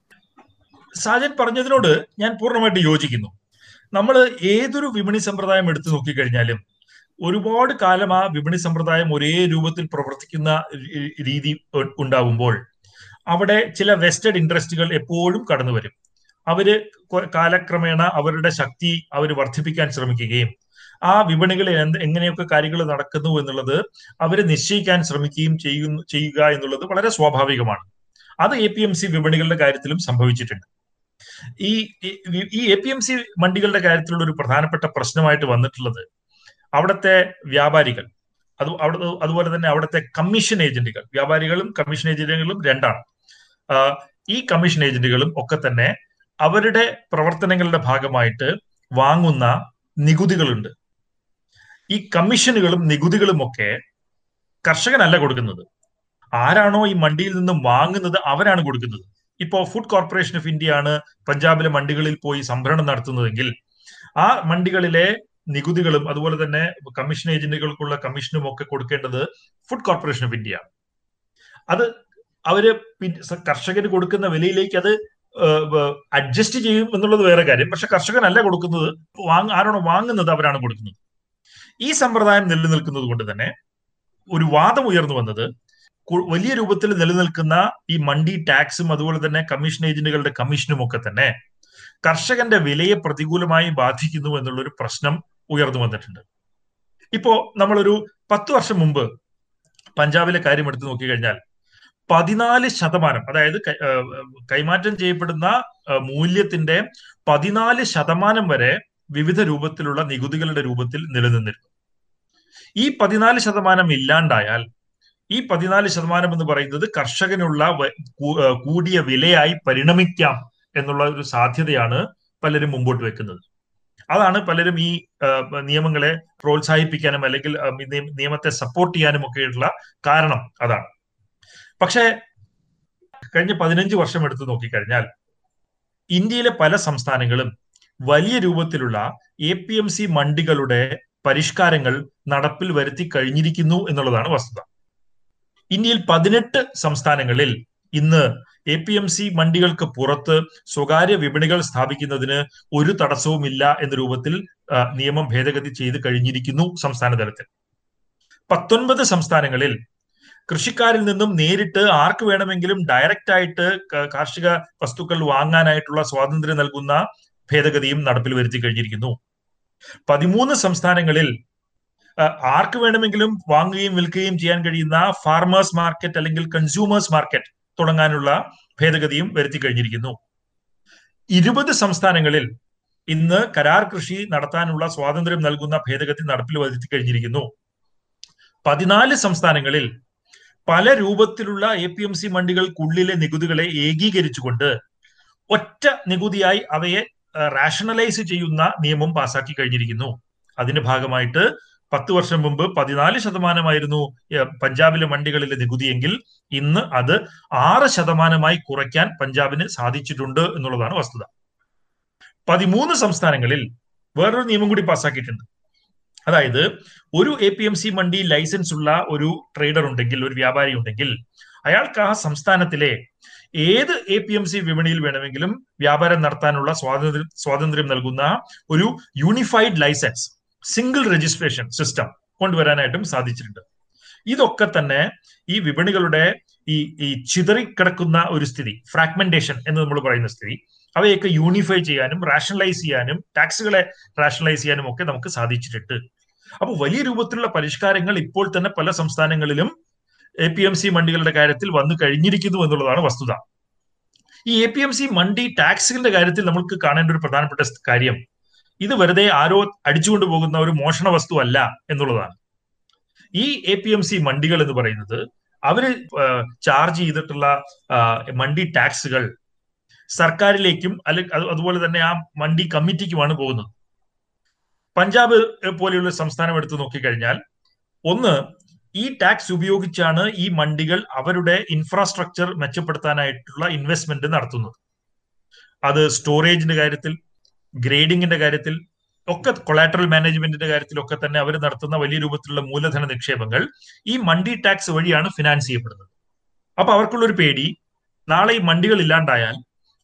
സാജൻ പറഞ്ഞതിനോട് ഞാൻ പൂർണമായിട്ട് യോജിക്കുന്നു. നമ്മൾ ഏതൊരു വിപണി സമ്പ്രദായം എടുത്തു നോക്കിക്കഴിഞ്ഞാലും ഒരുപാട് കാലം ആ വിപണി സമ്പ്രദായം ഒരേ രൂപത്തിൽ പ്രവർത്തിക്കുന്ന രീതി ഉണ്ടാവുമ്പോൾ അവിടെ ചില വെസ്റ്റഡ് ഇൻട്രസ്റ്റുകൾ എപ്പോഴും കടന്നു വരും. അവർ കാലക്രമേണ അവരുടെ ശക്തി അവർ വർദ്ധിപ്പിക്കാൻ ശ്രമിക്കുകയും ആ വിപണികളിൽ എന്ത് എങ്ങനെയൊക്കെ കാര്യങ്ങൾ നടക്കുന്നു എന്നുള്ളത് അവർ നിശ്ചയിക്കാൻ ശ്രമിക്കുകയും ചെയ്യുന്നു ചെയ്യുക എന്നുള്ളത് വളരെ സ്വാഭാവികമാണ്. അത് എ പി എം സി വിപണികളുടെ കാര്യത്തിലും സംഭവിച്ചിട്ടുണ്ട്. ഈ ഈ എ പി എം സി മണ്ടികളുടെ കാര്യത്തിലുള്ള ഒരു പ്രധാനപ്പെട്ട പ്രശ്നമായിട്ട് വന്നിട്ടുള്ളത് അവിടുത്തെ വ്യാപാരികൾ. അത് അവിടെ അതുപോലെ തന്നെ അവിടുത്തെ കമ്മീഷൻ ഏജന്റുകൾ വ്യാപാരികളും കമ്മീഷൻ ഏജന്റുകളും രണ്ടാണ്. ഈ കമ്മീഷൻ ഏജന്റുകളും ഒക്കെ തന്നെ അവരുടെ പ്രവർത്തനങ്ങളുടെ ഭാഗമായിട്ട് വാങ്ങുന്ന നികുതികളുണ്ട്. ഈ കമ്മീഷനുകളും നികുതികളും ഒക്കെ കർഷകനല്ല കൊടുക്കുന്നത്. ആരാണോ ഈ മണ്ടിയിൽ നിന്നും വാങ്ങുന്നത് അവരാണ് കൊടുക്കുന്നത്. ഇപ്പോ ഫുഡ് കോർപ്പറേഷൻ ഓഫ് ഇന്ത്യ ആണ് പഞ്ചാബിലെ മണ്ടികളിൽ പോയി സംഭരണം നടത്തുന്നതെങ്കിൽ ആ മണ്ടികളിലെ നികുതികളും അതുപോലെ തന്നെ കമ്മീഷൻ ഏജന്റുകൾക്കുള്ള കമ്മീഷനും ഒക്കെ കൊടുക്കേണ്ടത് ഫുഡ് കോർപ്പറേഷൻ ഓഫ് ഇന്ത്യ അത് അവർ കർഷകന് കൊടുക്കുന്ന വിലയിലേക്ക് അത് അഡ്ജസ്റ്റ് ചെയ്യും എന്നുള്ളത് വേറെ കാര്യം. പക്ഷെ കർഷകനല്ല കൊടുക്കുന്നത്. വാങ് ആരാണോ വാങ്ങുന്നത് അവരാണ് കൊടുക്കുന്നത്. ഈ സമ്പ്രദായം നിലനിൽക്കുന്നത് കൊണ്ട് തന്നെ ഒരു വാദം ഉയർന്നു വന്നത് വലിയ രൂപത്തിൽ നിലനിൽക്കുന്ന ഈ മണ്ടി ടാക്സും അതുപോലെ തന്നെ കമ്മീഷൻ ഏജന്റുകളുടെ കമ്മീഷനും ഒക്കെ തന്നെ കർഷകന്റെ വിലയെ പ്രതികൂലമായി ബാധിക്കുന്നു എന്നുള്ളൊരു പ്രശ്നം ഉയർന്നു വന്നിട്ടുണ്ട്. ഇപ്പോ നമ്മളൊരു പത്ത് വർഷം മുമ്പ് പഞ്ചാബിലെ കാര്യം എടുത്തു നോക്കിക്കഴിഞ്ഞാൽ പതിനാല് ശതമാനം അതായത് കൈമാറ്റം ചെയ്യപ്പെടുന്ന മൂല്യത്തിന്റെ പതിനാല് ശതമാനം വരെ വിവിധ രൂപത്തിലുള്ള നികുതികളുടെ രൂപത്തിൽ നിലനിന്നിരുന്നു. ഈ പതിനാല് ശതമാനം ഇല്ലാണ്ടായാൽ ഈ പതിനാല് ശതമാനം എന്ന് പറയുന്നത് കർഷകനുള്ള കൂടിയ വിലയായി പരിണമിക്കാം എന്നുള്ള ഒരു സാധ്യതയാണ് പലരും മുമ്പോട്ട് വെക്കുന്നത്. അതാണ് പലരും ഈ നിയമങ്ങളെ പ്രോത്സാഹിപ്പിക്കാനും അല്ലെങ്കിൽ നിയമത്തെ സപ്പോർട്ട് ചെയ്യാനും ഒക്കെയുള്ള കാരണം അതാണ്. പക്ഷേ കഴിഞ്ഞ പതിനഞ്ച് വർഷം എടുത്തു നോക്കിക്കഴിഞ്ഞാൽ ഇന്ത്യയിലെ പല സംസ്ഥാനങ്ങളും വലിയ രൂപത്തിലുള്ള എ പി എം സി മണ്ടികളുടെ പരിഷ്കാരങ്ങൾ നടപ്പിൽ വരുത്തി കഴിഞ്ഞിരിക്കുന്നു എന്നുള്ളതാണ് വസ്തുത. ഇന്ത്യയിൽ പതിനെട്ട് സംസ്ഥാനങ്ങളിൽ ഇന്ന് എ പി എം സി മണ്ടികൾക്ക് പുറത്ത് സ്വകാര്യ വിപണികൾ സ്ഥാപിക്കുന്നതിന് ഒരു തടസ്സവുമില്ല എന്ന രൂപത്തിൽ നിയമം ഭേദഗതി ചെയ്ത് കഴിഞ്ഞിരിക്കുന്നു സംസ്ഥാന തലത്തിൽ പത്തൊൻപത് സംസ്ഥാനങ്ങളിൽ കൃഷിക്കാരിൽ നിന്നും നേരിട്ട് ആർക്ക് വേണമെങ്കിലും ഡയറക്റ്റ് ആയിട്ട് കാർഷിക വസ്തുക്കൾ വാങ്ങാനായിട്ടുള്ള സ്വാതന്ത്ര്യം നൽകുന്ന ഭേദഗതിയും നടപ്പിൽ വരുത്തി കഴിഞ്ഞിരിക്കുന്നു. പതിമൂന്ന് സംസ്ഥാനങ്ങളിൽ ആർക്ക് വേണമെങ്കിലും വാങ്ങുകയും വിൽക്കുകയും ചെയ്യാൻ കഴിയുന്ന ഫാർമേഴ്സ് മാർക്കറ്റ് അല്ലെങ്കിൽ കൺസ്യൂമേഴ്സ് മാർക്കറ്റ് തുടങ്ങാനുള്ള ഭേദഗതിയും വരുത്തി കഴിഞ്ഞിരിക്കുന്നു. ഇരുപത് സംസ്ഥാനങ്ങളിൽ ഇന്ന് കരാർ കൃഷി നടത്താനുള്ള സ്വാതന്ത്ര്യം നൽകുന്ന ഭേദഗതി നടപ്പിൽ വരുത്തി കഴിഞ്ഞിരിക്കുന്നു. പതിനാല് സംസ്ഥാനങ്ങളിൽ പല രൂപത്തിലുള്ള എ പി എം സി മണ്ടികൾക്കുള്ളിലെ നികുതികളെ ഏകീകരിച്ചുകൊണ്ട് ഒറ്റ നികുതിയായി അവയെ റാഷണലൈസ് ചെയ്യുന്ന നിയമം പാസാക്കി കഴിഞ്ഞിരിക്കുന്നു. അതിന്റെ ഭാഗമായിട്ട് പത്ത് വർഷം മുമ്പ് പതിനാല് ശതമാനമായിരുന്നു പഞ്ചാബിലെ മണ്ടികളിലെ നികുതിയെങ്കിൽ ഇന്ന് അത് ആറ് ശതമാനമായി കുറയ്ക്കാൻ പഞ്ചാബിന് സാധിച്ചിട്ടുണ്ട് എന്നുള്ളതാണ് വസ്തുത. പതിമൂന്ന് സംസ്ഥാനങ്ങളിൽ വേറൊരു നിയമം കൂടി പാസ്സാക്കിയിട്ടുണ്ട്. അതായത് ഒരു A P M C mandi license ഉള്ള ഒരു ട്രേഡർ ഉണ്ടെങ്കിൽ ഒരു വ്യാപാരി ഉണ്ടെങ്കിൽ അയാൾക്ക് ആ സംസ്ഥാനത്തിലെ ഏത് എ പി എം സി വിപണിയിൽ വേണമെങ്കിലും വ്യാപാരം നടത്താനുള്ള സ്വാതന്ത്ര്യം സ്വാതന്ത്ര്യം നൽകുന്ന ഒരു unified license single registration system കൊണ്ടുവരാനായിട്ടും സാധിച്ചിട്ടുണ്ട്. ഇതൊക്കെ തന്നെ ഈ വിപണികളുടെ ഈ ഈ ചിതറിക്കിടക്കുന്ന ഒരു സ്ഥിതി ഫ്രാഗ്മെന്റേഷൻ എന്ന് നമ്മൾ പറയുന്ന സ്ഥിതി അവയൊക്കെ യൂണിഫൈ ചെയ്യാനും റാഷണലൈസ് ചെയ്യാനും ടാക്സുകളെ റാഷണലൈസ് ചെയ്യാനും ഒക്കെ നമുക്ക് സാധിച്ചിട്ടുണ്ട്. അപ്പോൾ വലിയ രൂപത്തിലുള്ള പരിഷ്കാരങ്ങൾ ഇപ്പോൾ തന്നെ പല സംസ്ഥാനങ്ങളിലും എ പി എം സി മണ്ടികളുടെ കാര്യത്തിൽ വന്നു കഴിഞ്ഞിരിക്കുന്നു എന്നുള്ളതാണ് വസ്തുത. ഈ എ പി എം സി മണ്ടി ടാക്സുകളുടെ കാര്യത്തിൽ നമുക്ക് കാണേണ്ട ഒരു പ്രധാനപ്പെട്ട കാര്യം ഇത് വെറുതെ ആരോ അടിച്ചുകൊണ്ട് പോകുന്ന ഒരു മോഷണ വസ്തു അല്ല എന്നുള്ളതാണ്. ഈ എ പി എം സി മണ്ടികൾ എന്ന് പറയുന്നത് അവർ ചാർജ് ചെയ്തിട്ടുള്ള മണ്ടി ടാക്സുകൾ സർക്കാരിലേക്കും അല്ലെങ്കിൽ അതുപോലെ തന്നെ ആ മണ്ടി കമ്മിറ്റിക്കുമാണ് പോകുന്നത്. പഞ്ചാബ് പോലെയുള്ള സംസ്ഥാനം എടുത്തു നോക്കിക്കഴിഞ്ഞാൽ ഒന്ന് ഈ ടാക്സ് ഉപയോഗിച്ചാണ് ഈ മണ്ടികൾ അവരുടെ ഇൻഫ്രാസ്ട്രക്ചർ മെച്ചപ്പെടുത്താനായിട്ടുള്ള ഇൻവെസ്റ്റ്മെന്റ് നടത്തുന്നത്. അത് സ്റ്റോറേജിന്റെ കാര്യത്തിൽ ഗ്രേഡിങ്ങിന്റെ കാര്യത്തിൽ ഒക്കെ കൊളാറ്ററൽ മാനേജ്മെന്റിന്റെ കാര്യത്തിലൊക്കെ തന്നെ അവർ നടത്തുന്ന വലിയ രൂപത്തിലുള്ള മൂലധന നിക്ഷേപങ്ങൾ ഈ മണ്ടി ടാക്സ് വഴിയാണ് ഫിനാൻസ് ചെയ്യപ്പെടുന്നത്. അപ്പൊ അവർക്കുള്ളൊരു പേടി നാളെ ഈ മണ്ടികൾ ഇല്ലാണ്ടായാൽ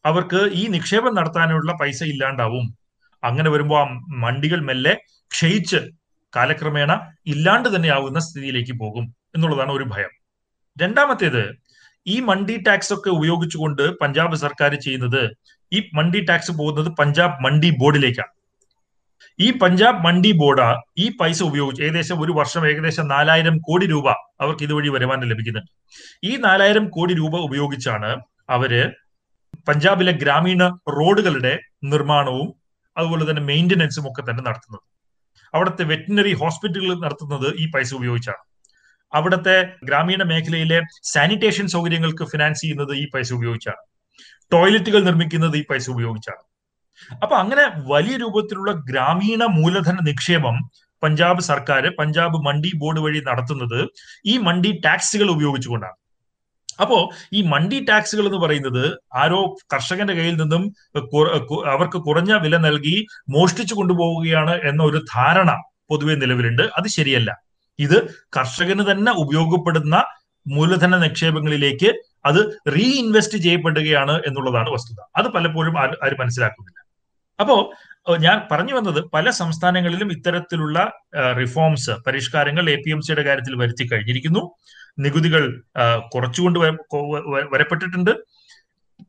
അവർക്ക് ഈ നിക്ഷേപം നടത്താനുള്ള പൈസ ഇല്ലാണ്ടാവും. അങ്ങനെ വരുമ്പോൾ ആ മണ്ടികൾ മെല്ലെ ക്ഷയിച്ച് കാലക്രമേണ ഇല്ലാണ്ട് തന്നെ ആവുന്ന സ്ഥിതിയിലേക്ക് പോകും എന്നുള്ളതാണ് ഒരു ഭയം. രണ്ടാമത്തേത് ഈ മണ്ടി ടാക്സ് ഒക്കെ ഉപയോഗിച്ചുകൊണ്ട് പഞ്ചാബ് സർക്കാർ ചെയ്യുന്നത് ഈ മണ്ടി ടാക്സ് പോകുന്നത് പഞ്ചാബ് മണ്ടി ബോർഡിലേക്കാണ്. ഈ പഞ്ചാബ് മണ്ടി ബോർഡ് ഈ പൈസ ഉപയോഗിച്ച് ഏകദേശം ഒരു വർഷം ഏകദേശം നാലായിരം കോടി രൂപ അവർക്ക് ഇതുവഴി വരുമാനം ലഭിക്കുന്നുണ്ട്. ഈ നാലായിരം കോടി രൂപ ഉപയോഗിച്ചാണ് അവർ പഞ്ചാബിലെ ഗ്രാമീണ റോഡുകളുടെ നിർമ്മാണവും അതുപോലെ തന്നെ മെയിന്റനൻസും ഒക്കെ തന്നെ നടത്തുന്നത്. അവിടുത്തെ വെറ്റിനറി ഹോസ്പിറ്റലുകൾ നടത്തുന്നത് ഈ പൈസ ഉപയോഗിച്ചാണ്. അവിടുത്തെ ഗ്രാമീണ മേഖലയിലെ സാനിറ്റേഷൻ സൗകര്യങ്ങൾക്ക് ഫിനാൻസ് ചെയ്യുന്നത് ഈ പൈസ ഉപയോഗിച്ചാണ്. ടോയ്ലറ്റുകൾ നിർമ്മിക്കുന്നത് ഈ പൈസ ഉപയോഗിച്ചാണ്. അപ്പൊ അങ്ങനെ വലിയ രൂപത്തിലുള്ള ഗ്രാമീണ മൂലധന നിക്ഷേപം പഞ്ചാബ് സർക്കാർ പഞ്ചാബ് മണ്ടി ബോർഡ് വഴി നടത്തുന്നത് ഈ മണ്ടി ടാക്സുകൾ ഉപയോഗിച്ചുകൊണ്ടാണ്. അപ്പോ ഈ മണ്ടി ടാക്സുകൾ എന്ന് പറയുന്നത് ആരോ കർഷകന്റെ കയ്യിൽ നിന്നും അവർക്ക് കുറഞ്ഞ വില നൽകി മോഷ്ടിച്ചു കൊണ്ടുപോവുകയാണ് എന്ന ഒരു ധാരണ പൊതുവെ നിലവിലുണ്ട്. അത് ശരിയല്ല. ഇത് കർഷകന് തന്നെ ഉപയോഗപ്പെടുന്ന മൂലധന നിക്ഷേപങ്ങളിലേക്ക് അത് റീഇൻവെസ്റ്റ് ചെയ്യപ്പെടുകയാണ് എന്നുള്ളതാണ് വസ്തുത. അത് പലപ്പോഴും ആരും മനസ്സിലാക്കുന്നില്ല. അപ്പോ ഞാൻ പറഞ്ഞു വന്നത് പല സംസ്ഥാനങ്ങളിലും ഇത്തരത്തിലുള്ള റിഫോംസ് പരിഷ്കാരങ്ങൾ എ പി എം സിയുടെ കാര്യത്തിൽ വരുത്തി കഴിഞ്ഞിരിക്കുന്നു. നികുതികൾ കുറച്ചുകൊണ്ട് വരപ്പെട്ടിട്ടുണ്ട്.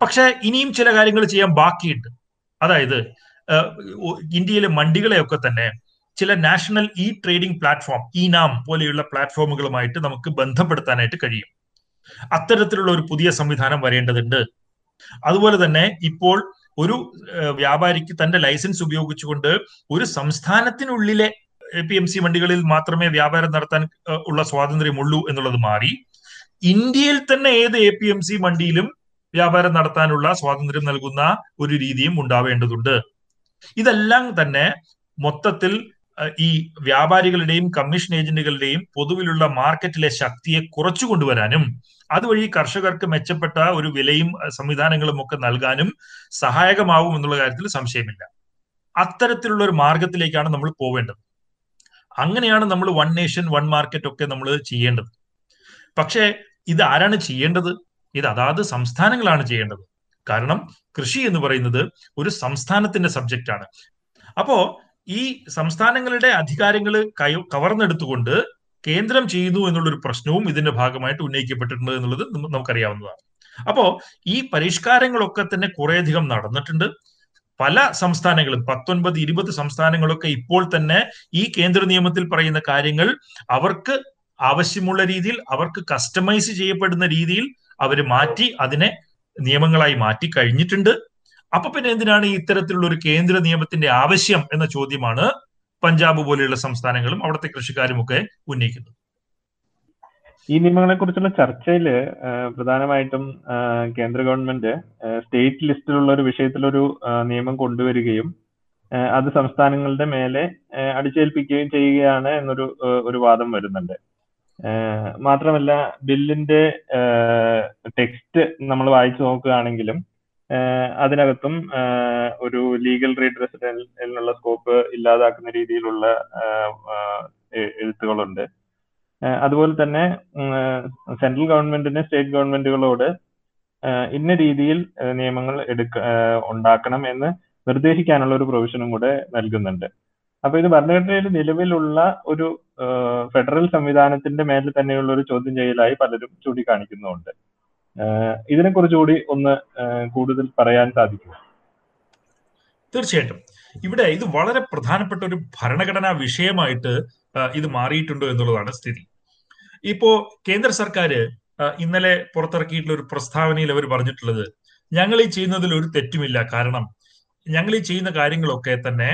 പക്ഷെ ഇനിയും ചില കാര്യങ്ങൾ ചെയ്യാൻ ബാക്കിയുണ്ട്. അതായത് ഇന്ത്യയിലെ മണ്ടികളെയൊക്കെ തന്നെ ചില national e trading platform e NAM പോലെയുള്ള പ്ലാറ്റ്ഫോമുകളുമായിട്ട് നമുക്ക് ബന്ധപ്പെടുത്താനായിട്ട് കഴിയും. അത്തരത്തിലുള്ള ഒരു പുതിയ സംവിധാനം വരേണ്ടതുണ്ട്. അതുപോലെ തന്നെ ഇപ്പോൾ ഒരു വ്യാപാരിക്ക് തന്റെ ലൈസൻസ് ഉപയോഗിച്ചുകൊണ്ട് ഒരു സംസ്ഥാനത്തിനുള്ളിലെ പി എം സി വണ്ടികളിൽ മാത്രമേ വ്യാപാരം നടത്താൻ ഉള്ള സ്വാതന്ത്ര്യമുള്ളൂ എന്നുള്ളത് മാറി ഇന്ത്യയിൽ തന്നെ ഏത് എ പി എം സി വണ്ടിയിലും വ്യാപാരം നടത്താനുള്ള സ്വാതന്ത്ര്യം നൽകുന്ന ഒരു രീതിയും ഉണ്ടാവേണ്ടതുണ്ട്. ഇതെല്ലാം തന്നെ മൊത്തത്തിൽ ഈ വ്യാപാരികളുടെയും കമ്മീഷൻ ഏജന്റുകളുടെയും പൊതുവിലുള്ള മാർക്കറ്റിലെ ശക്തിയെ കുറച്ചു കൊണ്ടുവരാനും അതുവഴി കർഷകർക്ക് മെച്ചപ്പെട്ട ഒരു വിലയും സംവിധാനങ്ങളും ഒക്കെ നൽകാനും സഹായകമാവും എന്നുള്ള കാര്യത്തിൽ സംശയമില്ല. അത്തരത്തിലുള്ള ഒരു മാർഗത്തിലേക്കാണ് നമ്മൾ പോവേണ്ടത്. അങ്ങനെയാണ് നമ്മൾ വൺ നേഷൻ വൺ മാർക്കറ്റ് ഒക്കെ നമ്മൾ ചെയ്യേണ്ടത്. പക്ഷേ ഇത് ആരാണ് ചെയ്യേണ്ടത്? ഇത് അതാത് സംസ്ഥാനങ്ങളാണ് ചെയ്യേണ്ടത്. കാരണം കൃഷി എന്ന് പറയുന്നത് ഒരു സംസ്ഥാനത്തിന്റെ സബ്ജക്റ്റ് ആണ്. അപ്പോ ഈ സംസ്ഥാനങ്ങളുടെ അധികാരങ്ങൾ കയ കവർന്നെടുത്തുകൊണ്ട് കേന്ദ്രം ചെയ്യുന്നു എന്നുള്ളൊരു പ്രശ്നവും ഇതിന്റെ ഭാഗമായിട്ട് ഉന്നയിക്കപ്പെട്ടിട്ടുണ്ട് എന്നുള്ളത് നമുക്കറിയാവുന്നതാണ്. അപ്പോ ഈ പരിഷ്കാരങ്ങളൊക്കെ തന്നെ കുറേയധികം നടന്നിട്ടുണ്ട്. പല സംസ്ഥാനങ്ങളും പത്തൊൻപത് ഇരുപത് സംസ്ഥാനങ്ങളൊക്കെ ഇപ്പോൾ തന്നെ ഈ കേന്ദ്ര നിയമത്തിൽ പറയുന്ന കാര്യങ്ങൾ അവർക്ക് ആവശ്യമുള്ള രീതിയിൽ അവർക്ക് കസ്റ്റമൈസ് ചെയ്യപ്പെടുന്ന രീതിയിൽ അവർ മാറ്റി അതിനെ നിയമങ്ങളായി മാറ്റി കഴിഞ്ഞിട്ടുണ്ട്. അപ്പൊ പിന്നെ എന്തിനാണ് ഇത്തരത്തിലുള്ള ഒരു കേന്ദ്ര നിയമത്തിന്റെ ആവശ്യം എന്ന ചോദ്യമാണ് പഞ്ചാബ് പോലെയുള്ള സംസ്ഥാനങ്ങളും അവിടുത്തെ കൃഷിക്കാരും ഒക്കെ ഉന്നയിക്കുന്നത്? ഈ നിയമങ്ങളെ കുറിച്ചുള്ള ചർച്ചയിൽ പ്രധാനമായിട്ടും കേന്ദ്ര ഗവൺമെന്റ് സ്റ്റേറ്റ് ലിസ്റ്റിലുള്ള ഒരു വിഷയത്തിലൊരു നിയമം കൊണ്ടുവരികയും അത് സംസ്ഥാനങ്ങളുടെ മേലെ അടിച്ചേൽപ്പിക്കുകയും ചെയ്യുകയാണ് എന്നൊരു ഒരു വാദം വരുന്നുണ്ട്. മാത്രമല്ല ബില്ലിന്റെ ടെക്സ്റ്റ് നമ്മൾ വായിച്ചു നോക്കുകയാണെങ്കിലും അതിനകത്തും ഒരു ലീഗൽ റീഡ് റെസിഡൻസിനുള്ള സ്കോപ്പ് ഇല്ലാതാക്കുന്ന രീതിയിലുള്ള എഴുത്തുകളുണ്ട്. അതുപോലെ തന്നെ സെൻട്രൽ ഗവൺമെന്റിന് സ്റ്റേറ്റ് ഗവൺമെന്റുകളോട് ഇന്ന രീതിയിൽ നിയമങ്ങൾ എടുക്ക ഉണ്ടാക്കണം എന്ന് നിർദ്ദേശിക്കാനുള്ള ഒരു പ്രൊവിഷനും കൂടെ നൽകുന്നുണ്ട്. അപ്പൊ ഇത് ഭരണഘടനയിൽ നിലവിലുള്ള ഒരു ഫെഡറൽ സംവിധാനത്തിന്റെ മേലിൽ തന്നെയുള്ള ഒരു ചോദ്യം ചെയ്യലായി പലരും ചൂണ്ടിക്കാണിക്കുന്നുണ്ട് ഏഹ് കുറിച്ചുകൂടി കൂടി ഒന്ന് കൂടുതൽ പറയാൻ സാധിക്കും തീർച്ചയായിട്ടും. ഇവിടെ ഇത് വളരെ പ്രധാനപ്പെട്ട ഒരു ഭരണഘടനാ വിഷയമായിട്ട് ഇത് മാറിയിട്ടുണ്ടോ എന്നുള്ളതാണ് സ്ഥിതി. ഇപ്പോ കേന്ദ്ര സർക്കാർ ഇന്നലെ പുറത്തിറക്കിയിട്ടുള്ള ഒരു പ്രസ്താവനയിൽ അവർ പറഞ്ഞിട്ടുള്ളത് ഞങ്ങൾ ഈ ചെയ്യുന്നതിൽ ഒരു തെറ്റുമില്ല. കാരണം ഞങ്ങൾ ഈ ചെയ്യുന്ന കാര്യങ്ങളൊക്കെ തന്നെ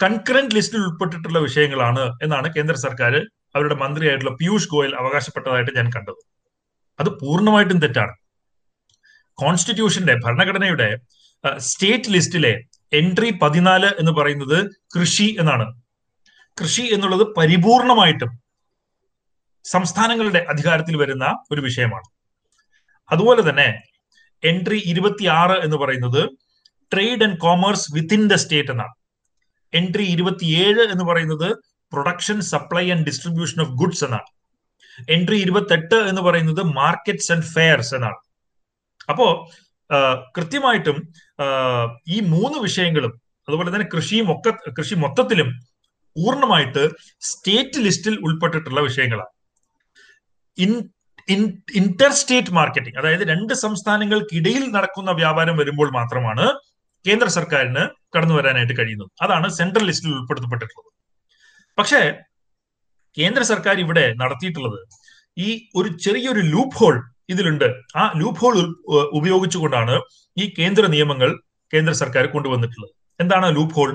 കൺകറന്റ് ലിസ്റ്റിൽ ഉൾപ്പെട്ടിട്ടുള്ള വിഷയങ്ങളാണ് എന്നാണ് കേന്ദ്ര സർക്കാർ അവരുടെ മന്ത്രിയായിട്ടുള്ള പീയൂഷ് ഗോയൽ അവകാശപ്പെട്ടതായിട്ട് ഞാൻ കണ്ടത്. അത് പൂർണമായിട്ടും തെറ്റാണ്. കോൺസ്റ്റിറ്റ്യൂഷന്റെ ഭരണഘടനയുടെ സ്റ്റേറ്റ് ലിസ്റ്റിലെ എൻട്രി പതിനാല് എന്ന് പറയുന്നത് കൃഷി എന്നാണ്. കൃഷി എന്നുള്ളത് പരിപൂർണമായിട്ടും സംസ്ഥാനങ്ങളുടെ അധികാരത്തിൽ വരുന്ന ഒരു വിഷയമാണ്. അതുപോലെ തന്നെ എൻട്രി ഇരുപത്തിയാറ് എന്ന് പറയുന്നത് trade and commerce within the state എന്നാണ്. എൻട്രി ഇരുപത്തിയേഴ് എന്ന് പറയുന്നത് production supply and distribution of goods എന്നാണ്. എൻട്രി ഇരുപത്തെട്ട് എന്ന് പറയുന്നത് മാർക്കറ്റ്സ് ആൻഡ് ഫെയർസ് എന്നാണ്. അപ്പോ കൃത്യമായിട്ടും ഈ മൂന്ന് വിഷയങ്ങളും അതുപോലെ തന്നെ കൃഷിയും ഒക്കെ കൃഷി മൊത്തത്തിലും പൂർണമായിട്ട് സ്റ്റേറ്റ് ലിസ്റ്റിൽ ഉൾപ്പെട്ടിട്ടുള്ള വിഷയങ്ങളാണ്. ഇൻ ഇന്റർ സ്റ്റേറ്റ് മാർക്കറ്റിംഗ് അതായത് രണ്ട് സംസ്ഥാനങ്ങൾക്കിടയിൽ നടക്കുന്ന വ്യാപാരം വരുമ്പോൾ മാത്രമാണ് കേന്ദ്ര സർക്കാരിന് കടന്നു വരാനായിട്ട് കഴിയുന്നത്. അതാണ് സെൻട്രൽ ലിസ്റ്റിൽ ഉൾപ്പെടുത്തപ്പെട്ടിട്ടുള്ളത്. പക്ഷേ കേന്ദ്ര സർക്കാർ ഇവിടെ നടത്തിയിട്ടുള്ളത് ഈ ഒരു ചെറിയൊരു ലൂപ്പ് ഹോൾ ഇതിലുണ്ട്. ആ ലൂപ്പ് ഹോൾ ഉപയോഗിച്ചുകൊണ്ടാണ് ഈ കേന്ദ്ര നിയമങ്ങൾ കേന്ദ്ര സർക്കാർ കൊണ്ടുവന്നിട്ടുള്ളത്. എന്താണ് ലൂപ്പ് ഹോൾ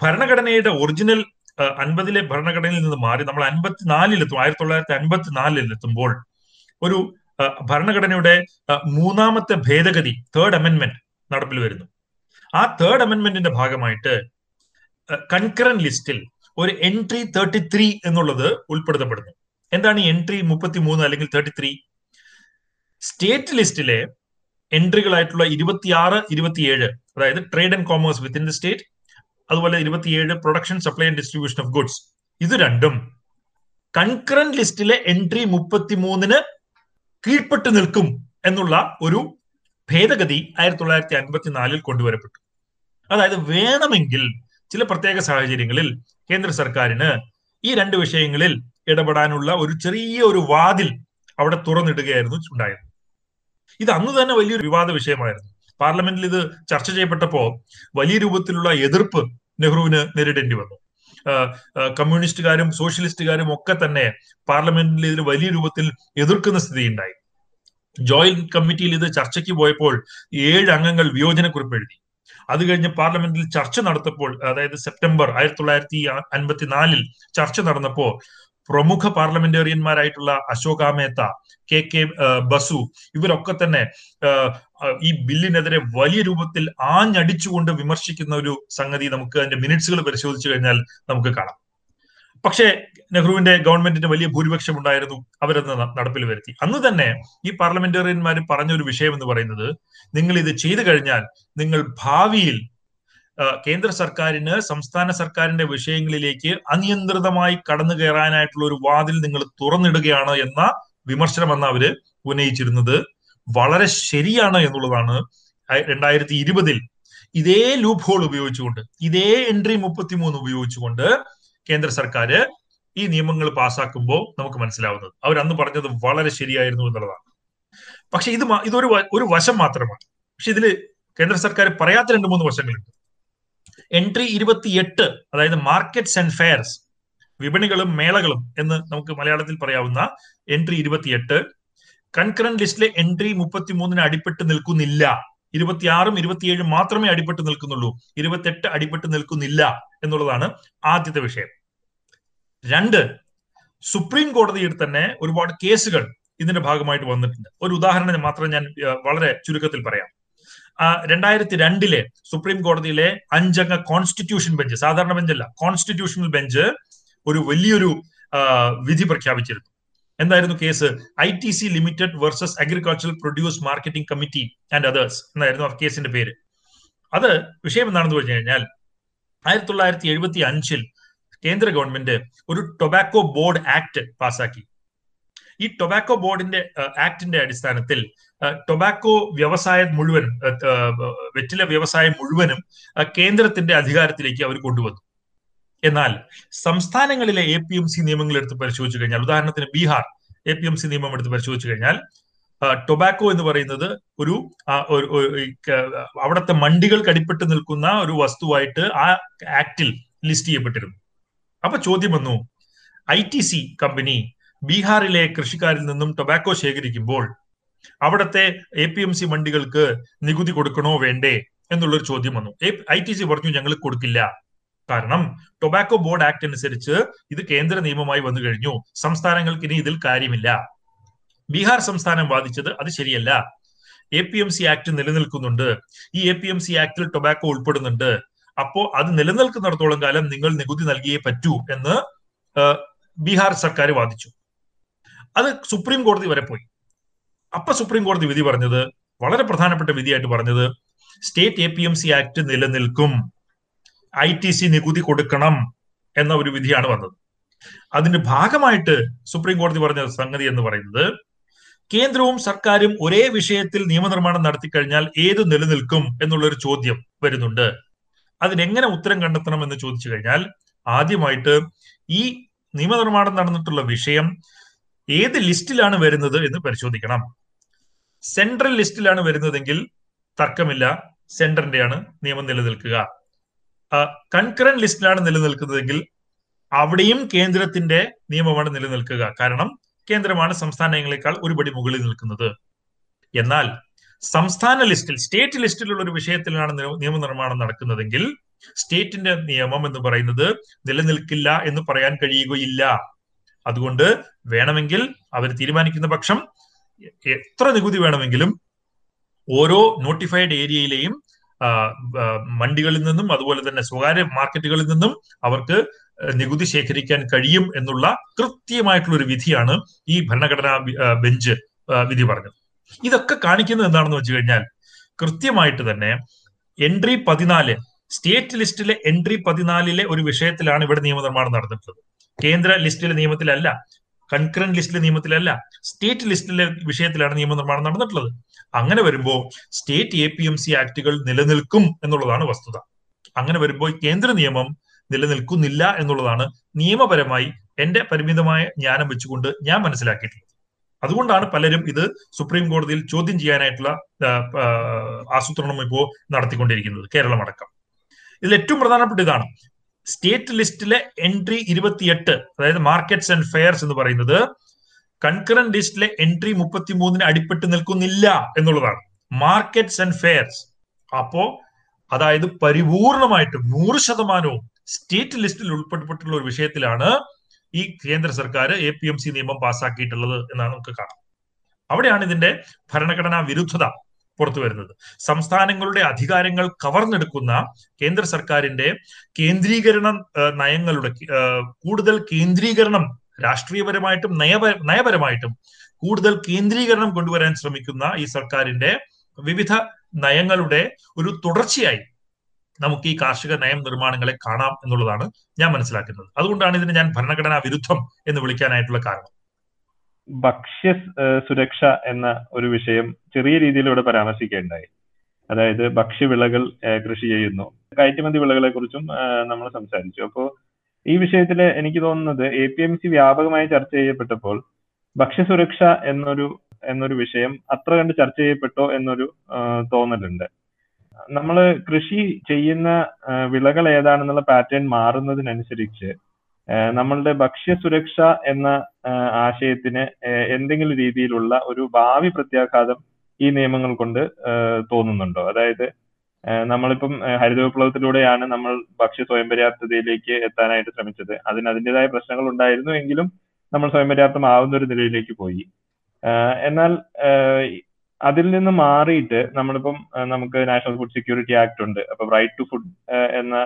ഭരണഘടനയുടെ ഒറിജിനൽ അൻപതിലെ ഭരണഘടനയിൽ നിന്ന് മാറി നമ്മൾ അൻപത്തിനാലിലെത്തും ആയിരത്തി തൊള്ളായിരത്തി അൻപത്തിനാലിൽ എത്തുമ്പോൾ ഒരു ഭരണഘടനയുടെ മൂന്നാമത്തെ ഭേദഗതി തേർഡ് അമെന്റ്മെന്റ് നടപ്പിൽ വരുന്നു. ആ തേർഡ് അമെന്റ്മെന്റിന്റെ ഭാഗമായിട്ട് കൺകറന്റ് ലിസ്റ്റിൽ ഒരു എൻട്രി തേർട്ടി ത്രീ എന്നുള്ളത് ഉൾപ്പെടുത്തപ്പെടുന്നു. എന്താണ് ഈ എൻട്രി മുപ്പത്തി മൂന്ന് അല്ലെങ്കിൽ തേർട്ടി ത്രീ സ്റ്റേറ്റ് ലിസ്റ്റിലെ എൻട്രികളായിട്ടുള്ള ഇരുപത്തിയാറ് ഇരുപത്തിയേഴ് അതായത് trade and commerce within the state അതുപോലെ ഇരുപത്തിയേഴ് production supply and distribution of goods ഇത് രണ്ടും കൺകറന്റ് ലിസ്റ്റിലെ എൻട്രി മുപ്പത്തി മൂന്നിന് കീഴ്പ്പെട്ട് നിൽക്കും എന്നുള്ള ഒരു ഭേദഗതി ആയിരത്തി തൊള്ളായിരത്തി അൻപത്തിനാലിൽ കൊണ്ടുവരപ്പെട്ടു. അതായത് വേണമെങ്കിൽ ചില പ്രത്യേക സാഹചര്യങ്ങളിൽ കേന്ദ്ര സർക്കാരിന് ഈ രണ്ട് വിഷയങ്ങളിൽ ഇടപെടാനുള്ള ഒരു ചെറിയ ഒരു വാതിൽ അവിടെ തുറന്നിടുകയായിരുന്നു ഉണ്ടായത്. ഇത് അന്ന് തന്നെ വലിയൊരു വിവാദ വിഷയമായിരുന്നു. പാർലമെന്റിൽ ഇത് ചർച്ച ചെയ്യപ്പെട്ടപ്പോ വലിയ രൂപത്തിലുള്ള എതിർപ്പ് നെഹ്റുവിന് നേരിടേണ്ടി വന്നു. കമ്മ്യൂണിസ്റ്റുകാരും സോഷ്യലിസ്റ്റുകാരും ഒക്കെ തന്നെ പാർലമെന്റിൽ ഇതിൽ വലിയ രൂപത്തിൽ എതിർക്കുന്ന സ്ഥിതി ഉണ്ടായി ജോയിന്റ് കമ്മിറ്റിയിൽ ഇത് ചർച്ചയ്ക്ക് പോയപ്പോൾ ഏഴ് അംഗങ്ങൾ വിയോജനക്കുറിപ്പ് എഴുതി. അത് കഴിഞ്ഞ് പാർലമെന്റിൽ ചർച്ച നടത്തപ്പോൾ അതായത് സെപ്റ്റംബർ ആയിരത്തി തൊള്ളായിരത്തി അൻപത്തിനാലിൽ ചർച്ച നടന്നപ്പോ പ്രമുഖ പാർലമെന്റേറിയന്മാരായിട്ടുള്ള അശോക മേത്ത കെ കെ ബസു ഇവരൊക്കെ തന്നെ ഈ ബില്ലിനെതിരെ വലിയ രൂപത്തിൽ ആഞ്ഞടിച്ചുകൊണ്ട് വിമർശിക്കുന്ന ഒരു സംഗതി നമുക്ക് അതിന്റെ മിനിറ്റ്സുകൾ പരിശോധിച്ചു കഴിഞ്ഞാൽ നമുക്ക് കാണാം. പക്ഷേ നെഹ്റുവിന്റെ ഗവൺമെന്റിന് വലിയ ഭൂരിപക്ഷം ഉണ്ടായിരുന്നു അവരത് നടപ്പിൽ വരുത്തി. അന്ന് തന്നെ ഈ പാർലമെന്റേറിയന്മാർ പറഞ്ഞ ഒരു വിഷയം എന്ന് പറയുന്നത് നിങ്ങൾ ഇത് ചെയ്തു കഴിഞ്ഞാൽ നിങ്ങൾ ഭാവിയിൽ കേന്ദ്ര സർക്കാരിന് സംസ്ഥാന സർക്കാരിന്റെ വിഷയങ്ങളിലേക്ക് അനിയന്ത്രിതമായി കടന്നു കയറാനായിട്ടുള്ള ഒരു വാതിൽ നിങ്ങൾ തുറന്നിടുകയാണ് എന്ന വിമർശനം അന്ന് അവർ ഉന്നയിച്ചിരുന്നത്. വളരെ ശരിയാണ് എന്നുള്ളതാണ് രണ്ടായിരത്തി ഇരുപതിൽ ഇതേ ലൂപ്പ് ഹോൾ ഉപയോഗിച്ചുകൊണ്ട് ഇതേ എൻട്രി മുപ്പത്തിമൂന്ന് ഉപയോഗിച്ചുകൊണ്ട് കേന്ദ്ര സർക്കാർ ഈ നിയമങ്ങൾ പാസ്സാക്കുമ്പോൾ നമുക്ക് മനസ്സിലാവുന്നത്. അവർ അന്ന് പറഞ്ഞത് വളരെ ശരിയായിരുന്നു എന്നുള്ളതാണ്. പക്ഷെ ഇത് ഇതൊരു ഒരു വശം മാത്രമാണ്. പക്ഷെ ഇതിൽ കേന്ദ്ര സർക്കാർ പറയാത്ത രണ്ട് മൂന്ന് വശങ്ങളുണ്ട്. എൻട്രി ഇരുപത്തിയെട്ട് അതായത് മാർക്കറ്റ്സ് ആൻഡ് ഫെയർസ് വിപണികളും മേളകളും എന്ന് നമുക്ക് മലയാളത്തിൽ പറയാവുന്ന എൻട്രി ഇരുപത്തിയെട്ട് കൺകറന്റ് ലിസ്റ്റിലെ എൻട്രി മുപ്പത്തിമൂന്നിന് അടിപ്പെട്ട് നിൽക്കുന്നില്ല. ഇരുപത്തിയാറും ഇരുപത്തിയേഴും മാത്രമേ അടിപ്പെട്ട് നിൽക്കുന്നുള്ളൂ. ഇരുപത്തെട്ട് അടിപ്പെട്ട് നിൽക്കുന്നില്ല എന്നുള്ളതാണ് ആദ്യത്തെ വിഷയം. രണ്ട് സുപ്രീം കോടതിയിൽ തന്നെ ഒരുപാട് കേസുകൾ ഇതിന്റെ ഭാഗമായിട്ട് വന്നിട്ടുണ്ട്. ഒരു ഉദാഹരണം മാത്രം ഞാൻ വളരെ ചുരുക്കത്തിൽ പറയാം. രണ്ടായിരത്തി രണ്ടിലെ സുപ്രീം കോടതിയിലെ അഞ്ചംഗ കോൺസ്റ്റിറ്റ്യൂഷൻ ബെഞ്ച് സാധാരണ ബെഞ്ചല്ല കോൺസ്റ്റിറ്റ്യൂഷണൽ ബെഞ്ച് ഒരു വലിയൊരു വിധി പ്രഖ്യാപിച്ചിരുന്നു. എന്തായിരുന്നു case? I T C limited versus agricultural produce marketing committee and others എന്നായിരുന്നു ആ കേസിന്റെ പേര്. അത് വിഷയം എന്താണെന്ന് പറഞ്ഞു കഴിഞ്ഞാൽ ആയിരത്തി തൊള്ളായിരത്തി എഴുപത്തി അഞ്ചിൽ കേന്ദ്ര ഗവൺമെന്റ് ഒരു ടൊബാക്കോ ബോർഡ് ആക്ട് പാസാക്കി ഈ ടൊബാക്കോ ബോർഡിന്റെ ആക്ടിന്റെ അടിസ്ഥാനത്തിൽ ടൊബാക്കോ വ്യവസായം മുഴുവൻ വെറ്റില വ്യവസായം മുഴുവനും കേന്ദ്രത്തിന്റെ അധികാരത്തിലേക്ക് അവർ കൊണ്ടുവന്നു. എന്നാൽ സംസ്ഥാനങ്ങളിലെ എ പി എം സി നിയമങ്ങൾ എടുത്ത് പരിശോധിച്ചു കഴിഞ്ഞാൽ ഉദാഹരണത്തിന് Bihar A P M C നിയമം എടുത്ത് പരിശോധിച്ചു കഴിഞ്ഞാൽ ടൊബാക്കോ എന്ന് പറയുന്നത് ഒരു അവിടുത്തെ മണ്ടികൾ അടിപ്പെട്ട് നിൽക്കുന്ന ഒരു വസ്തുവായിട്ട് ആ ആക്ടിൽ ലിസ്റ്റ് ചെയ്യപ്പെട്ടിരുന്നു. അപ്പൊ ചോദ്യം വന്നു. ഐ ടി സി കമ്പനി ബീഹാറിലെ കൃഷിക്കാരിൽ നിന്നും ടൊബാക്കോ ശേഖരിക്കുമ്പോൾ അവിടുത്തെ എ പി എം സി മണ്ടികൾക്ക് നികുതി കൊടുക്കണോ വേണ്ടേ എന്നുള്ളൊരു ചോദ്യം വന്നു. ഐ ടി സി പറഞ്ഞു ഞങ്ങൾ കൊടുക്കില്ല. കാരണം ടൊബാക്കോ ബോർഡ് ആക്ട് അനുസരിച്ച് ഇത് കേന്ദ്ര നിയമമായി വന്നു കഴിഞ്ഞു. സംസ്ഥാനങ്ങൾക്ക് ഇനി ഇതിൽ കാര്യമില്ല. ബീഹാർ സംസ്ഥാനം വാദിച്ചത് അത് ശരിയല്ല. A P M C act നിലനിൽക്കുന്നുണ്ട്. ഈ എ പി എം സി ആക്ടിൽ ടൊബാക്കോ ഉൾപ്പെടുന്നുണ്ട്. അപ്പോ അത് നിലനിൽക്കുന്നിടത്തോളം കാലം നിങ്ങൾ നികുതി നൽകിയേ പറ്റൂ എന്ന് ബീഹാർ സർക്കാർ വാദിച്ചു. അത് സുപ്രീം കോടതി വരെ പോയി. അപ്പൊ സുപ്രീം കോടതി വിധി പറഞ്ഞത് വളരെ പ്രധാനപ്പെട്ട വിധിയായിട്ട് പറഞ്ഞത് state A P M C act നിലനിൽക്കും ഐ ടി സി നികുതി കൊടുക്കണം എന്ന ഒരു വിധിയാണ് വന്നത്. അതിന്റെ ഭാഗമായിട്ട് സുപ്രീം കോടതി പറഞ്ഞ സംഗതി എന്ന് പറയുന്നത് കേന്ദ്രവും സർക്കാരും ഒരേ വിഷയത്തിൽ നിയമനിർമ്മാണം നടത്തി കഴിഞ്ഞാൽ ഏത് നിലനിൽക്കും എന്നുള്ളൊരു ചോദ്യം വരുന്നുണ്ട്. അതിനെങ്ങനെ ഉത്തരം കണ്ടെത്തണം എന്ന് ചോദിച്ചു കഴിഞ്ഞാൽ ആദ്യമായിട്ട് ഈ നിയമനിർമ്മാണം നടന്നിട്ടുള്ള വിഷയം ഏത് ലിസ്റ്റിലാണ് വരുന്നത് എന്ന് പരിശോധിക്കണം. സെൻട്രൽ ലിസ്റ്റിലാണ് വരുന്നതെങ്കിൽ തർക്കമില്ല. സെൻട്രന്റെയാണ് നിയമം നിലനിൽക്കുക. കൺകറന്റ് ലിസ്റ്റിലാണ് നിലനിൽക്കുന്നതെങ്കിൽ അവിടെയും കേന്ദ്രത്തിന്റെ നിയമമാണ് നിലനിൽക്കുക. കാരണം കേന്ദ്രമാണ് സംസ്ഥാനങ്ങളെക്കാൾ ഒരുപടി മുകളിൽ നിൽക്കുന്നത്. എന്നാൽ സംസ്ഥാന ലിസ്റ്റിൽ സ്റ്റേറ്റ് ലിസ്റ്റിലുള്ള ഒരു വിഷയത്തിലാണ് നിയമനിർമ്മാണം നടക്കുന്നതെങ്കിൽ സ്റ്റേറ്റിന്റെ നിയമം എന്ന് പറയുന്നത് നിലനിൽക്കില്ല എന്ന് പറയാൻ കഴിയുകയില്ല. അതുകൊണ്ട് വേണമെങ്കിൽ അവർ തീരുമാനിക്കുന്ന പക്ഷം എത്ര നികുതി വേണമെങ്കിലും ഓരോ നോട്ടിഫൈഡ് ഏരിയയിലെയും മണ്ടികളിൽ നിന്നും അതുപോലെ തന്നെ സ്വകാര്യ മാർക്കറ്റുകളിൽ നിന്നും അവർക്ക് നികുതി ശേഖരിക്കാൻ കഴിയും എന്നുള്ള കൃത്യമായിട്ടുള്ള ഒരു വിധിയാണ് ഈ ഭരണഘടനാ ബെഞ്ച് വിധി പറഞ്ഞത്. ഇതൊക്കെ കാണിക്കുന്നത് എന്താണെന്ന് വെച്ച് കഴിഞ്ഞാൽ കൃത്യമായിട്ട് തന്നെ എൻട്രി പതിനാല് സ്റ്റേറ്റ് ലിസ്റ്റിലെ എൻട്രി പതിനാലിലെ ഒരു വിഷയത്തിലാണ് ഇവിടെ നിയമനിർമ്മാണം നടന്നിട്ടുള്ളത്. കേന്ദ്ര ലിസ്റ്റിലെ നിയമത്തിലല്ല കൺകറന്റ് ലിസ്റ്റിലെ നിയമത്തിലല്ല സ്റ്റേറ്റ് ലിസ്റ്റിലെ വിഷയത്തിലാണ് നിയമനിർമ്മാണം നടന്നിട്ടുള്ളത്. അങ്ങനെ വരുമ്പോൾ state A P M C ആക്ടുകൾ നിലനിൽക്കും എന്നുള്ളതാണ് വസ്തുത. അങ്ങനെ വരുമ്പോൾ കേന്ദ്ര നിയമം നിലനിൽക്കുന്നില്ല എന്നുള്ളതാണ് നിയമപരമായി എന്റെ പരിമിതമായ ജ്ഞാനം വെച്ചുകൊണ്ട് ഞാൻ മനസ്സിലാക്കിയിട്ടുള്ളത്. അതുകൊണ്ടാണ് പലരും ഇത് സുപ്രീം കോടതിയിൽ ചോദ്യം ചെയ്യാനായിട്ടുള്ള ആസൂത്രണം ഇപ്പോൾ നടത്തിക്കൊണ്ടിരിക്കുന്നത് കേരളം അടക്കം ഇതിൽ ഏറ്റവും പ്രധാനപ്പെട്ട ഇതാണ്. സ്റ്റേറ്റ് ലിസ്റ്റിലെ എൻട്രി ഇരുപത്തിയെട്ട് അതായത് മാർക്കറ്റ്സ് ആൻഡ് ഫെയർസ് എന്ന് പറയുന്നത് കൺകറന്റ് ലിസ്റ്റിലെ എൻട്രി മുപ്പത്തിമൂന്നിന് അടിപ്പെട്ട് നിൽക്കുന്നില്ല എന്നുള്ളതാണ്. Markets and fairs. അപ്പോ അതായത് പരിപൂർണമായിട്ടും നൂറ് ശതമാനവും സ്റ്റേറ്റ് ലിസ്റ്റിൽ ഉൾപ്പെട്ടിട്ടുള്ള ഒരു വിഷയത്തിലാണ് ഈ കേന്ദ്ര സർക്കാർ എ പി എം സി നിയമം പാസ്സാക്കിയിട്ടുള്ളത് എന്നാണ് നമുക്ക് കാണാം. അവിടെയാണ് ഇതിന്റെ ഭരണഘടനാ വിരുദ്ധത പുറത്തു വരുന്നത്. സംസ്ഥാനങ്ങളുടെ അധികാരങ്ങൾ കവർന്നെടുക്കുന്ന കേന്ദ്ര സർക്കാരിന്റെ കേന്ദ്രീകരണ നയങ്ങളുടെ കൂടുതൽ കേന്ദ്രീകരണം രാഷ്ട്രീയപരമായിട്ടും നയപര നയപരമായിട്ടും കൂടുതൽ കേന്ദ്രീകരണം കൊണ്ടുവരാൻ ശ്രമിക്കുന്ന ഈ സർക്കാരിന്റെ വിവിധ നയങ്ങളുടെ ഒരു തുടർച്ചയായി നമുക്ക് ഈ കാർഷിക നയം നിർമ്മാണങ്ങളെ കാണാം എന്നുള്ളതാണ് ഞാൻ മനസ്സിലാക്കുന്നത്. അതുകൊണ്ടാണ് ഇതിനെ ഞാൻ ഭരണഘടനാ വിരുദ്ധം എന്ന് വിളിക്കാനായിട്ടുള്ള കാരണം. ഭക്ഷ്യ സുരക്ഷ എന്ന ഒരു വിഷയം ചെറിയ രീതിയിൽ ഇവിടെ പരാമർശിക്കുകയുണ്ടായി അതായത് ഭക്ഷ്യവിളകൾ വിളകൾ കൃഷി ചെയ്യുന്നു. കയറ്റുമതി വിളകളെ കുറിച്ചും നമ്മൾ സംസാരിച്ചു. അപ്പോൾ ഈ വിഷയത്തിൽ എനിക്ക് തോന്നുന്നത് എ പി എം സി വ്യാപകമായി ചർച്ച ചെയ്യപ്പെട്ടപ്പോൾ ഭക്ഷ്യസുരക്ഷ എന്നൊരു എന്നൊരു വിഷയം അത്ര കണ്ട് ചർച്ച ചെയ്യപ്പെട്ടോ എന്നൊരു തോന്നലുണ്ട്. നമ്മൾ കൃഷി ചെയ്യുന്ന വിളകൾ ഏതാണെന്നുള്ള പാറ്റേൺ മാറുന്നതിനനുസരിച്ച് നമ്മളുടെ ഭക്ഷ്യസുരക്ഷ എന്ന ആശയത്തിന് എന്തെങ്കിലും രീതിയിലുള്ള ഒരു ഭാവി പ്രത്യാഘാതം ഈ നിയമങ്ങൾ കൊണ്ട് തോന്നുന്നുണ്ടോ? അതായത് നമ്മളിപ്പം ഹരിത വിപ്ലവത്തിലൂടെയാണ് നമ്മൾ ഭക്ഷ്യ സ്വയം പര്യാപ്തതയിലേക്ക് എത്താനായിട്ട് ശ്രമിച്ചത്. അതിന് അതിന്റെതായ പ്രശ്നങ്ങൾ ഉണ്ടായിരുന്നു എങ്കിലും നമ്മൾ സ്വയം പര്യാപ്തമാവുന്ന ഒരു നിലയിലേക്ക് പോയി. എന്നാൽ അതിൽ നിന്ന് മാറിയിട്ട് നമ്മളിപ്പം നമുക്ക് നാഷണൽ ഫുഡ് സെക്യൂരിറ്റി ആക്ട് ഉണ്ട്. അപ്പൊ റൈറ്റ് ടു ഫുഡ് എന്ന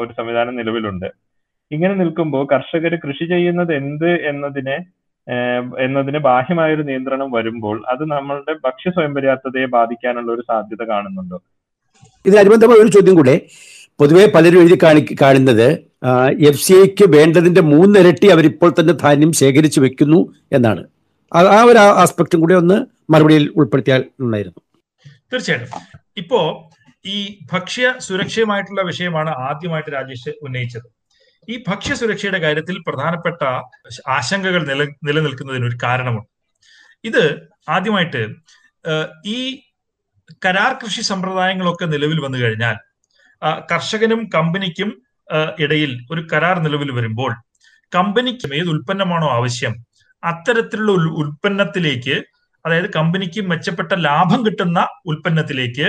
ഒരു സംവിധാനം നിലവിലുണ്ട്. ഇങ്ങനെ നിൽക്കുമ്പോൾ കർഷകർ കൃഷി ചെയ്യുന്നത് എന്ത് എന്നതിനെ എന്നതിന് ബാഹ്യമായൊരു നിയന്ത്രണം വരുമ്പോൾ അത് നമ്മളുടെ ഭക്ഷ്യ സ്വയം പര്യാപ്തതയെ ബാധിക്കാനുള്ള ഒരു സാധ്യത കാണുന്നുണ്ടോ? ഇതിനനുബന്ധമായ ഒരു ചോദ്യം കൂടെ. പൊതുവെ പലരും എഴുതി കാണി കാണുന്നത് എഫ് സി ഐക്ക് വേണ്ടതിന്റെ മൂന്നിരട്ടി അവരിപ്പോൾ തന്നെ ധാന്യം ശേഖരിച്ചു വെക്കുന്നു എന്നാണ്. ആ- ഒരു ആസ്പെക്റ്റും കൂടി ഒന്ന് മറുപടിയിൽ ഉൾപ്പെടുത്തിയാൽ നന്നായിരുന്നു. തീർച്ചയായിട്ടും. ഇപ്പോ ഈ ഭക്ഷ്യ സുരക്ഷയുമായിട്ടുള്ള വിഷയമാണ് ആദ്യമായിട്ട് രാജേഷ് ഉന്നയിച്ചത്. ഈ ഭക്ഷ്യ സുരക്ഷയുടെ കാര്യത്തിൽ പ്രധാനപ്പെട്ട ആശങ്കകൾ നില നിലനിൽക്കുന്നതിന് ഒരു കാരണമുണ്ട്. ഇത് ആദ്യമായിട്ട് ഈ കരാർ കൃഷി സമ്പ്രദായങ്ങളൊക്കെ നിലവിൽ വന്നു കഴിഞ്ഞാൽ കർഷകനും കമ്പനിക്കും ഇടയിൽ ഒരു കരാർ നിലവിൽ വരുമ്പോൾ കമ്പനിക്കും ഏത് ഉൽപ്പന്നമാണോ ആവശ്യം അത്തരത്തിലുള്ള ഉൽ- ഉൽപ്പന്നത്തിലേക്ക് അതായത് കമ്പനിക്ക് മെച്ചപ്പെട്ട ലാഭം കിട്ടുന്ന ഉൽപ്പന്നത്തിലേക്ക്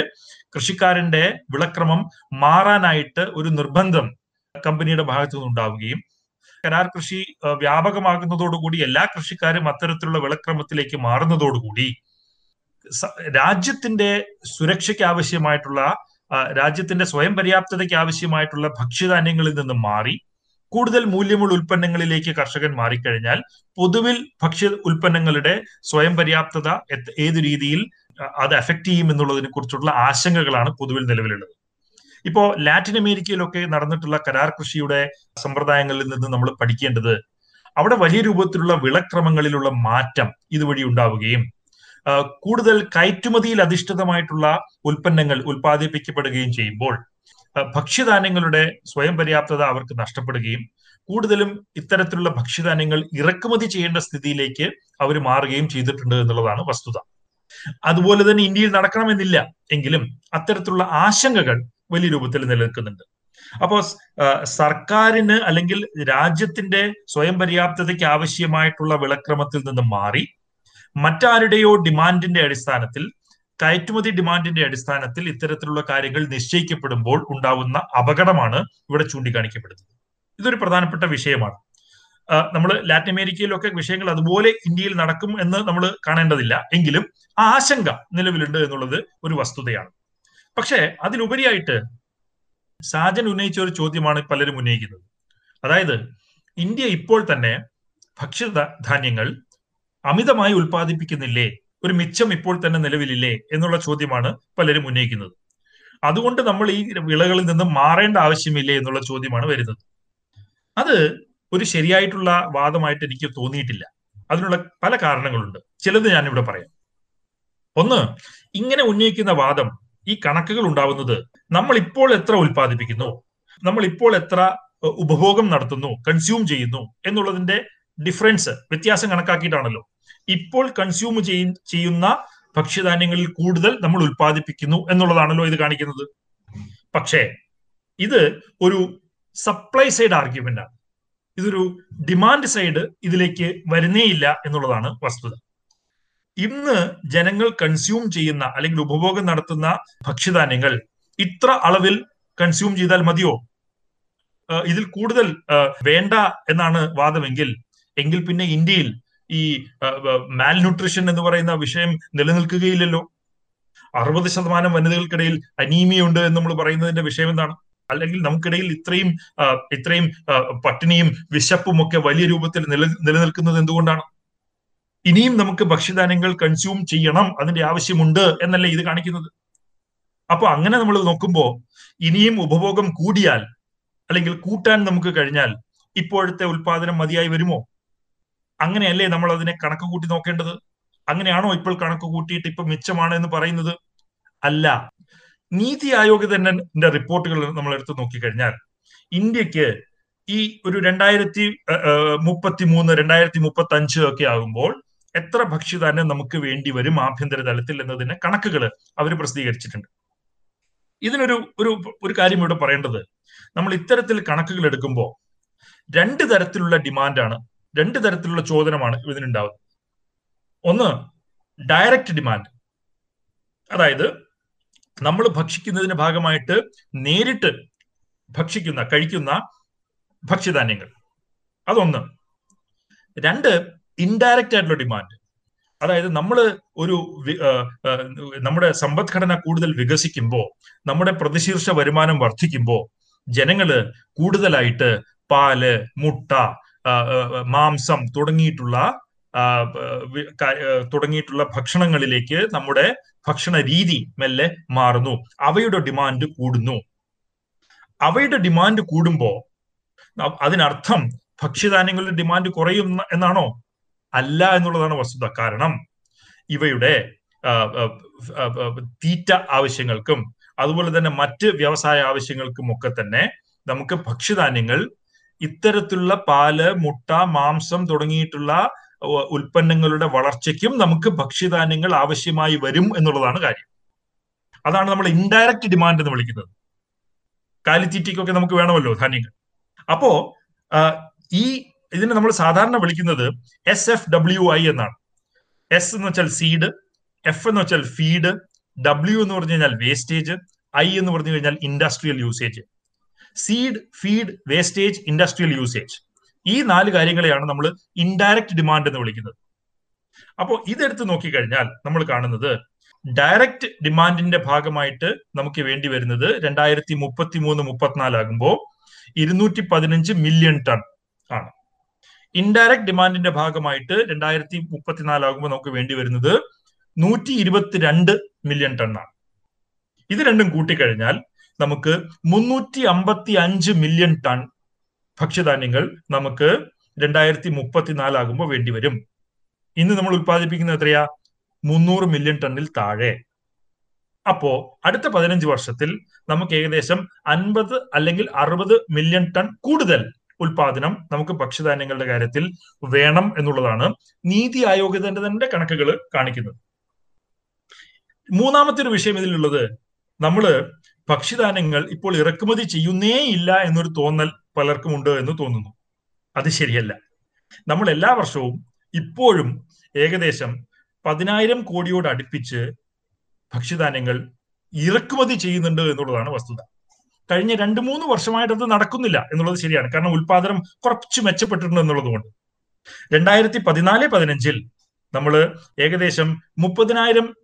കൃഷിക്കാരന്റെ വിളക്രമം മാറാനായിട്ട് ഒരു നിർബന്ധം കമ്പനിയുടെ ഭാഗത്തു നിന്നുണ്ടാവുകയും കരാർ കൃഷി വ്യാപകമാകുന്നതോടുകൂടി എല്ലാ കൃഷിക്കാരും അത്തരത്തിലുള്ള വിളക്രമത്തിലേക്ക് മാറുന്നതോടുകൂടി രാജ്യത്തിന്റെ സുരക്ഷയ്ക്ക് ആവശ്യമായിട്ടുള്ള രാജ്യത്തിന്റെ സ്വയം പര്യാപ്തതയ്ക്ക് ആവശ്യമായിട്ടുള്ള ഭക്ഷ്യധാന്യങ്ങളിൽ നിന്ന് മാറി കൂടുതൽ മൂല്യമുള്ള ഉൽപ്പന്നങ്ങളിലേക്ക് കർഷകൻ മാറിക്കഴിഞ്ഞാൽ പൊതുവിൽ ഭക്ഷ്യ ഉൽപ്പന്നങ്ങളുടെ സ്വയം പര്യാപ്തത ഏത് രീതിയിൽ അത് അഫക്ട് ചെയ്യും എന്നുള്ളതിനെ കുറിച്ചുള്ള ആശങ്കകളാണ് പൊതുവിൽ നിലവിലുള്ളത്. ഇപ്പോ ലാറ്റിൻ അമേരിക്കയിലൊക്കെ നടന്നിട്ടുള്ള കരാർ കൃഷിയുടെ സമ്പ്രദായങ്ങളിൽ നിന്ന് നമ്മൾ പഠിക്കേണ്ടത് അവിടെ വലിയ രൂപത്തിലുള്ള വിളക്രമങ്ങളിലുള്ള മാറ്റം ഇതുവഴി ഉണ്ടാവുകയും കൂടുതൽ കയറ്റുമതിയിൽ അധിഷ്ഠിതമായിട്ടുള്ള ഉൽപ്പന്നങ്ങൾ ഉൽപ്പാദിപ്പിക്കപ്പെടുകയും ചെയ്യുമ്പോൾ ഭക്ഷ്യധാന്യങ്ങളുടെ സ്വയം പര്യാപ്തത അവർക്ക് നഷ്ടപ്പെടുകയും കൂടുതലും ഇത്തരത്തിലുള്ള ഭക്ഷ്യധാന്യങ്ങൾ ഇറക്കുമതി ചെയ്യേണ്ട സ്ഥിതിയിലേക്ക് അവർ മാറുകയും ചെയ്തിട്ടുണ്ട് എന്നുള്ളതാണ് വസ്തുത. അതുപോലെ തന്നെ ഇന്ത്യയിൽ നടക്കണമെന്നില്ല എങ്കിലും അത്തരത്തിലുള്ള ആശങ്കകൾ വലിയ രൂപത്തിൽ നിലനിൽക്കുന്നുണ്ട്. അപ്പോ ആ, സർക്കാരിന് അല്ലെങ്കിൽ രാജ്യത്തിന്റെ സ്വയം പര്യാപ്തതയ്ക്ക് ആവശ്യമായിട്ടുള്ള വിളക്രമത്തിൽ നിന്ന് മാറി മറ്റാരുടെയോ ഡിമാൻഡിന്റെ അടിസ്ഥാനത്തിൽ കയറ്റുമതി ഡിമാൻഡിന്റെ അടിസ്ഥാനത്തിൽ ഇത്തരത്തിലുള്ള കാര്യങ്ങൾ നിശ്ചയിക്കപ്പെടുമ്പോൾ ഉണ്ടാവുന്ന അപകടമാണ് ഇവിടെ ചൂണ്ടിക്കാണിക്കപ്പെടുന്നത്. ഇതൊരു പ്രധാനപ്പെട്ട വിഷയമാണ്. നമ്മൾ ലാറ്റിൻ അമേരിക്കയിലൊക്കെ വിഷയങ്ങൾ അതുപോലെ ഇന്ത്യയിൽ നടക്കും എന്ന് നമ്മൾ കാണേണ്ടതില്ല. എങ്കിലും ആ ആശങ്ക നിലവിലുണ്ട് എന്നുള്ളത് ഒരു വസ്തുതയാണ്. പക്ഷേ അതിലുപരിയായിട്ട് സാജൻ ഉന്നയിച്ച ഒരു ചോദ്യമാണ് പലരും ഉന്നയിക്കുന്നത്. അതായത് ഇന്ത്യ ഇപ്പോൾ തന്നെ ഭക്ഷ്യധാന്യങ്ങൾ അമിതമായി ഉൽപ്പാദിപ്പിക്കുന്നില്ലേ? ഒരു മിച്ചം ഇപ്പോൾ തന്നെ നിലവിലില്ലേ എന്നുള്ള ചോദ്യമാണ് പലരും ഉന്നയിക്കുന്നത്. അതുകൊണ്ട് നമ്മൾ ഈ വിളകളിൽ നിന്ന് മാറേണ്ട ആവശ്യമില്ലേ എന്നുള്ള ചോദ്യമാണ് വരുന്നത്. അത് ഒരു ശരിയായിട്ടുള്ള വാദമായിട്ട് എനിക്ക് തോന്നിയിട്ടില്ല. അതിനുള്ള പല കാരണങ്ങളുണ്ട്. ചിലത് ഞാൻ ഞാനിവിടെ പറയാം. ഒന്ന് ഇങ്ങനെ ഉന്നയിക്കുന്ന വാദം ഈ കണക്കുകൾ ഉണ്ടാവുന്നത് നമ്മൾ ഇപ്പോൾ എത്ര ഉൽപ്പാദിപ്പിക്കുന്നു? നമ്മൾ ഇപ്പോൾ എത്ര ഉപഭോഗം നടത്തുന്നു കൺസ്യൂം ചെയ്യുന്നു എന്നുള്ളതിന്റെ ഡിഫറൻസ് വ്യത്യാസം കണക്കാക്കിയിട്ടാണല്ലോ. ഇപ്പോൾ കൺസ്യൂം ചെയ്യ- ചെയ്യുന്ന ഭക്ഷ്യധാന്യങ്ങളിൽ കൂടുതൽ നമ്മൾ ഉൽപ്പാദിപ്പിക്കുന്നു എന്നുള്ളതാണല്ലോ ഇത് കാണിക്കുന്നത്. പക്ഷേ ഇത് ഒരു സപ്ലൈ സൈഡ് ആർഗ്യുമെന്റ് ആണ്. ഇതൊരു ഡിമാൻഡ് സൈഡ് ഇതിലേക്ക് വരുന്നേയില്ല എന്നുള്ളതാണ് വസ്തുത. ഇന്ന് ജനങ്ങൾ കൺസ്യൂം ചെയ്യുന്ന അല്ലെങ്കിൽ ഉപഭോഗം നടത്തുന്ന ഭക്ഷ്യധാന്യങ്ങൾ ഇത്ര അളവിൽ കൺസ്യൂം ചെയ്താൽ മതിയോ? ഇതിൽ കൂടുതൽ വേണ്ട എന്നാണ് വാദമെങ്കിൽ എങ്കിൽ പിന്നെ ഇന്ത്യയിൽ ഈ മാൽ ന്യൂട്രിഷൻ എന്ന് പറയുന്ന വിഷയം നിലനിൽക്കുകയില്ലല്ലോ. അറുപത് ശതമാനം വനിതകൾക്കിടയിൽ അനീമിയ ഉണ്ട് എന്ന് നമ്മൾ പറയുന്നതിന്റെ വിഷയം എന്താണ്? അല്ലെങ്കിൽ നമുക്കിടയിൽ ഇത്രയും ഇത്രയും പട്ടിണിയും വിശപ്പും ഒക്കെ വലിയ രൂപത്തിൽ നില നിലനിൽക്കുന്നത് എന്തുകൊണ്ടാണ്? ഇനിയും നമുക്ക് ഭക്ഷ്യധാന്യങ്ങൾ കൺസ്യൂം ചെയ്യണം അതിന്റെ ആവശ്യമുണ്ട് എന്നല്ലേ ഇത് കാണിക്കുന്നത്? അപ്പൊ അങ്ങനെ നമ്മൾ നോക്കുമ്പോൾ ഇനിയും ഉപഭോഗം കൂടിയാൽ അല്ലെങ്കിൽ കൂട്ടാൻ നമുക്ക് കഴിഞ്ഞാൽ ഇപ്പോഴത്തെ ഉൽപാദനം മതിയായി വരുമോ? അങ്ങനെയല്ലേ നമ്മൾ അതിനെ കണക്ക് കൂട്ടി നോക്കേണ്ടത്? അങ്ങനെയാണോ ഇപ്പോൾ കണക്ക് കൂട്ടിയിട്ട് ഇപ്പൊ മിച്ചമാണ് എന്ന് പറയുന്നത്? അല്ല. നീതി ആയോഗ് തന്നെ റിപ്പോർട്ടുകൾ നമ്മൾ എടുത്ത് നോക്കിക്കഴിഞ്ഞാൽ ഇന്ത്യയ്ക്ക് ഈ ഒരു രണ്ടായിരത്തി മുപ്പത്തി മൂന്ന് രണ്ടായിരത്തി മുപ്പത്തി അഞ്ച് ഒക്കെ ആകുമ്പോൾ എത്ര ഭക്ഷ്യധാന്യം നമുക്ക് വേണ്ടി വരും ആഭ്യന്തര തലത്തിൽ എന്നതിന് കണക്കുകൾ അവർ പ്രസിദ്ധീകരിച്ചിട്ടുണ്ട്. ഇതിനൊരു ഒരു ഒരു കാര്യം ഇവിടെ പറയേണ്ടത്. നമ്മൾ ഇത്തരത്തിൽ കണക്കുകൾ എടുക്കുമ്പോൾ രണ്ട് തരത്തിലുള്ള ഡിമാൻഡാണ് രണ്ട് തരത്തിലുള്ള ചോദനമാണ് ഇതിനുണ്ടാവുന്നത്. ഒന്ന് ഡയറക്റ്റ് ഡിമാൻഡ് അതായത് നമ്മൾ ഭക്ഷിക്കുന്നതിന്റെ ഭാഗമായിട്ട് നേരിട്ട് ഭക്ഷിക്കുന്ന കഴിക്കുന്ന ഭക്ഷ്യധാന്യങ്ങൾ. അതൊന്ന്. രണ്ട് ഇൻഡയറക്റ്റ് ആയിട്ടുള്ള ഡിമാൻഡ് അതായത് നമ്മൾ ഒരു നമ്മുടെ സമ്പദ്ഘടന കൂടുതൽ വികസിക്കുമ്പോൾ നമ്മുടെ പ്രതിശീർഷ വരുമാനം വർദ്ധിക്കുമ്പോൾ ജനങ്ങൾ കൂടുതലായിട്ട് പാൽ മുട്ട മാംസം തുടങ്ങിയിട്ടുള്ള തുടങ്ങിയിട്ടുള്ള ഭക്ഷണങ്ങളിലേക്ക് നമ്മുടെ ഭക്ഷണ രീതി മെല്ലെ മാറുന്നു. അവയുടെ ഡിമാൻഡ് കൂടുന്നു. അവയുടെ ഡിമാൻഡ് കൂടുമ്പോൾ അതിനർത്ഥം ഭക്ഷ്യധാന്യങ്ങളുടെ ഡിമാൻഡ് കുറയും എന്നാണോ? അല്ല എന്നുള്ളതാണ് വസ്തുത. കാരണം ഇവയുടെ തീറ്റ ആവശ്യങ്ങൾക്കും അതുപോലെ തന്നെ മറ്റ് വ്യവസായ ആവശ്യങ്ങൾക്കും ഒക്കെ തന്നെ നമുക്ക് ഭക്ഷ്യധാന്യങ്ങൾ ഇത്തരത്തിലുള്ള പാൽ മുട്ട മാംസം തുടങ്ങിയിട്ടുള്ള ഉൽപ്പന്നങ്ങളുടെ വളർച്ചയ്ക്കും നമുക്ക് ഭക്ഷ്യധാന്യങ്ങൾ ആവശ്യമായി വരും എന്നുള്ളതാണ് കാര്യം. അതാണ് നമ്മൾ ഇൻഡയറക്റ്റ് ഡിമാൻഡ് എന്ന് വിളിക്കുന്നത്. കാലിത്തീറ്റയ്ക്കൊക്കെ നമുക്ക് വേണമല്ലോ ധാന്യങ്ങൾ. അപ്പോ ഈ ഇതിനെ നമ്മൾ സാധാരണ വിളിക്കുന്നത് എസ് എഫ് ഡബ്ല്യു ഐ എന്നാണ്. എസ് എന്ന് വെച്ചാൽ സീഡ് എഫ് എന്ന് വെച്ചാൽ ഫീഡ് ഡബ്ല്യു എന്ന് പറഞ്ഞു കഴിഞ്ഞാൽ വേസ്റ്റേജ് ഐ എന്ന് പറഞ്ഞു കഴിഞ്ഞാൽ industrial usage seed feed wastage industrial usage ഈ നാല് കാര്യങ്ങളെയാണ് നമ്മൾ ഇൻഡയറക്റ്റ് ഡിമാൻഡ് എന്ന് വിളിക്കുന്നത്. അപ്പോൾ ഇതെടുത്ത് നോക്കിക്കഴിഞ്ഞാൽ നമ്മൾ കാണുന്നത് ഡയറക്റ്റ് ഡിമാൻഡിന്റെ ഭാഗമായിട്ട് നമുക്ക് വേണ്ടി വരുന്നത് രണ്ടായിരത്തി മുപ്പത്തി മൂന്ന് മുപ്പത്തിനാലാകുമ്പോൾ ഇരുന്നൂറ്റി പതിനഞ്ച് മില്യൺ ടൺ ആണ്. ഇൻഡയറക്റ്റ് ഡിമാൻഡിന്റെ ഭാഗമായിട്ട് രണ്ടായിരത്തി മുപ്പത്തിനാലാകുമ്പോൾ നമുക്ക് വേണ്ടി വരുന്നത് നൂറ്റി ഇരുപത്തിരണ്ട് മില്യൺ ടൺ ആണ്. ഇത് രണ്ടും കൂട്ടിക്കഴിഞ്ഞാൽ നമുക്ക് മുന്നൂറ്റി അമ്പത്തി അഞ്ച് മില്യൺ ടൺ ഭക്ഷ്യധാന്യങ്ങൾ നമുക്ക് രണ്ടായിരത്തി മുപ്പത്തിനാലാകുമ്പോൾ വേണ്ടിവരും ഇന്ന് നമ്മൾ ഉത്പാദിപ്പിക്കുന്നത് എത്രയാ? മുന്നൂറ് മില്യൺ ടണ്ണിൽ താഴെ. അപ്പോ അടുത്ത പതിനഞ്ച് വർഷത്തിൽ നമുക്ക് ഏകദേശം അൻപത് അല്ലെങ്കിൽ അറുപത് മില്യൺ ടൺ കൂടുതൽ ഉൽപാദനം നമുക്ക് ഭക്ഷ്യധാന്യങ്ങളുടെ കാര്യത്തിൽ വേണം എന്നുള്ളതാണ് നീതി ആയോഗിന്റെ തന്നെ കണക്കുകൾ കാണിക്കുന്നത്. മൂന്നാമത്തെ ഒരു വിഷയം ഇതിലുള്ളത്. നമ്മൾ ഭക്ഷ്യധാന്യങ്ങൾ ഇപ്പോൾ ഇറക്കുമതി ചെയ്യുന്നേ ഇല്ല എന്നൊരു തോന്നൽ പലർക്കും ഉണ്ട് എന്ന് തോന്നുന്നു. അത് ശരിയല്ല. നമ്മൾ എല്ലാ വർഷവും ഇപ്പോഴും ഏകദേശം പതിനായിരം കോടിയോട് അടുപ്പിച്ച് ഭക്ഷ്യധാന്യങ്ങൾ ഇറക്കുമതി ചെയ്യുന്നുണ്ട് എന്നുള്ളതാണ് വസ്തുത. കഴിഞ്ഞ രണ്ട് മൂന്ന് വർഷമായിട്ട് അത് നടക്കുന്നില്ല എന്നുള്ളത് ശരിയാണ്. കാരണം ഉൽപാദനം കുറച്ച് മെച്ചപ്പെട്ടിട്ടുണ്ട് എന്നുള്ളതുകൊണ്ട്. രണ്ടായിരത്തി പതിനാല് പതിനഞ്ചിൽ നമ്മൾ ഏകദേശം മുപ്പതിനായിരം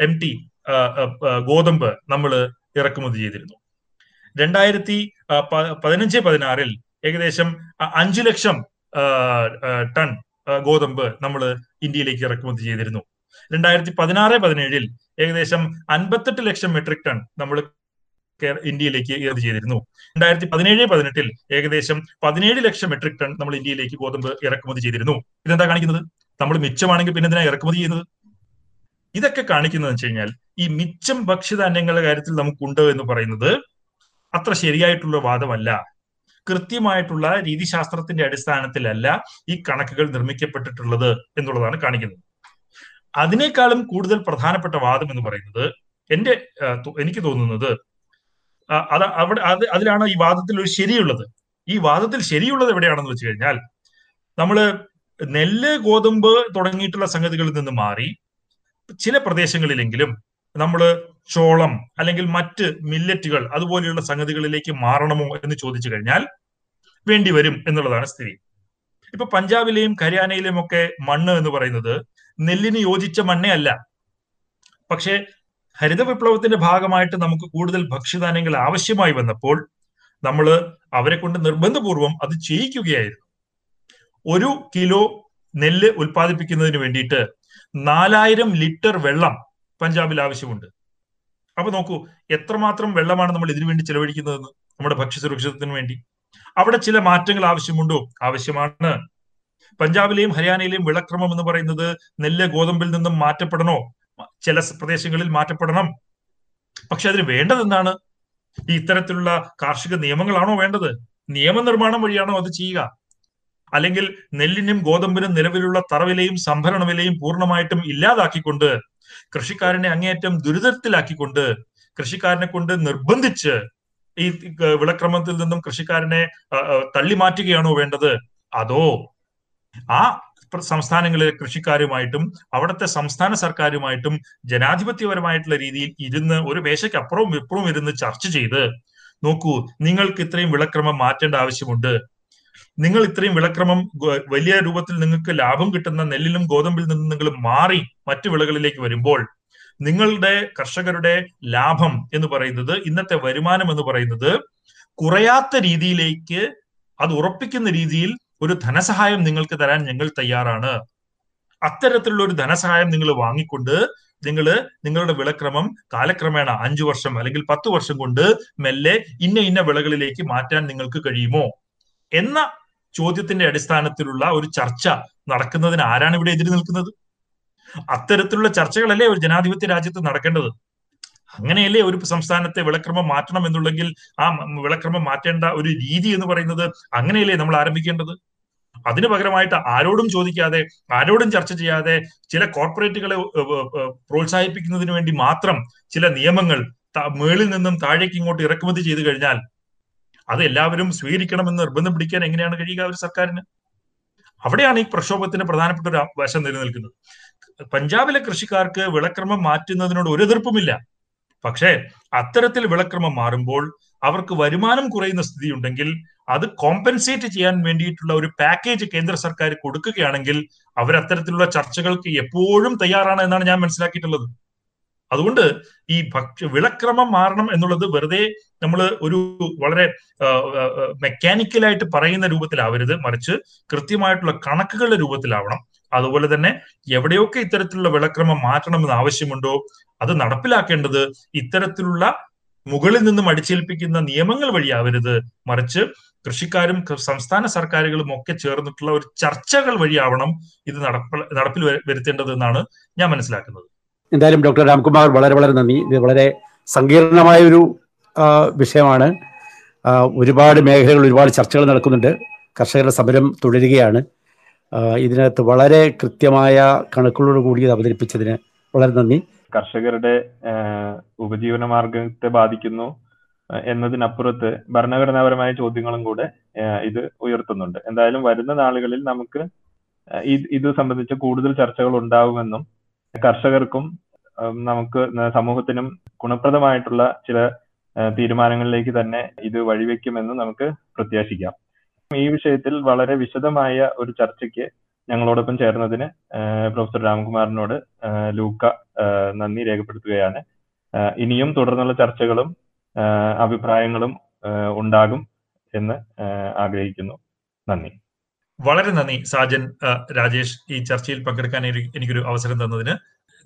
എം ടി ഗോതമ്പ് നമ്മൾ ഇറക്കുമതി ചെയ്തിരുന്നു. രണ്ടായിരത്തി പതിനഞ്ച് പതിനാറിൽ ഏകദേശം അഞ്ചു ലക്ഷം ടൺ ഗോതമ്പ് നമ്മൾ ഇന്ത്യയിലേക്ക് ഇറക്കുമതി ചെയ്തിരുന്നു. രണ്ടായിരത്തി പതിനാറ് പതിനേഴിൽ ഏകദേശം അൻപത്തെട്ട് ലക്ഷം മെട്രിക് ടൺ നമ്മൾ ഇന്ത്യയിലേക്ക് ഇറക്കുമതി ചെയ്തിരുന്നു. രണ്ടായിരത്തി പതിനേഴ് പതിനെട്ടിൽ ഏകദേശം പതിനേഴ് ലക്ഷം മെട്രിക് ടൺ നമ്മൾ ഇന്ത്യയിലേക്ക് ഗോതമ്പ് ഇറക്കുമതി ചെയ്തിരുന്നു. ഇതെന്താ കാണിക്കുന്നത്? നമ്മൾ മിച്ചമാണെങ്കിൽ പിന്നെ ഇറക്കുമതി ചെയ്യുന്നത്? ഇതൊക്കെ കാണിക്കുന്നത് വെച്ച് കഴിഞ്ഞാൽ ഈ മിച്ചം ഭക്ഷ്യധാന്യങ്ങളുടെ കാര്യത്തിൽ നമുക്കുണ്ട് എന്ന് പറയുന്നത് അത്ര ശരിയായിട്ടുള്ള വാദമല്ല. കൃത്യമായിട്ടുള്ള രീതിശാസ്ത്രത്തിന്റെ അടിസ്ഥാനത്തിലല്ല ഈ കണക്കുകൾ നിർമ്മിക്കപ്പെട്ടിട്ടുള്ളത് എന്നുള്ളതാണ് കാണിക്കുന്നത്. അതിനേക്കാളും കൂടുതൽ പ്രധാനപ്പെട്ട വാദം എന്ന് പറയുന്നത് എന്റെ എനിക്ക് തോന്നുന്നത് അത് അവിടെ അത് അതിലാണ് ഈ വാദത്തിൽ ഒരു ശരിയുള്ളത്. ഈ വാദത്തിൽ ശരിയുള്ളത് എവിടെയാണെന്ന് വെച്ച് കഴിഞ്ഞാൽ നമ്മൾ നെല്ല് ഗോതമ്പ് തുടങ്ങിയിട്ടുള്ള സംഗതികളിൽ നിന്ന് മാറി ചില പ്രദേശങ്ങളിലെങ്കിലും നമ്മൾ ചോളം അല്ലെങ്കിൽ മറ്റ് മില്ലറ്റുകൾ അതുപോലെയുള്ള സംഗതികളിലേക്ക് മാറണമോ എന്ന് ചോദിച്ചു കഴിഞ്ഞാൽ വേണ്ടി വരും എന്നുള്ളതാണ് സ്ഥിതി. ഇപ്പൊ പഞ്ചാബിലെയും ഹരിയാനയിലെയും ഒക്കെ മണ്ണ് എന്ന് പറയുന്നത് നെല്ലിന് യോജിച്ച മണ്ണേ അല്ല. പക്ഷേ ഹരിത വിപ്ലവത്തിന്റെ ഭാഗമായിട്ട് നമുക്ക് കൂടുതൽ ഭക്ഷ്യധാന്യങ്ങൾ ആവശ്യമായി വന്നപ്പോൾ നമ്മൾ അവരെ കൊണ്ട് നിർബന്ധപൂർവം അത് ചെയ്യിക്കുകയായിരുന്നു. ഒരു കിലോ നെല്ല് ഉൽപ്പാദിപ്പിക്കുന്നതിന് വേണ്ടിയിട്ട് നാലായിരം ലിറ്റർ വെള്ളം പഞ്ചാബിൽ ആവശ്യമുണ്ട്. അപ്പൊ നോക്കൂ എത്രമാത്രം വെള്ളമാണ് നമ്മൾ ഇതിനു വേണ്ടി ചെലവഴിക്കുന്നതെന്ന് നമ്മുടെ ഭക്ഷ്യസുരക്ഷിതത്തിന് വേണ്ടി. അവിടെ ചില മാറ്റങ്ങൾ ആവശ്യമുണ്ടോ? ആവശ്യമാണ്. പഞ്ചാബിലെയും ഹരിയാനയിലെയും വിളക്രമം എന്ന് പറയുന്നത് നെല്ല് ഗോതമ്പിൽ നിന്നും മാറ്റപ്പെടണോ? ചില പ്രദേശങ്ങളിൽ മാറ്റപ്പെടണം. പക്ഷെ അതിന് വേണ്ടത് എന്താണ്? ഈ ഇത്തരത്തിലുള്ള കാർഷിക നിയമങ്ങളാണോ വേണ്ടത്? നിയമനിർമ്മാണം വഴിയാണോ അത് ചെയ്യുക? അല്ലെങ്കിൽ നെല്ലിനും ഗോതമ്പിനും നിലവിലുള്ള തറവിലയും സംഭരണ വിലയും പൂർണമായിട്ടും ഇല്ലാതാക്കിക്കൊണ്ട് കൃഷിക്കാരനെ അങ്ങേയറ്റം ദുരിതത്തിലാക്കിക്കൊണ്ട് കൃഷിക്കാരനെ കൊണ്ട് നിർബന്ധിച്ച് ഈ വിളക്രമത്തിൽ നിന്നും കൃഷിക്കാരനെ തള്ളി മാറ്റുകയാണോ വേണ്ടത്? അതോ ആ സംസ്ഥാനങ്ങളിലെ കൃഷിക്കാരുമായിട്ടും അവിടുത്തെ സംസ്ഥാന സർക്കാരുമായിട്ടും ജനാധിപത്യപരമായിട്ടുള്ള രീതിയിൽ ഇരുന്ന് ഒരു മേശയ്ക്ക് ഇപ്പുറവും ഇരുന്ന് ചർച്ച ചെയ്ത് നോക്കൂ നിങ്ങൾക്ക് ഇത്രയും വിളക്രമം മാറ്റേണ്ട ആവശ്യമുണ്ട്. നിങ്ങൾ ഇത്രയും വിളക്രമം വലിയ രൂപത്തിൽ നിങ്ങൾക്ക് ലാഭം കിട്ടുന്ന നെല്ലിലും ഗോതമ്പിൽ നിന്ന് നിങ്ങൾ മാറി മറ്റു വിളകളിലേക്ക് വരുമ്പോൾ നിങ്ങളുടെ കർഷകരുടെ ലാഭം എന്ന് പറയുന്നത് ഇന്നത്തെ വരുമാനം എന്ന് പറയുന്നത് കുറയാത്ത രീതിയിലേക്ക് അത് ഉറപ്പിക്കുന്ന രീതിയിൽ ഒരു ധനസഹായം നിങ്ങൾക്ക് തരാൻ ഞങ്ങൾ തയ്യാറാണ്. അത്തരത്തിലുള്ള ഒരു ധനസഹായം നിങ്ങൾ വാങ്ങിക്കൊണ്ട് നിങ്ങൾ നിങ്ങളുടെ വിളക്രമം കാലക്രമേണ അഞ്ചു വർഷം അല്ലെങ്കിൽ പത്ത് വർഷം കൊണ്ട് മെല്ലെ ഇന്ന ഇന്ന വിളകളിലേക്ക് മാറ്റാൻ നിങ്ങൾക്ക് കഴിയുമോ? എന്ന ചോദ്യത്തിന്റെ അടിസ്ഥാനത്തിലുള്ള ഒരു ചർച്ച നടക്കുന്നതിന് ആരാണ് ഇവിടെ എതിര് നിൽക്കുന്നത്? അത്തരത്തിലുള്ള ചർച്ചകളല്ലേ ഒരു ജനാധിപത്യ രാജ്യത്ത് നടക്കേണ്ടത്? അങ്ങനെയല്ലേ ഒരു സംസ്ഥാനത്തെ വിളക്രമം മാറ്റണം എന്നുള്ളെങ്കിൽ ആ വിളക്രമം മാറ്റേണ്ട ഒരു രീതി എന്ന് പറയുന്നത് അങ്ങനെയല്ലേ നമ്മൾ ആരംഭിക്കേണ്ടത്? അതിനു പകരമായിട്ട് ആരോടും ചോദിക്കാതെ ആരോടും ചർച്ച ചെയ്യാതെ ചില കോർപ്പറേറ്റുകളെ പ്രോത്സാഹിപ്പിക്കുന്നതിന് വേണ്ടി മാത്രം ചില നിയമങ്ങൾ മേളിൽ നിന്നും താഴേക്ക് ഇങ്ങോട്ട് ഇറക്കുമതി ചെയ്തു കഴിഞ്ഞാൽ അത് എല്ലാവരും സ്വീകരിക്കണമെന്ന് നിർബന്ധം പിടിക്കാൻ എങ്ങനെയാണ് കഴിയുക ഒരു സർക്കാരിന്? അവിടെയാണ് ഈ പ്രക്ഷോഭത്തിന് പ്രധാനപ്പെട്ട ഒരു വശം നിലനിൽക്കുന്നത്. പഞ്ചാബിലെ കൃഷിക്കാർക്ക് വിളക്രമം മാറ്റുന്നതിനോട് ഒരു എതിർപ്പുമില്ല. പക്ഷേ അത്തരത്തിൽ വിളക്രമം മാറുമ്പോൾ അവർക്ക് വരുമാനം കുറയുന്ന സ്ഥിതി ഉണ്ടെങ്കിൽ അത് കോമ്പൻസേറ്റ് ചെയ്യാൻ വേണ്ടിയിട്ടുള്ള ഒരു പാക്കേജ് കേന്ദ്ര സർക്കാർ കൊടുക്കുകയാണെങ്കിൽ അവരത്തരത്തിലുള്ള ചർച്ചകൾക്ക് എപ്പോഴും തയ്യാറാണ് എന്നാണ് ഞാൻ മനസ്സിലാക്കിയിട്ടുള്ളത്. അതുകൊണ്ട് ഈ ഭക്ഷ്യ വിളക്രമം മാറണം എന്നുള്ളത് വെറുതെ നമ്മൾ ഒരു വളരെ മെക്കാനിക്കലായിട്ട് പറയുന്ന രൂപത്തിലാവരുത്. മറിച്ച് കൃത്യമായിട്ടുള്ള കണക്കുകളുടെ രൂപത്തിലാവണം. അതുപോലെ തന്നെ എവിടെയൊക്കെ ഇത്തരത്തിലുള്ള വിളക്രമം മാറ്റണമെന്ന് ആവശ്യമുണ്ടോ അത് നടപ്പിലാക്കേണ്ടത് ഇത്തരത്തിലുള്ള മുകളിൽ നിന്നും അടിച്ചേൽപ്പിക്കുന്ന നിയമങ്ങൾ വഴിയാവരുത്. മറിച്ച് കൃഷിക്കാരും സംസ്ഥാന സർക്കാരുകളും ഒക്കെ ചേർന്നിട്ടുള്ള ഒരു ചർച്ചകൾ വഴിയാവണം ഇത് നടപ്പിൽ നടപ്പിൽ വരുത്തേണ്ടത് എന്നാണ് ഞാൻ മനസ്സിലാക്കുന്നത്. എന്തായാലും ഡോക്ടർ രാംകുമാർ വളരെ വളരെ നന്ദി. ഇത് വളരെ സങ്കീർണമായ ഒരു വിഷയമാണ്. ഒരുപാട് മേഖലകൾ ഒരുപാട് ചർച്ചകൾ നടക്കുന്നുണ്ട്. കർഷകരുടെ സമരം തുടരുകയാണ്. ഇതിനകത്ത് വളരെ കൃത്യമായ കണക്കുകളോട് കൂടി ഇത് അവതരിപ്പിച്ചതിന് വളരെ നന്ദി. കർഷകരുടെ ഉപജീവന മാർഗത്തെ ബാധിക്കുന്നു എന്നതിനപ്പുറത്ത് ഭരണഘടനാപരമായ ചോദ്യങ്ങളും കൂടെ ഇത് ഉയർത്തുന്നുണ്ട്. എന്തായാലും വരുന്ന നാളുകളിൽ നമുക്ക് ഇത് സംബന്ധിച്ച് കൂടുതൽ ചർച്ചകൾ ഉണ്ടാവുമെന്നും കർഷകർക്കും നമുക്ക് സമൂഹത്തിനും ഗുണപ്രദമായിട്ടുള്ള ചില തീരുമാനങ്ങളിലേക്ക് തന്നെ ഇത് വഴിവെക്കുമെന്ന് നമുക്ക് പ്രത്യാശിക്കാം. ഈ വിഷയത്തിൽ വളരെ വിശദമായ ഒരു ചർച്ചയ്ക്ക് ഞങ്ങളോടൊപ്പം ചേർന്നതിന് പ്രൊഫസർ രാംകുമാറിനോട് ലൂക്ക നന്ദി രേഖപ്പെടുത്തുകയാണ്. ഇനിയും തുടർന്നുള്ള ചർച്ചകളും അഭിപ്രായങ്ങളും ഉണ്ടാകും എന്ന് ആഗ്രഹിക്കുന്നു. നന്ദി. വളരെ നന്ദി സാജൻ രാജേഷ് ഈ ചർച്ചയിൽ പങ്കെടുക്കാൻ എനിക്കൊരു അവസരം തന്നതിന്.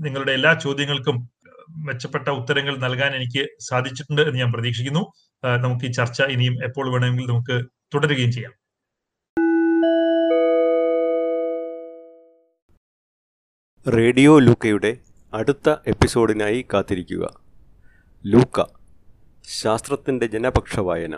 നിങ്ങളുടെ എല്ലാ ചോദ്യങ്ങൾക്കും മെച്ചപ്പെട്ട ഉത്തരങ്ങൾ നൽകാൻ എനിക്ക് സാധിച്ചിട്ടുണ്ട് എന്ന് ഞാൻ പ്രതീക്ഷിക്കുന്നു. നമുക്ക് ഈ ചർച്ച ഇനിയും എപ്പോൾ വേണമെങ്കിൽ നമുക്ക് തുടരുകയും ചെയ്യാം. റേഡിയോ ലൂക്കയുടെ അടുത്ത എപ്പിസോഡിനായി കാത്തിരിക്കുക. ലൂക്ക ശാസ്ത്രത്തിന്റെ ജനപക്ഷ വായന